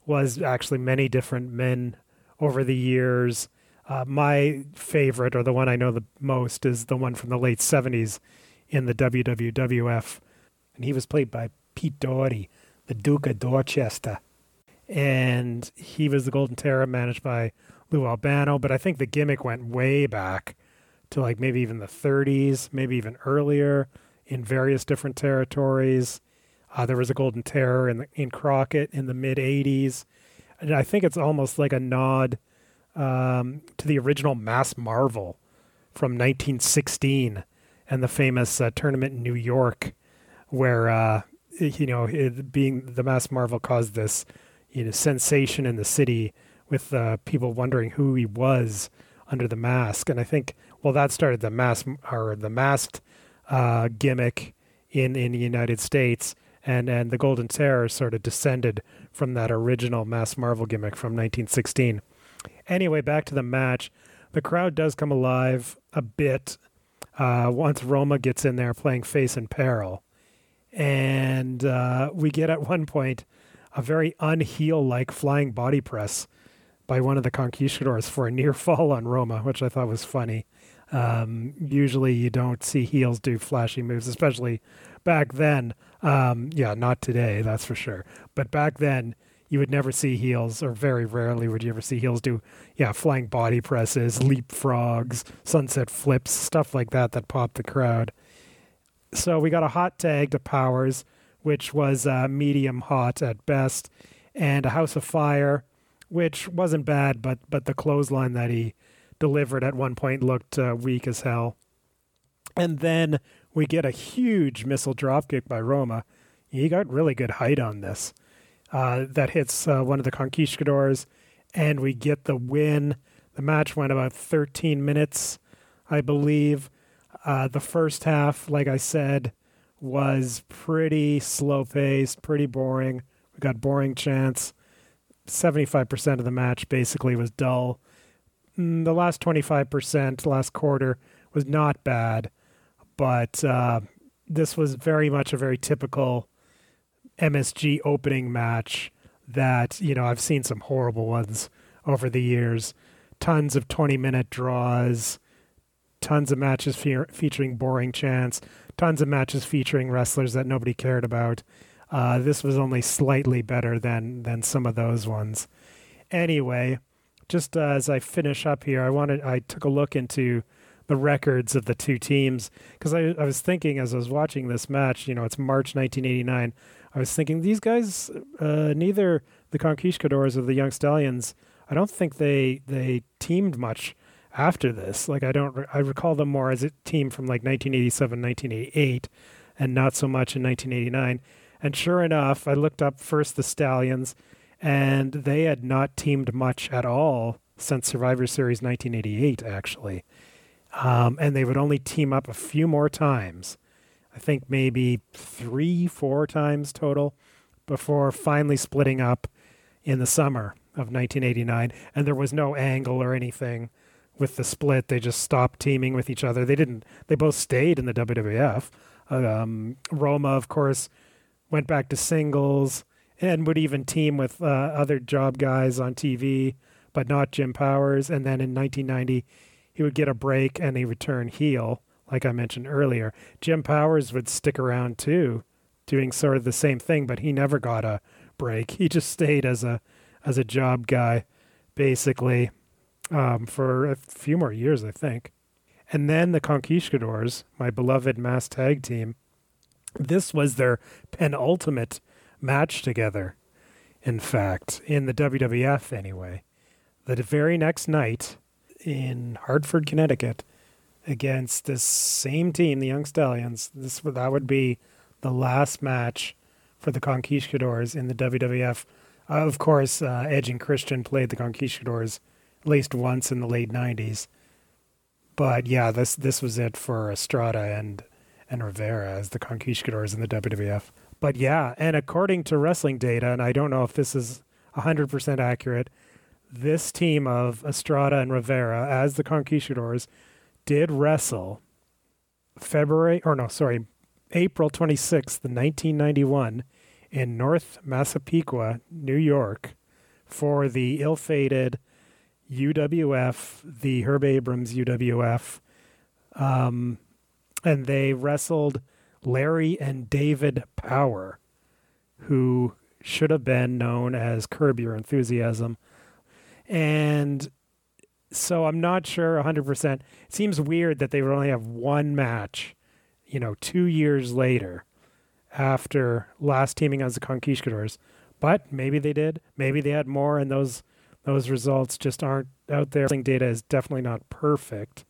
was actually many different men over the years Uh, my favorite, or the one I know the most, is the one from the late 70s in the WWF. And he was played by Pete Doherty, the Duke of Dorchester. And he was the Golden Terror managed by Lou Albano. But I think the gimmick went way back to like maybe even the 30s, maybe even earlier in various different territories. Uh, there was a Golden Terror in, the, in Crockett in the mid 80s. And I think it's almost like a nod um, to the original Masked Marvel from 1916 and the famous uh, tournament in New York, where uh, you know it, being the Mass Marvel caused this you know sensation in the city with uh, people wondering who he was under the mask, and I think well that started the mask or the masked uh, gimmick in in the United States. And, and the Golden Terror sort of descended from that original Masked Marvel gimmick from 1916. Anyway, back to the match. The crowd does come alive a bit uh, once Roma gets in there playing face in peril. And uh, we get at one point a very unheel like flying body press by one of the conquistadors for a near fall on Roma, which I thought was funny. Um, usually you don't see heels do flashy moves, especially back then. Um, yeah, not today, that's for sure. But back then, you would never see heels, or very rarely would you ever see heels do, yeah, flying body presses, leapfrogs, sunset flips, stuff like that that popped the crowd. So we got a hot tag to Powers, which was uh, medium hot at best, and a House of Fire, which wasn't bad, but but the clothesline that he delivered at one point looked uh, weak as hell. And then we get a huge missile dropkick by Roma. He got really good height on this uh, that hits uh, one of the conquistadors, and we get the win. The match went about 13 minutes, I believe. Uh, the first half, like I said, was pretty slow paced, pretty boring. We got boring chance. 75% of the match basically was dull. Mm, the last 25%, last quarter, was not bad, but uh, this was very much a very typical MSG opening match that, you know, I've seen some horrible ones over the years. Tons of 20 minute draws, tons of matches fe- featuring boring chants, tons of matches featuring wrestlers that nobody cared about. Uh, this was only slightly better than than some of those ones. Anyway, just uh, as I finish up here, I wanted I took a look into the records of the two teams because I, I was thinking as I was watching this match. You know, it's March 1989. I was thinking these guys, uh, neither the Conquistadors or the Young Stallions, I don't think they they teamed much after this. Like I don't, re- I recall them more as a team from like 1987, 1988, and not so much in 1989. And sure enough, I looked up first the Stallions, and they had not teamed much at all since Survivor Series 1988, actually. Um, and they would only team up a few more times. I think maybe three, four times total before finally splitting up in the summer of 1989. And there was no angle or anything with the split. They just stopped teaming with each other. They didn't, they both stayed in the WWF. Um, Roma, of course, went back to singles and would even team with uh, other job guys on TV, but not Jim Powers. And then in 1990, he would get a break and he turn heel like I mentioned earlier. Jim Powers would stick around too, doing sort of the same thing, but he never got a break. He just stayed as a as a job guy, basically, um, for a few more years, I think. And then the Conquistadors, my beloved mass tag team, this was their penultimate match together. In fact, in the WWF anyway. The very next night in Hartford, Connecticut, against this same team, the Young Stallions. This that would be the last match for the Conquistadors in the WWF. Uh, of course, uh, Edge and Christian played the Conquistadors at least once in the late '90s. But yeah, this this was it for Estrada and and Rivera as the Conquistadors in the WWF. But yeah, and according to wrestling data, and I don't know if this is 100% accurate, this team of Estrada and Rivera as the Conquistadors did wrestle February, or no, sorry, April 26th, 1991, in North Massapequa, New York, for the ill fated UWF, the Herb Abrams UWF, um, and they wrestled Larry and David Power, who should have been known as Curb Your Enthusiasm. And so I'm not sure 100%. It seems weird that they would only have one match, you know, two years later after last teaming as the Conquistadors. But maybe they did. Maybe they had more, and those those results just aren't out there. Data is definitely not perfect.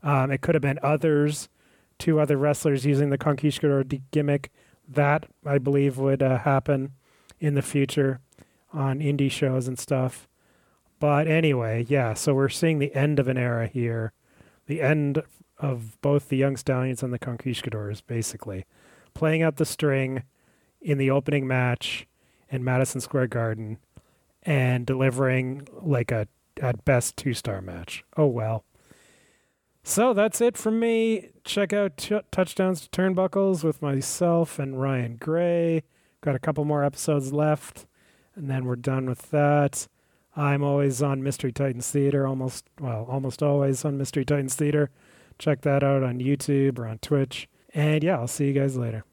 Um, it could have been others, two other wrestlers using the Conquistador gimmick. That I believe would uh, happen in the future on indie shows and stuff. But anyway, yeah, so we're seeing the end of an era here, the end of both the Young Stallions and the Conquistadors, basically. Playing out the string in the opening match in Madison Square Garden and delivering like a, at best, two star match. Oh, well. So that's it from me. Check out t- Touchdowns to Turnbuckles with myself and Ryan Gray. Got a couple more episodes left, and then we're done with that. I'm always on Mystery Titans Theater, almost, well, almost always on Mystery Titans Theater. Check that out on YouTube or on Twitch. And yeah, I'll see you guys later.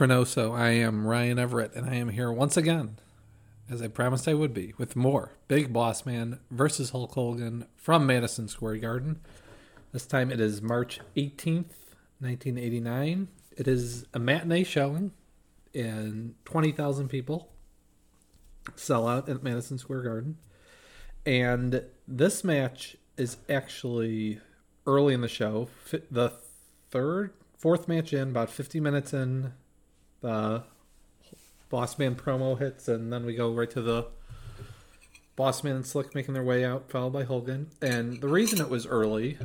Chronoso, I am Ryan Everett, and I am here once again, as I promised I would be, with more Big Boss Man versus Hulk Hogan from Madison Square Garden. This time it is March 18th, 1989. It is a matinee showing, and 20,000 people sell out at Madison Square Garden. And this match is actually early in the show. The third, fourth match in, about 50 minutes in, the Boss Man promo hits, and then we go right to the Boss Man and Slick making their way out, followed by Hogan. And the reason it was early,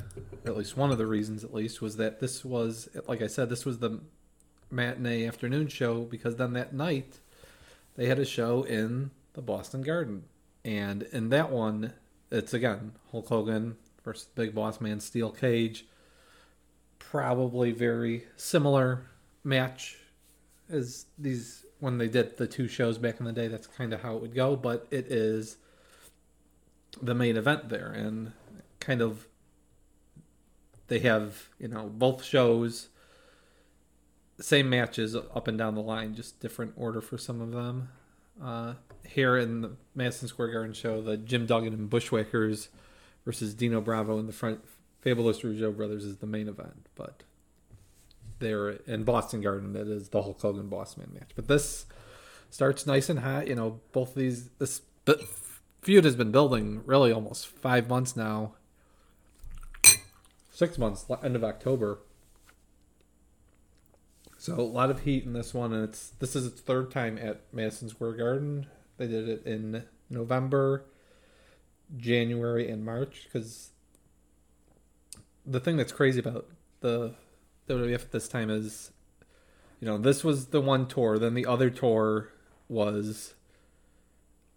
at least one of the reasons at least, was that this was, like I said, this was the matinee afternoon show because then that night they had a show in the Boston Garden. And in that one, it's again Hulk Hogan versus Big Boss Man Steel Cage. Probably very similar match as these when they did the two shows back in the day. That's kind of how it would go, but it is the main event there, and kind of they have you know both shows same matches up and down the line, just different order for some of them. Uh, here in the Madison Square Garden show, the Jim Duggan and Bushwhackers versus Dino Bravo and the front Fabulous Rougeau Brothers is the main event, but they're in Boston Garden. That is the Hulk Hogan Boss Man match. But this starts nice and hot. You know, both these this feud has been building really almost five months now, six months, end of October. So a lot of heat in this one, and it's this is its third time at Madison Square Garden. They did it in November, January, and March. Because the thing that's crazy about the WWF this time is, you know, this was the one tour. Then the other tour was,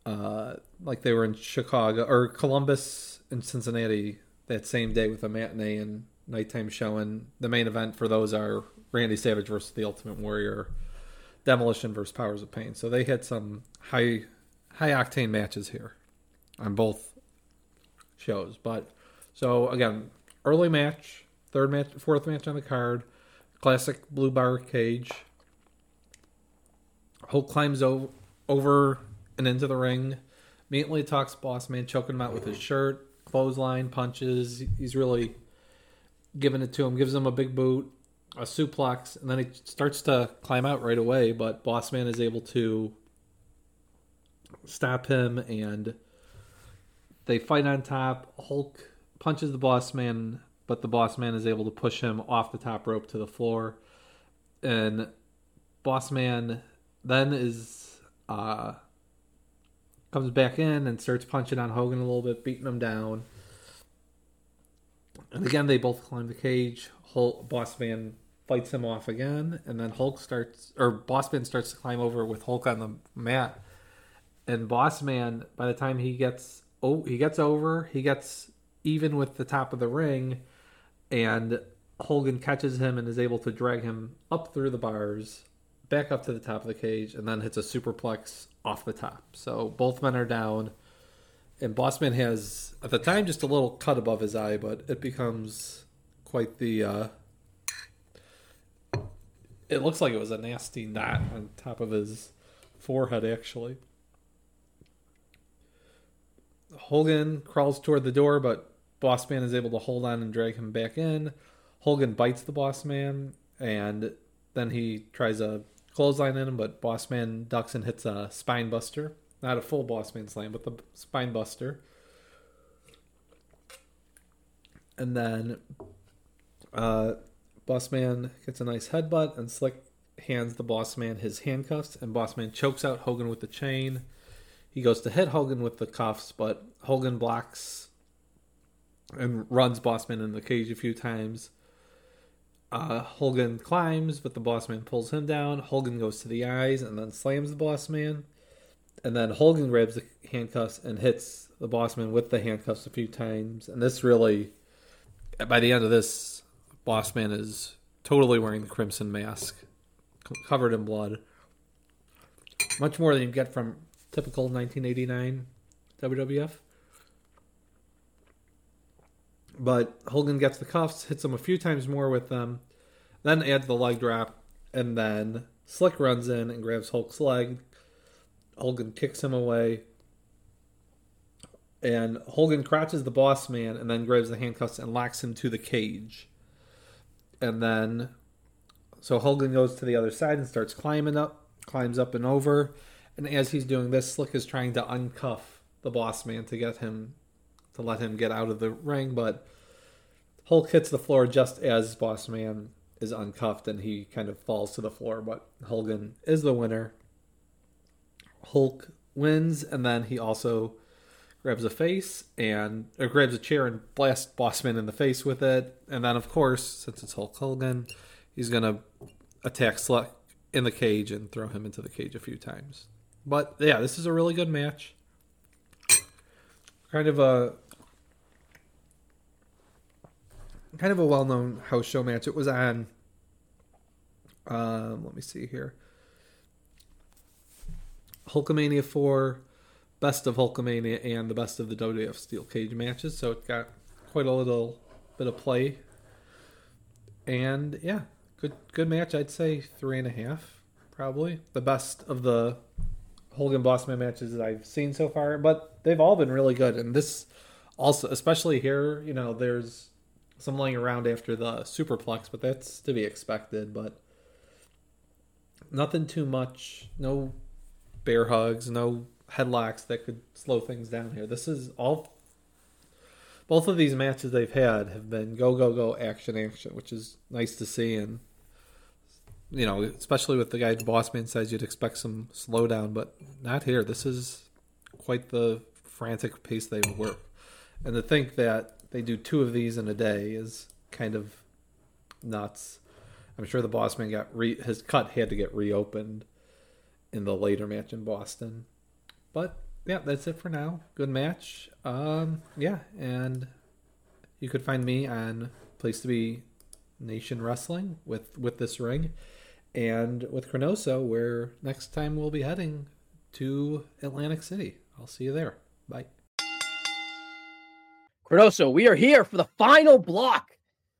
uh, like they were in Chicago or Columbus and Cincinnati that same day with a matinee and nighttime show. And the main event for those are Randy Savage versus the Ultimate Warrior, Demolition versus Powers of Pain. So they had some high high octane matches here on both shows. But so again, early match, third match, fourth match on the card, classic blue bar cage. Hulk climbs over, over and into the ring. Immediately talks Boss Man, choking him out with his shirt, clothesline, punches. He's really giving it to him, gives him a big boot, a suplex, and then he starts to climb out right away. But Boss Man is able to stop him, and they fight on top. Hulk punches the Boss Man, but the Boss Man is able to push him off the top rope to the floor, and Boss Man then is uh comes back in and starts punching on Hogan a little bit, beating him down. And again, they both climb the cage. Hulk, Boss Man fights him off again, and then Hulk starts, or Boss Man starts to climb over with Hulk on the mat. And Boss Man, by the time he gets, oh, he gets over, he gets even with the top of the ring, and Hogan catches him and is able to drag him up through the bars, back up to the top of the cage, and then hits a superplex off the top. So both men are down, and Bossman has at the time just a little cut above his eye, but it becomes quite the. Uh, it looks like it was a nasty knot on top of his forehead, actually. Hogan crawls toward the door, but Bossman is able to hold on and drag him back in. Hogan bites the Bossman, and then he tries a clothesline in him, but Bossman ducks and hits a spine buster. Not a full Bossman slam, but the spine buster. And then uh, Bossman gets a nice headbutt, and Slick hands the Bossman his handcuffs, and Bossman chokes out Hogan with the chain. He goes to hit Hogan with the cuffs, but Hogan blocks and runs Bossman in the cage a few times. Uh, Hogan climbs, but the Bossman pulls him down. Hogan goes to the eyes and then slams the Bossman. And then Hogan grabs the handcuffs and hits the Bossman with the handcuffs a few times. And this really, by the end of this, Bossman is totally wearing the crimson mask, covered in blood. Much more than you get from typical 1989 WWF. But Hogan gets the cuffs, hits him a few times more with them, then adds the leg drop, and then Slick runs in and grabs Hulk's leg. Hogan kicks him away. And Hogan crouches the boss man and then grabs the handcuffs and locks him to the cage. And then, so Hogan goes to the other side and starts climbing up, climbs up and over. And as he's doing this, Slick is trying to uncuff the boss man to get him, to let him get out of the ring. But Hulk hits the floor just as boss man is uncuffed and he kind of falls to the floor. But Hogan is the winner. Hulk wins, and then he also grabs a face and or grabs a chair and blasts Bossman in the face with it. And then, of course, since it's Hulk Hogan, he's gonna attack Slick in the cage and throw him into the cage a few times. But yeah, this is a really good match. Kind of a kind of a well-known house show match. It was on. Um, let me see here. Hulkamania 4, Best of Hulkamania, and the Best of the WWF Steel Cage matches. So it got quite a little bit of play. And yeah, good good match. I'd say three and a half, probably the best of the Hogan Bossman matches that I've seen so far. But they've all been really good, and this also, especially here, you know, there's some laying around after the superplex, but that's to be expected. But nothing too much. No bear hugs, no headlocks that could slow things down here. This is all. Both of these matches they've had have been go go go action action, which is nice to see, and you know, especially with the guy Bossman says you'd expect some slowdown, but not here. This is quite the frantic pace they work, and to think that they do two of these in a day is kind of nuts. I'm sure the Bossman got re- his cut had to get reopened in the later match in Boston. But yeah, that's it for now. Good match. Um, yeah, and you could find me on Place to Be Nation Wrestling with with this ring, and with Chronoso, where next time we'll be heading to Atlantic City. I'll see you there. Bye. Chronoso, we are here for the final block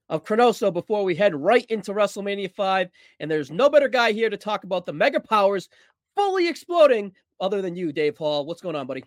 of Chronoso before we head right into WrestleMania 5. And there's no better guy here to talk about the mega powers fully exploding other than you, Dave Hall. What's going on, buddy?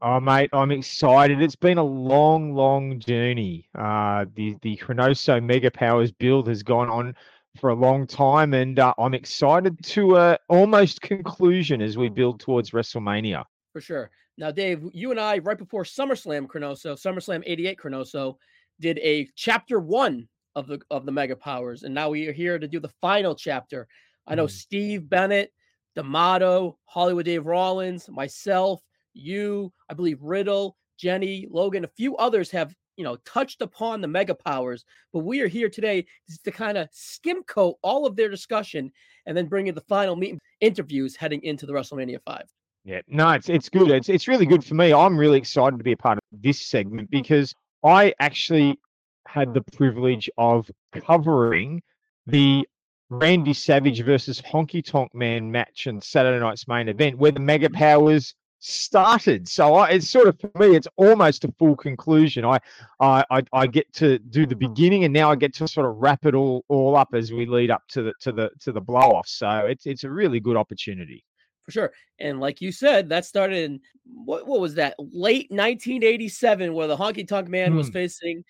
Oh, mate, I'm excited. It's been a long, long journey. Uh, the the Chronoso Mega Powers build has gone on for a long time, and uh, I'm excited to uh, almost conclusion as we build towards WrestleMania. For sure. Now, Dave, you and I, right before SummerSlam Chronoso, SummerSlam 88 Chronoso, did a chapter one of the of the Mega Powers, and now we are here to do the final chapter. I know Steve Bennett, D'Amato, Hollywood Dave Rollins, myself, you, I believe Riddle, Jenny, Logan, a few others have you know touched upon the mega powers, but we are here today to kind of skim coat all of their discussion and then bring you the final meet interviews heading into the WrestleMania five. Yeah, no, it's it's good. It's it's really good for me. I'm really excited to be a part of this segment because I actually had the privilege of covering the Randy Savage versus Honky Tonk Man match and Saturday night's main event, where the Mega Powers started. So I, it's sort of for me, it's almost a full conclusion. I, I, I, I get to do the beginning, and now I get to sort of wrap it all all up as we lead up to the to the to the blow off. So it's it's a really good opportunity. for sure. And like you said, that started in what what was that? Late 1987, where the Honky Tonk Man was Hmm. facing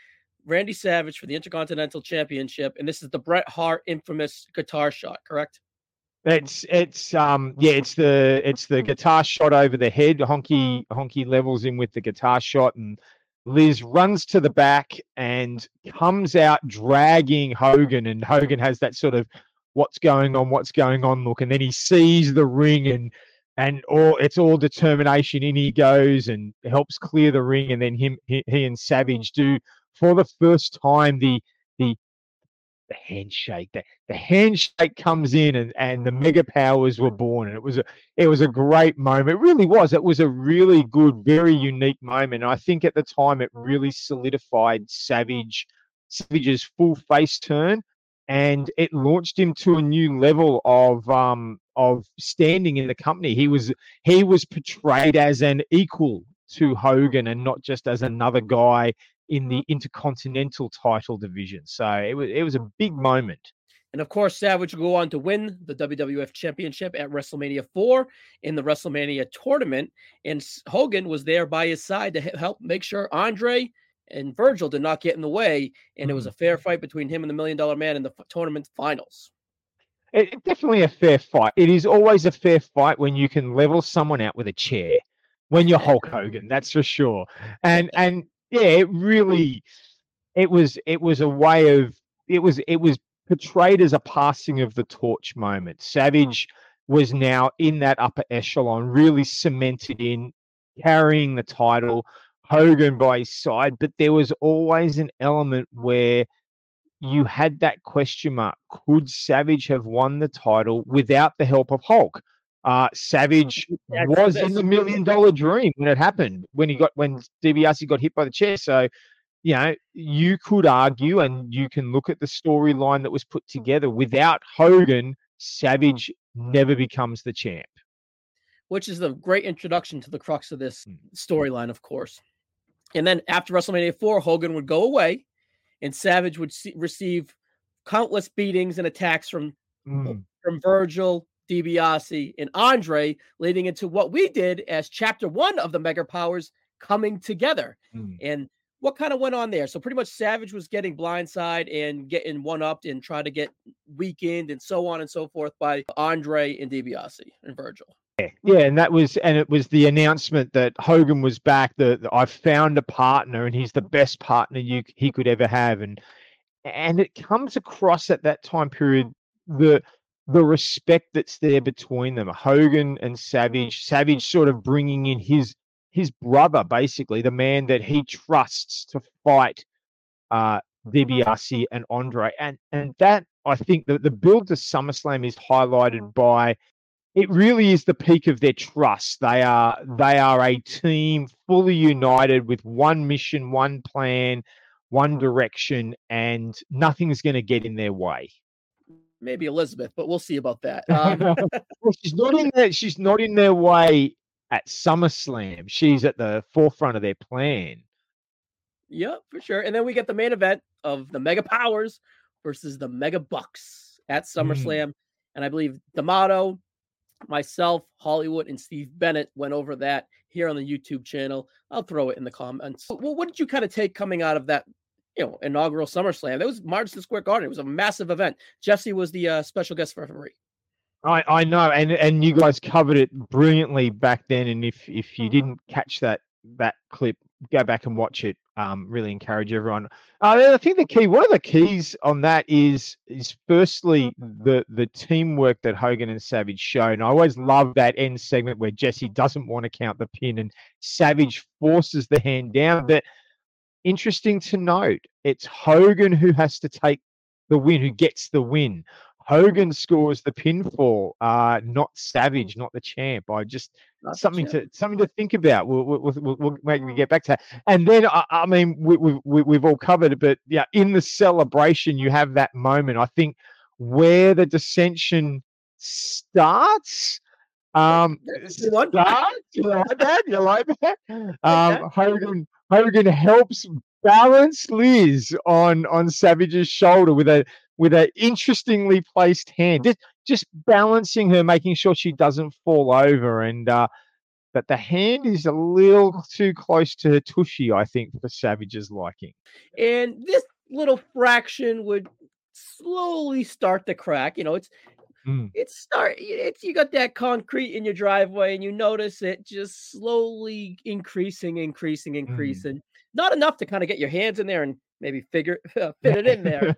Randy Savage for the Intercontinental Championship, and this is the Bret Hart infamous guitar shot, correct? It's it's um yeah it's the it's the guitar shot over the head. Honky Honky levels in with the guitar shot, and Liz runs to the back and comes out dragging Hogan, and Hogan has that sort of what's going on, what's going on look, and then he sees the ring and and all it's all determination. In he goes and helps clear the ring, and then him he, he and Savage do for the first time the the handshake. The, the handshake comes in and, and the mega powers were born. And it was a it was a great moment. It really was. It was a really good, very unique moment. I think at the time it really solidified Savage Savage's full face turn and it launched him to a new level of um of standing in the company. He was he was portrayed as an equal to Hogan and not just as another guy in the mm-hmm. intercontinental title division. So it was it was a big moment. And of course, Savage would go on to win the WWF Championship at WrestleMania 4 in the WrestleMania tournament. And Hogan was there by his side to help make sure Andre and Virgil did not get in the way. And it was a mm. fair fight between him and the Million Dollar Man in the f- tournament finals. It, it- definitely a fair fight. It is always a fair fight when you can level someone out with a chair. When you're Hulk Hogan, that's for sure. And and yeah, it really it was it was a way of it was it was portrayed as a passing of the torch moment. Hmm. Savage was now in that upper echelon, really cemented in, carrying the title, Hogan by his side, but there was always an element where you had that question mark. Could Savage have won the title without the help of Hulk? Uh, Savage Yeah, was in the million dollar dream when it happened, when he got when DiBiase got hit by the chair. So, you know, you could argue and you can look at the storyline that was put together. Without Hogan, Savage never becomes the champ. which is the great introduction to the crux of this storyline, of course. And then after WrestleMania 4, Hogan would go away and Savage would see, receive countless beatings and attacks from Mm. from Virgil, DiBiase, and Andre, leading into what we did as chapter one of the Mega Powers coming together. Mm. And what kind of went on there? So pretty much Savage was getting blindside and getting one upped and trying to get weakened and so on and so forth by Andre and DiBiase and Virgil. Yeah, yeah, and that was, and it was the announcement that Hogan was back. That I found a partner, and he's the best partner you he could ever have, and and it comes across at that time period the the respect that's there between them. Hogan and Savage, Savage sort of bringing in his his brother, basically the man that he trusts to fight uh, DiBiase and Andre, and and that I think that the build to SummerSlam is highlighted by it really is the peak of their trust. They are they are a team fully united with one mission, one plan, one direction, and nothing's going to get in their way. Maybe Elizabeth, but we'll see about that. Um, Well, she's not in there. She's not in their way at SummerSlam. She's at the forefront of their plan. Yeah, for sure. And then we get the main event of the Mega Powers versus the Mega Bucks at SummerSlam. And I believe D'Amato, myself, Hollywood, and Steve Bennett went over that here on the YouTube channel. I'll throw it in the comments. Well, what did you kind of take coming out of that, you know, inaugural SummerSlam? That was Madison Square Garden. It was a massive event. Jesse was the uh, special guest referee. I, I know, and and you guys covered it brilliantly back then. And if if you didn't catch that that clip, go back and watch it. Um, really encourage everyone. Uh, I think the key, one of the keys on that is is firstly the the teamwork that Hogan and Savage showed. And I always love that end segment where Jesse doesn't want to count the pin and Savage forces the hand down. But interesting to note, it's Hogan who has to take the win, who gets the win. Hogan scores the pinfall, uh, not Savage, not the champ. I just Not something to something to think about. We'll we'll, we'll, we'll, we'll maybe get back to that. And then I, I mean we, we, we we've all covered it, but yeah, in the celebration you have that moment. I think where the dissension starts Um, one. start, you like that? You like that? Um, Hogan Hogan helps balance Liz on on Savage's shoulder with a with a interestingly placed hand, just just balancing her, making sure she doesn't fall over. And uh, but the hand is a little too close to her tushy, I think, for Savage's liking. and this little fraction would slowly start to crack. You know, it's Mm. it's start it's you got that concrete in your driveway and you notice it just slowly increasing, increasing, increasing. Not enough to kind of get your hands in there and maybe figure fit it in there.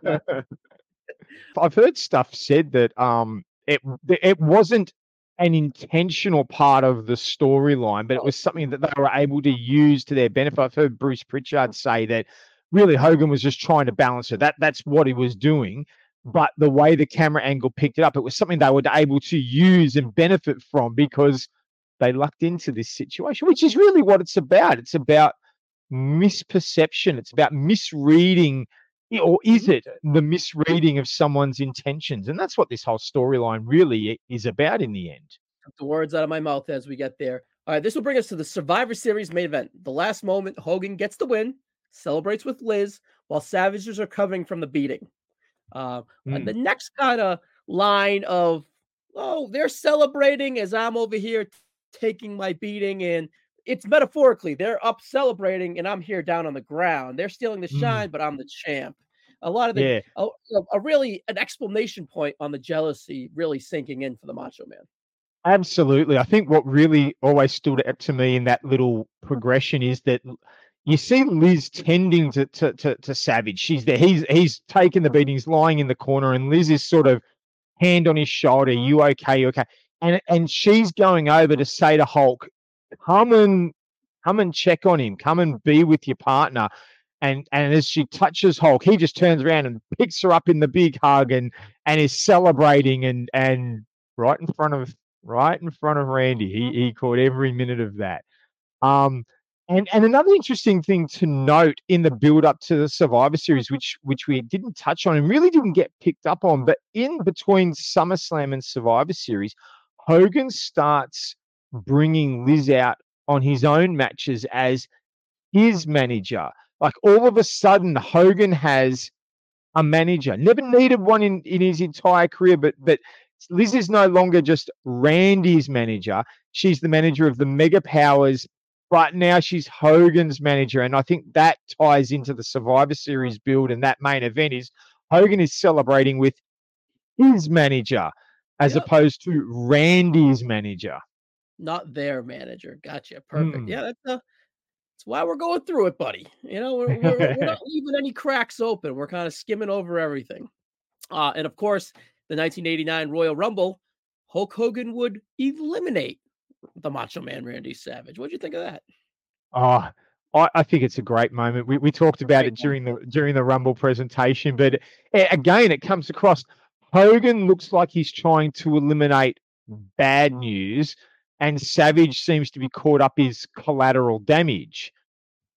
I've heard stuff said that um it it wasn't an intentional part of the storyline, but it was something that they were able to use to their benefit. I've heard Bruce Pritchard say that really Hogan was just trying to balance it. That that's what he was doing. But the way the camera angle picked it up, it was something they were able to use and benefit from because they lucked into this situation, which is really what it's about. It's about misperception. It's about misreading, or is it the misreading of someone's intentions? And that's what this whole storyline really is about in the end. the words out of my mouth as we get there. All right, this will bring us to the Survivor Series main event. The last moment, Hogan gets the win, celebrates with Liz, while Savages are covering from the beating. Uh, and the next kind of line of, oh, they're celebrating as I'm over here taking my beating, and it's metaphorically they're up celebrating, and I'm here down on the ground. They're stealing the Mm. shine, but I'm the champ. A lot of the, Yeah. a, a- really an explanation point on the jealousy really sinking in for the Macho Man. Absolutely. I think what really always stood out to me in that little progression is that you see Liz tending to to to, to Savage. She's there. He's he's taken the beating. He's lying in the corner, and Liz is sort of hand on his shoulder. You okay? You okay? And and she's going over to say to Hulk, "Come and come and check on him. Come and be with your partner." And and as she touches Hulk, he just turns around and picks her up in the big hug and and is celebrating and and right in front of right in front of Randy. He he caught every minute of that. Um, and and another interesting thing to note in the build up to the Survivor Series, mm-hmm. which which we didn't touch on and really didn't get picked up on, but in between SummerSlam and Survivor Series, Hogan starts bringing Liz out on his own matches as his manager. Like all of a sudden, Hogan has a manager. Never needed one in, in his entire career, but but Liz is no longer just Randy's manager. She's the manager of the Mega Powers, but now she's Hogan's manager. And I think that ties into the Survivor Series build and that main event is Hogan is celebrating with his manager as opposed to Randy's manager. not their manager. Gotcha. Perfect. Mm. Yeah, that's uh, that's why we're going through it, buddy. You know, we're, we're, we're not leaving any cracks open. We're kind of skimming over everything. Uh, and of course, the 1989 Royal Rumble, Hulk Hogan would eliminate the Macho Man Randy Savage. What'd you think of that? Oh, I, I think it's a great moment. We, we talked about it during the during the Rumble presentation, but again, it comes across. Hogan looks like he's trying to eliminate bad news, and Savage seems to be caught up as collateral damage.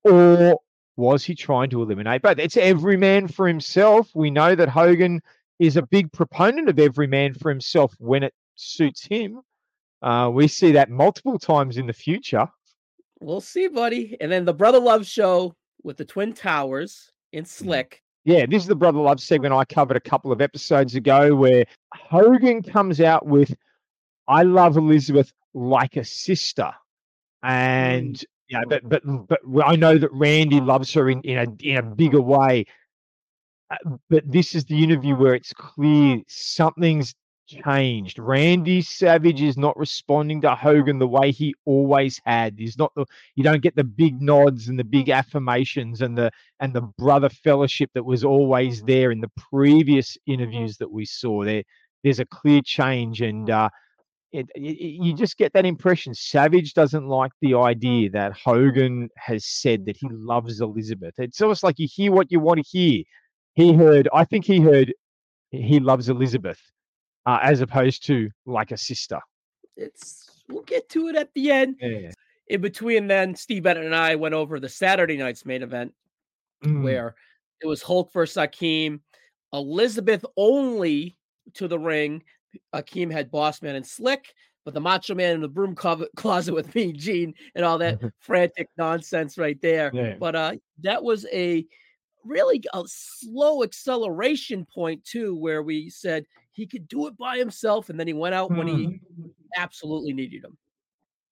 Or was he trying to eliminate both? It's every man for himself. We know that Hogan is a big proponent of every man for himself when it suits him. Uh, we see that multiple times in the future. We'll see, buddy. And then the Brother Love show with the Twin Towers in Slick. Yeah, this is the Brother Love segment I covered a couple of episodes ago where Hogan comes out with I love Elizabeth like a sister. And yeah, but but but I know that Randy loves her in, in a in a bigger way. Uh, But this is the interview where it's clear something's changed. Randy Savage is not responding to Hogan the way he always had. He's not the you don't get the big nods and the big hmm. affirmations and the and the brother fellowship that was always mm-hmm. there in the previous interviews mm-hmm. that we saw. There there's a clear change and uh it, it, you just get that impression. Savage doesn't like the idea mm-hmm. that Hogan has said that he loves Elizabeth. It's almost like you hear what you want to hear. He heard, I think he heard he loves Elizabeth uh, as opposed to like a sister. It's we'll get to it at the end. Yeah. In between, then Steve Bennett and I went over the Saturday night's main event Mm. where it was Hulk versus Akeem, Elizabeth only to the ring. Akeem had Bossman and Slick, but the Macho Man in the broom closet closet with Mean Gene and all that frantic nonsense right there. Yeah. But uh, that was a really a slow acceleration point too, where we said he could do it by himself, and then he went out when he absolutely needed him.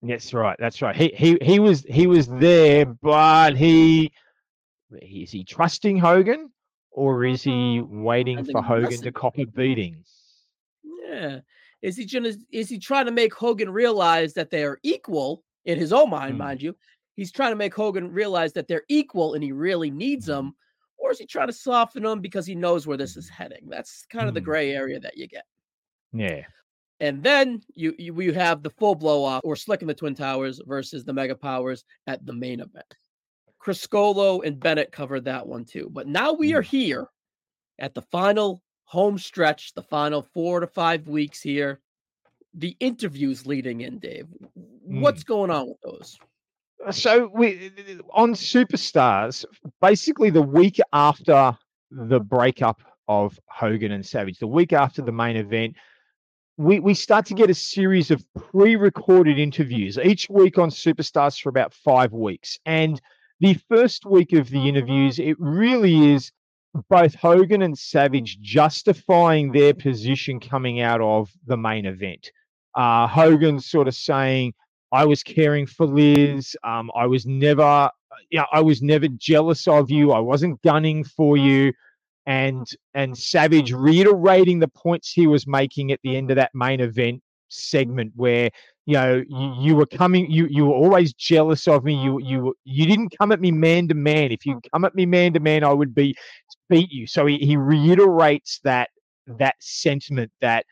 That's right. That's right. He he he was he was there, but he is he trusting Hogan or is he waiting for Hogan to cop a beating? Yeah. Is he gonna is he trying to make Hogan realize that they are equal in his own mind, Mm. mind you? He's trying to make Hogan realize that they're equal and he really needs them, or is he trying to soften them because he knows where this is mm-hmm. heading? That's kind of the Mm. gray area that you get. Yeah. And then you you, you have the full blow off or Slick and the Twin Towers versus the Mega Powers at the main event. Criscolo and Bennett covered that one too. But now we are mm-hmm. here at the final home stretch, the final four to five weeks here. The interviews leading in, Dave. What's mm. going on with those? So we on Superstars, basically the week after the breakup of Hogan and Savage, the week after the main event, we, we start to get a series of pre-recorded interviews each week on Superstars for about five weeks. And the first week of the interviews, it really is both Hogan and Savage justifying their position coming out of the main event. Uh, Hogan sort of saying, I was caring for Liz. Um, I was never, yeah, I was never jealous of you. I wasn't gunning for you. And and Savage reiterating the points he was making at the end of that main event segment, where you know you, you were coming, you you were always jealous of me. You you you didn't come at me man to man. If you come at me man to man, I would be beat you. So he, he reiterates that that sentiment that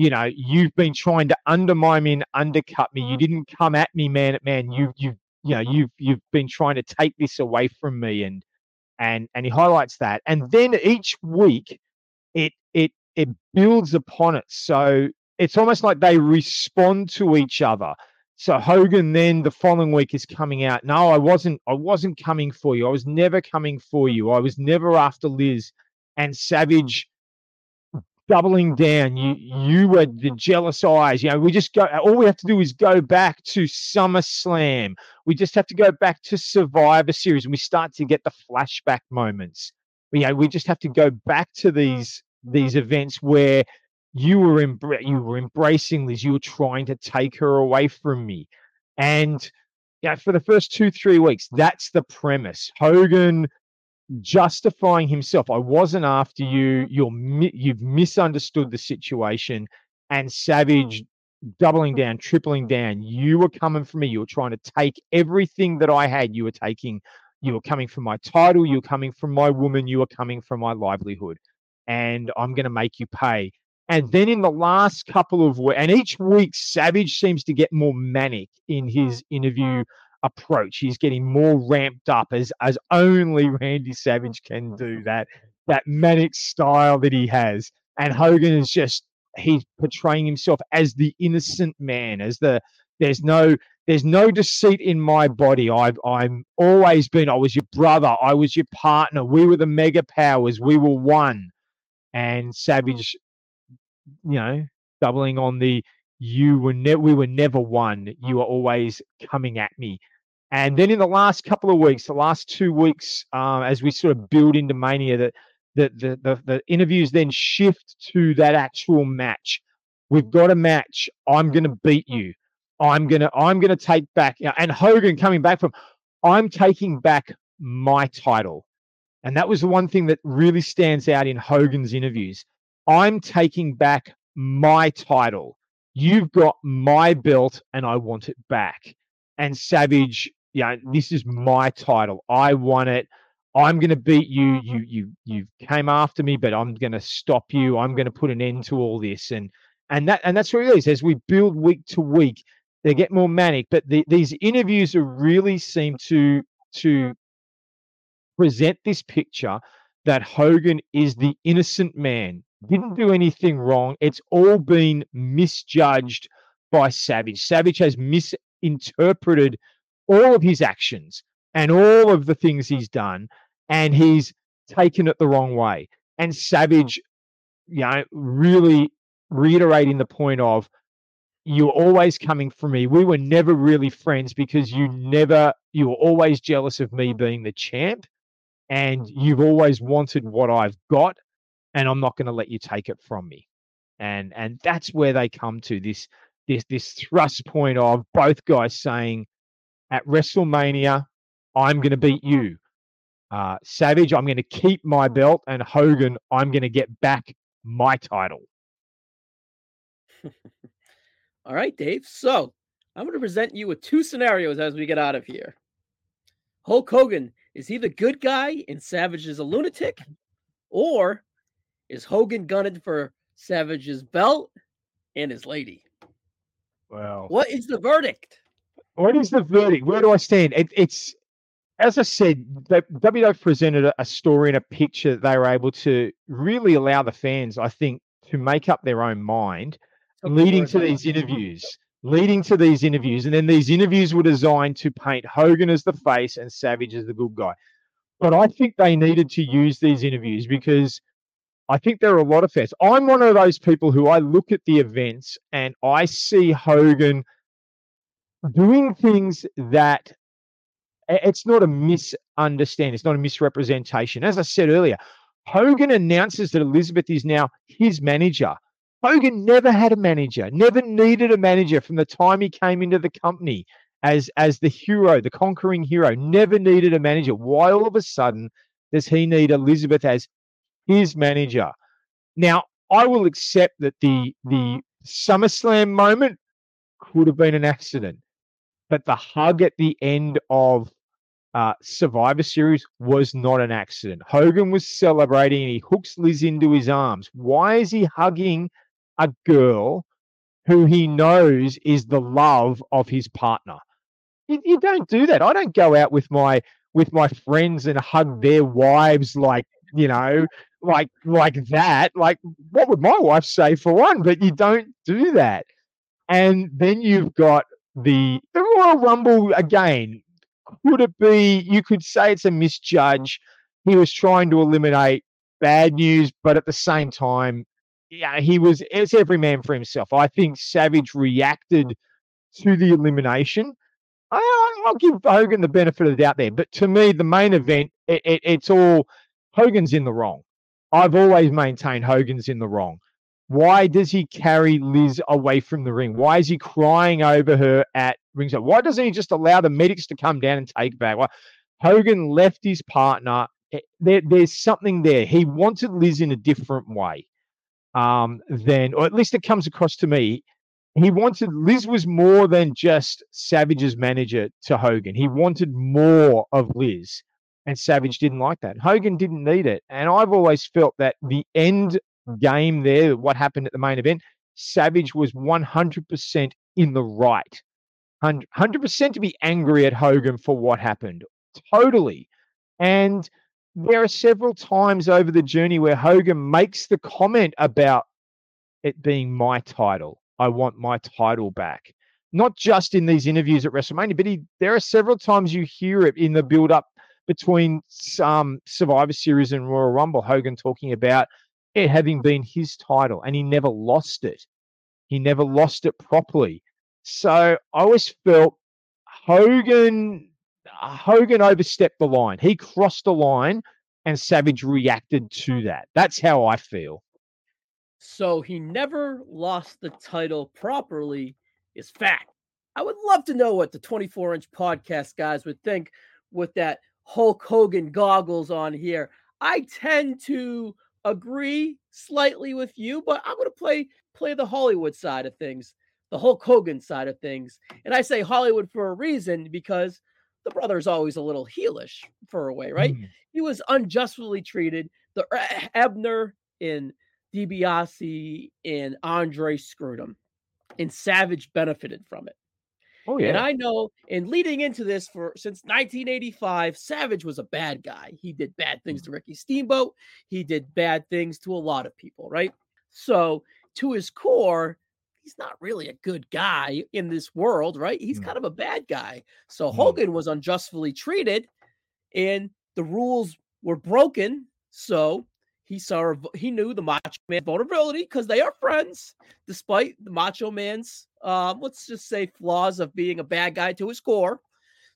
you know you've been trying to undermine me and undercut me. You mm-hmm. didn't come at me man at man. You've, you've, you know you've you've been trying to take this away from me and and and he highlights that. And then each week it it it builds upon it. So it's almost like they respond to each other. So hogan then the following week is coming out no i wasn't i wasn't coming for you. I was never coming for mm-hmm. you. I was never after liz and mm. savage doubling down. You you were the jealous eyes. You know, we just go. All we have to do is go back to SummerSlam. We just have to go back to Survivor Series, and we start to get the flashback moments. You know, we just have to go back to these these events where you were you were embracing Liz. You were trying to take her away from me, and yeah, for the first two three weeks, that's the premise. Hogan justifying himself. I wasn't after oh, you. You're mi- you've misunderstood the situation, and Savage hmm. doubling hmm. down, tripling hmm. down. You were coming for me. You were trying to take everything that I had. You were taking. You were coming from my title. You were coming from my woman. You were coming from my livelihood, and I'm going to make you pay. And then in the last couple of weeks, and each week, Savage seems to get more manic in his interview approach. He's getting more ramped up as as only Randy Savage can do that that manic style that he has. And Hogan is just he's portraying himself as the innocent man, as the there's no there's no deceit in my body. I've I'm always been. I was your brother. I was your partner. We were the mega powers. We were one. And hmm. Savage, you know, doubling on the you were ne- we were never one. You hmm. were always coming at me. And then in the last couple of weeks, the last two weeks, um, as we sort of build into Mania, that the, the the the interviews then shift to that actual match. We've got a match. I'm going to beat you. I'm gonna I'm gonna take back and Hogan coming back from. I'm taking back my title, and that was the one thing that really stands out in Hogan's interviews. I'm taking back my title. You've got my belt, and I want it back. And Savage, yeah, mm. this is my title. I won it. I'm going to beat you. Mm-hmm. You you you came after me, but I'm going to stop you. I'm going to put an end to all this. And and that and that's what it is. As we build week to week, they get more manic. But the, these interviews are really seem to to present this picture that Hogan is the innocent man, didn't do anything wrong. It's all been misjudged by Savage. Savage has misinterpreted all of his actions and all of the things he's done, and he's taken it the wrong way. And hmm. Savage, you know, really reiterating the point of you're always coming for me. We were never really friends because you never, you were always jealous of me hmm. being the champ, and you've always wanted what I've got, and I'm not going to let you take it from me. And and that's where they come to this this this thrust point of both guys saying, at WrestleMania, I'm going to beat you. Uh, Savage, I'm going to keep my belt, and Hogan, I'm going to get back my title. All right, Dave. So I'm going to present you with two scenarios as we get out of here. Hulk Hogan, is he the good guy and Savage is a lunatic? Or is Hogan gunning for Savage's belt and his lady? Well, What is the verdict? What is the verdict? Where do I stand? It, it's as I said, the WWF presented a, a story and a picture that they were able to really allow the fans, I think, to make up their own mind, the leading to these mm-hmm. interviews. Leading to these interviews, and then these interviews were designed to paint Hogan as the face and Savage as the good guy. But I think they needed to use these interviews because I think there are a lot of fans. I'm one of those people who I look at the events and I see Hogan doing things that it's not a misunderstanding, it's not a misrepresentation. As I said earlier, Hogan announces that Elizabeth is now his manager. Hogan never had a manager, never needed a manager from the time he came into the company as as the hero, the conquering hero, never needed a manager. Why all of a sudden does he need Elizabeth as his manager? Now, I will accept that the the SummerSlam moment could have been an accident, but the hug at the end of uh, Survivor Series was not an accident. Hogan was celebrating and he hooks Liz into his arms. Why is he hugging a girl who he knows is the love of his partner? You, you don't do that. I don't go out with my with my friends and hug their wives like you know like like that. Like what would my wife say for one? But you don't do that. And then you've got the the Royal Rumble again. Could it be? You could say it's a misjudge. He was trying to eliminate bad news, but at the same time, yeah, he was. It's every man for himself. I think Savage reacted to the elimination. I, I- I'll give Hogan the benefit of the doubt there, but to me, the main event, it, it, it's all Hogan's in the wrong. I've always maintained Hogan's in the wrong. Why does he carry Liz away from the ring? Why is he crying over her at ringside? Why doesn't he just allow the medics to come down and take back? Why? Hogan left his partner. Eh, There, there's something there. He wanted Liz in a different way um, than, or at least it comes across to me. He wanted Liz was more than just Savage's manager to Hogan. He wanted more of Liz, and Savage didn't like that. Hogan didn't need it, and I've always felt that the end game there, what happened at the main event, Savage was 100% in the right. 100 100% to be angry at Hogan for what happened. Totally. And there are several times over the journey where Hogan makes the comment about it being my title. I want my title back. Not just in these interviews at WrestleMania, but he, there are several times you hear it in the build up between some Survivor Series and Royal Rumble. Hogan talking about it having been his title and he never lost it. He never lost it properly. So I always felt Hogan Hogan overstepped the line. He crossed the line and Savage reacted to that. That's how I feel. So he never lost the title properly is fact. I would love to know what the 24 inch podcast guys would think with that Hulk Hogan goggles on here. I tend to agree slightly with you, but I'm going to play play the Hollywood side of things, the Hulk Hogan side of things. And I say Hollywood for a reason because the brother is always a little heelish for a way, right? Mm. He was unjustly treated. The Hebner in DiBiase and Andre screwed him, and Savage benefited from it. Oh And. I know, and leading into this for since 1985, Savage was a bad guy. He did bad things mm. to Ricky Steamboat. He did bad things to a lot of people, right? So, to his core, he's not really a good guy in this world, right? He's mm. kind of a bad guy. So, mm. Hogan was unjustly treated, and the rules were broken. So, he saw he knew the Macho Man vulnerability because they are friends, despite the Macho Man's um, let's just say, flaws of being a bad guy to his core.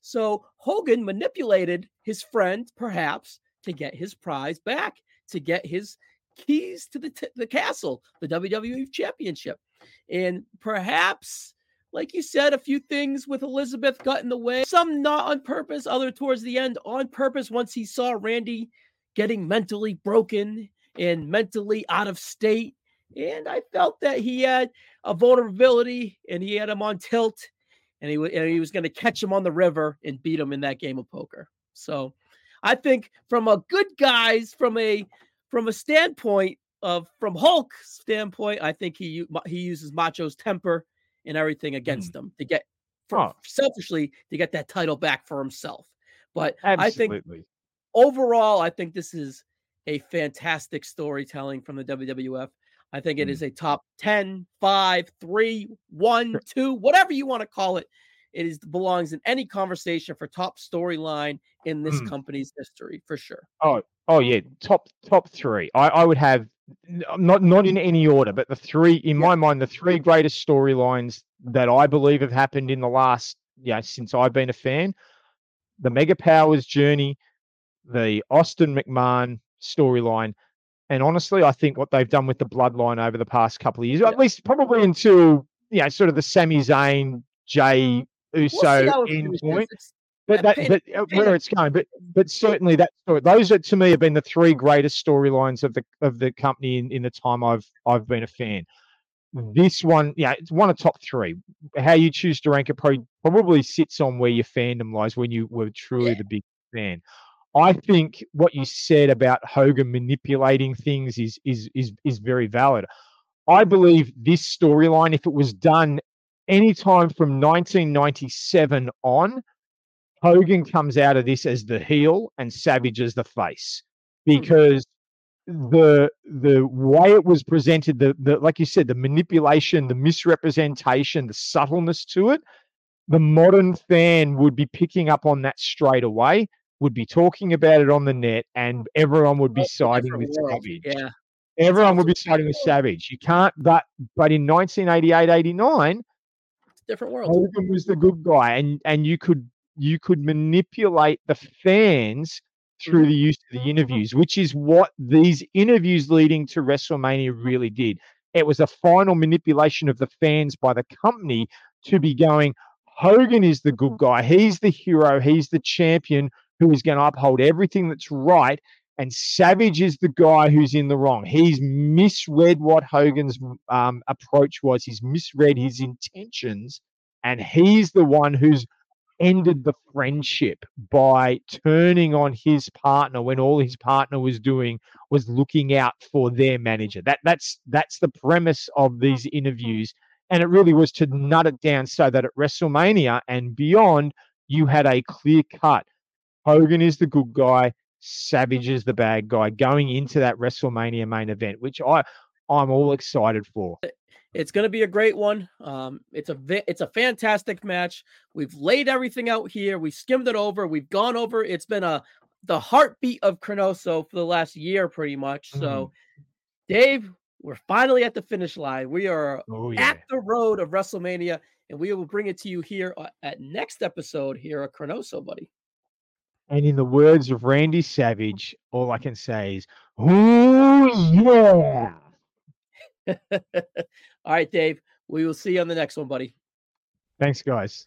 So Hogan manipulated his friend, perhaps, to get his prize back, to get his keys to the t- the castle, the WWE Championship, and perhaps, like you said, a few things with Elizabeth got in the way. Some not on purpose, other towards the end on purpose. Once he saw Randy getting mentally broken and mentally out of state, and I felt that he had a vulnerability and he had him on tilt, and he and he was going to catch him on the river and beat him in that game of poker. So. I think from a good guys, from a from a standpoint of from Hulk standpoint, I think he he uses Macho's temper and everything against mm. him to get for, oh. selfishly to get that title back for himself. But Absolutely. I think overall, I think this is a fantastic storytelling from the WWF. I think it mm. a top 10, 5, 3, 1, 2, whatever you want to call it. It is belongs in any conversation for top storyline in this mm. company's history for sure. Oh, oh yeah, top top three. I, I would have not not in any order, but the three in yeah. my mind, the three greatest storylines that I believe have happened in the last yeah since I've been a fan. The Mega Powers journey, the Austin McMahon storyline, and honestly, I think what they've done with the Bloodline over the past couple of years, yeah. at least probably until you know sort of the Sami Zayn Jey Uso we'll in point. But that, but uh, where it's going, but but certainly that. Those are to me have been the three greatest storylines of the of the company in, in the time I've I've been a fan. This one, yeah, it's one of top three. How you choose to rank it probably probably sits on where your fandom lies when you were truly yeah. the big fan. I think what you said about Hogan manipulating things is is is is very valid. I believe this storyline, if it was done anytime from 1997 on, Hogan comes out of this as the heel and Savage as the face hmm. because the the way it was presented, the, the like you said, the manipulation, the misrepresentation, the subtleness to it, the modern fan would be picking up on that straight away, would be talking about it on the net, and everyone would be siding with world. Savage. Yeah. Everyone would be siding with Savage. You can't, but but in 1988, 89, different world. Hogan was the good guy, and and you could you could manipulate the fans through mm-hmm. the use of the interviews, which is what these interviews leading to WrestleMania really did. It was a final manipulation of the fans by the company to be going, Hogan is the good guy. He's the hero. He's the champion who is going to uphold everything that's right. And Savage is the guy who's in the wrong. He's misread what Hogan's um, approach was. He's misread his intentions, and he's the one who's ended the friendship by turning on his partner when all his partner was doing was looking out for their manager. That that's that's the premise of these interviews, and it really was to nut it down so that at WrestleMania and beyond, you had a clear cut. Hogan is the good guy. Savage is the bad guy going into that WrestleMania main event, which I I'm all excited for. It's going to be a great one. Um, it's a it's a fantastic match. We've laid everything out here. We skimmed it over. We've gone over. It's been a the heartbeat of Chronoso for the last year, pretty much. Mm. So, Dave, we're finally at the finish line. We are oh, yeah. at the road of WrestleMania, and we will bring it to you here uh, at next episode here at Chronoso, buddy. And in the words of Randy Savage, all I can say is, "Ooh yeah!" all right, Dave. We will see you on the next one, buddy. Thanks, guys.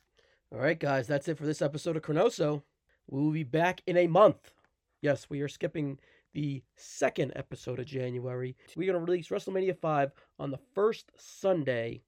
All right, guys. That's it for this episode of Chronoso. We will be back in a month. Yes, we are skipping the second episode of January. We're going to release WrestleMania 5 on the first Sunday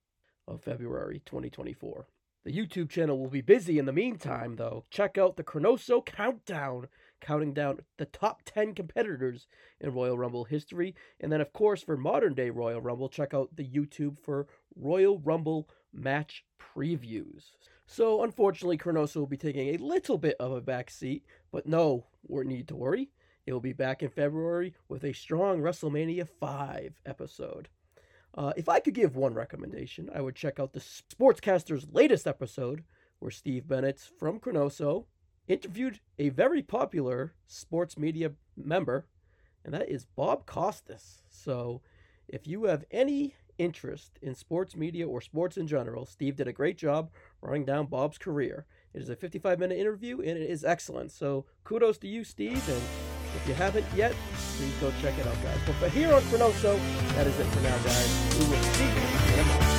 of February 2024. The YouTube channel will be busy in the meantime, though. Check out the Chronoso Countdown, counting down the top 10 competitors in Royal Rumble history. And then, of course, for modern day Royal Rumble, check out the YouTube for Royal Rumble match previews. So, unfortunately, Chronoso will be taking a little bit of a back seat, but no we need to worry. It will be back in February with a strong WrestleMania 5 episode. Uh, if I could give one recommendation, I would check out the Sportscaster's latest episode where Steve Bennett from Chronoso interviewed a very popular sports media member, and that is Bob Costas. So if you have any interest in sports media or sports in general, Steve did a great job running down Bob's career. It is a 55 minute interview and it is excellent. So kudos to you, Steve, and if you haven't yet, please go check it out, guys. But for here on Chronoso, that is it for now, guys. We will see you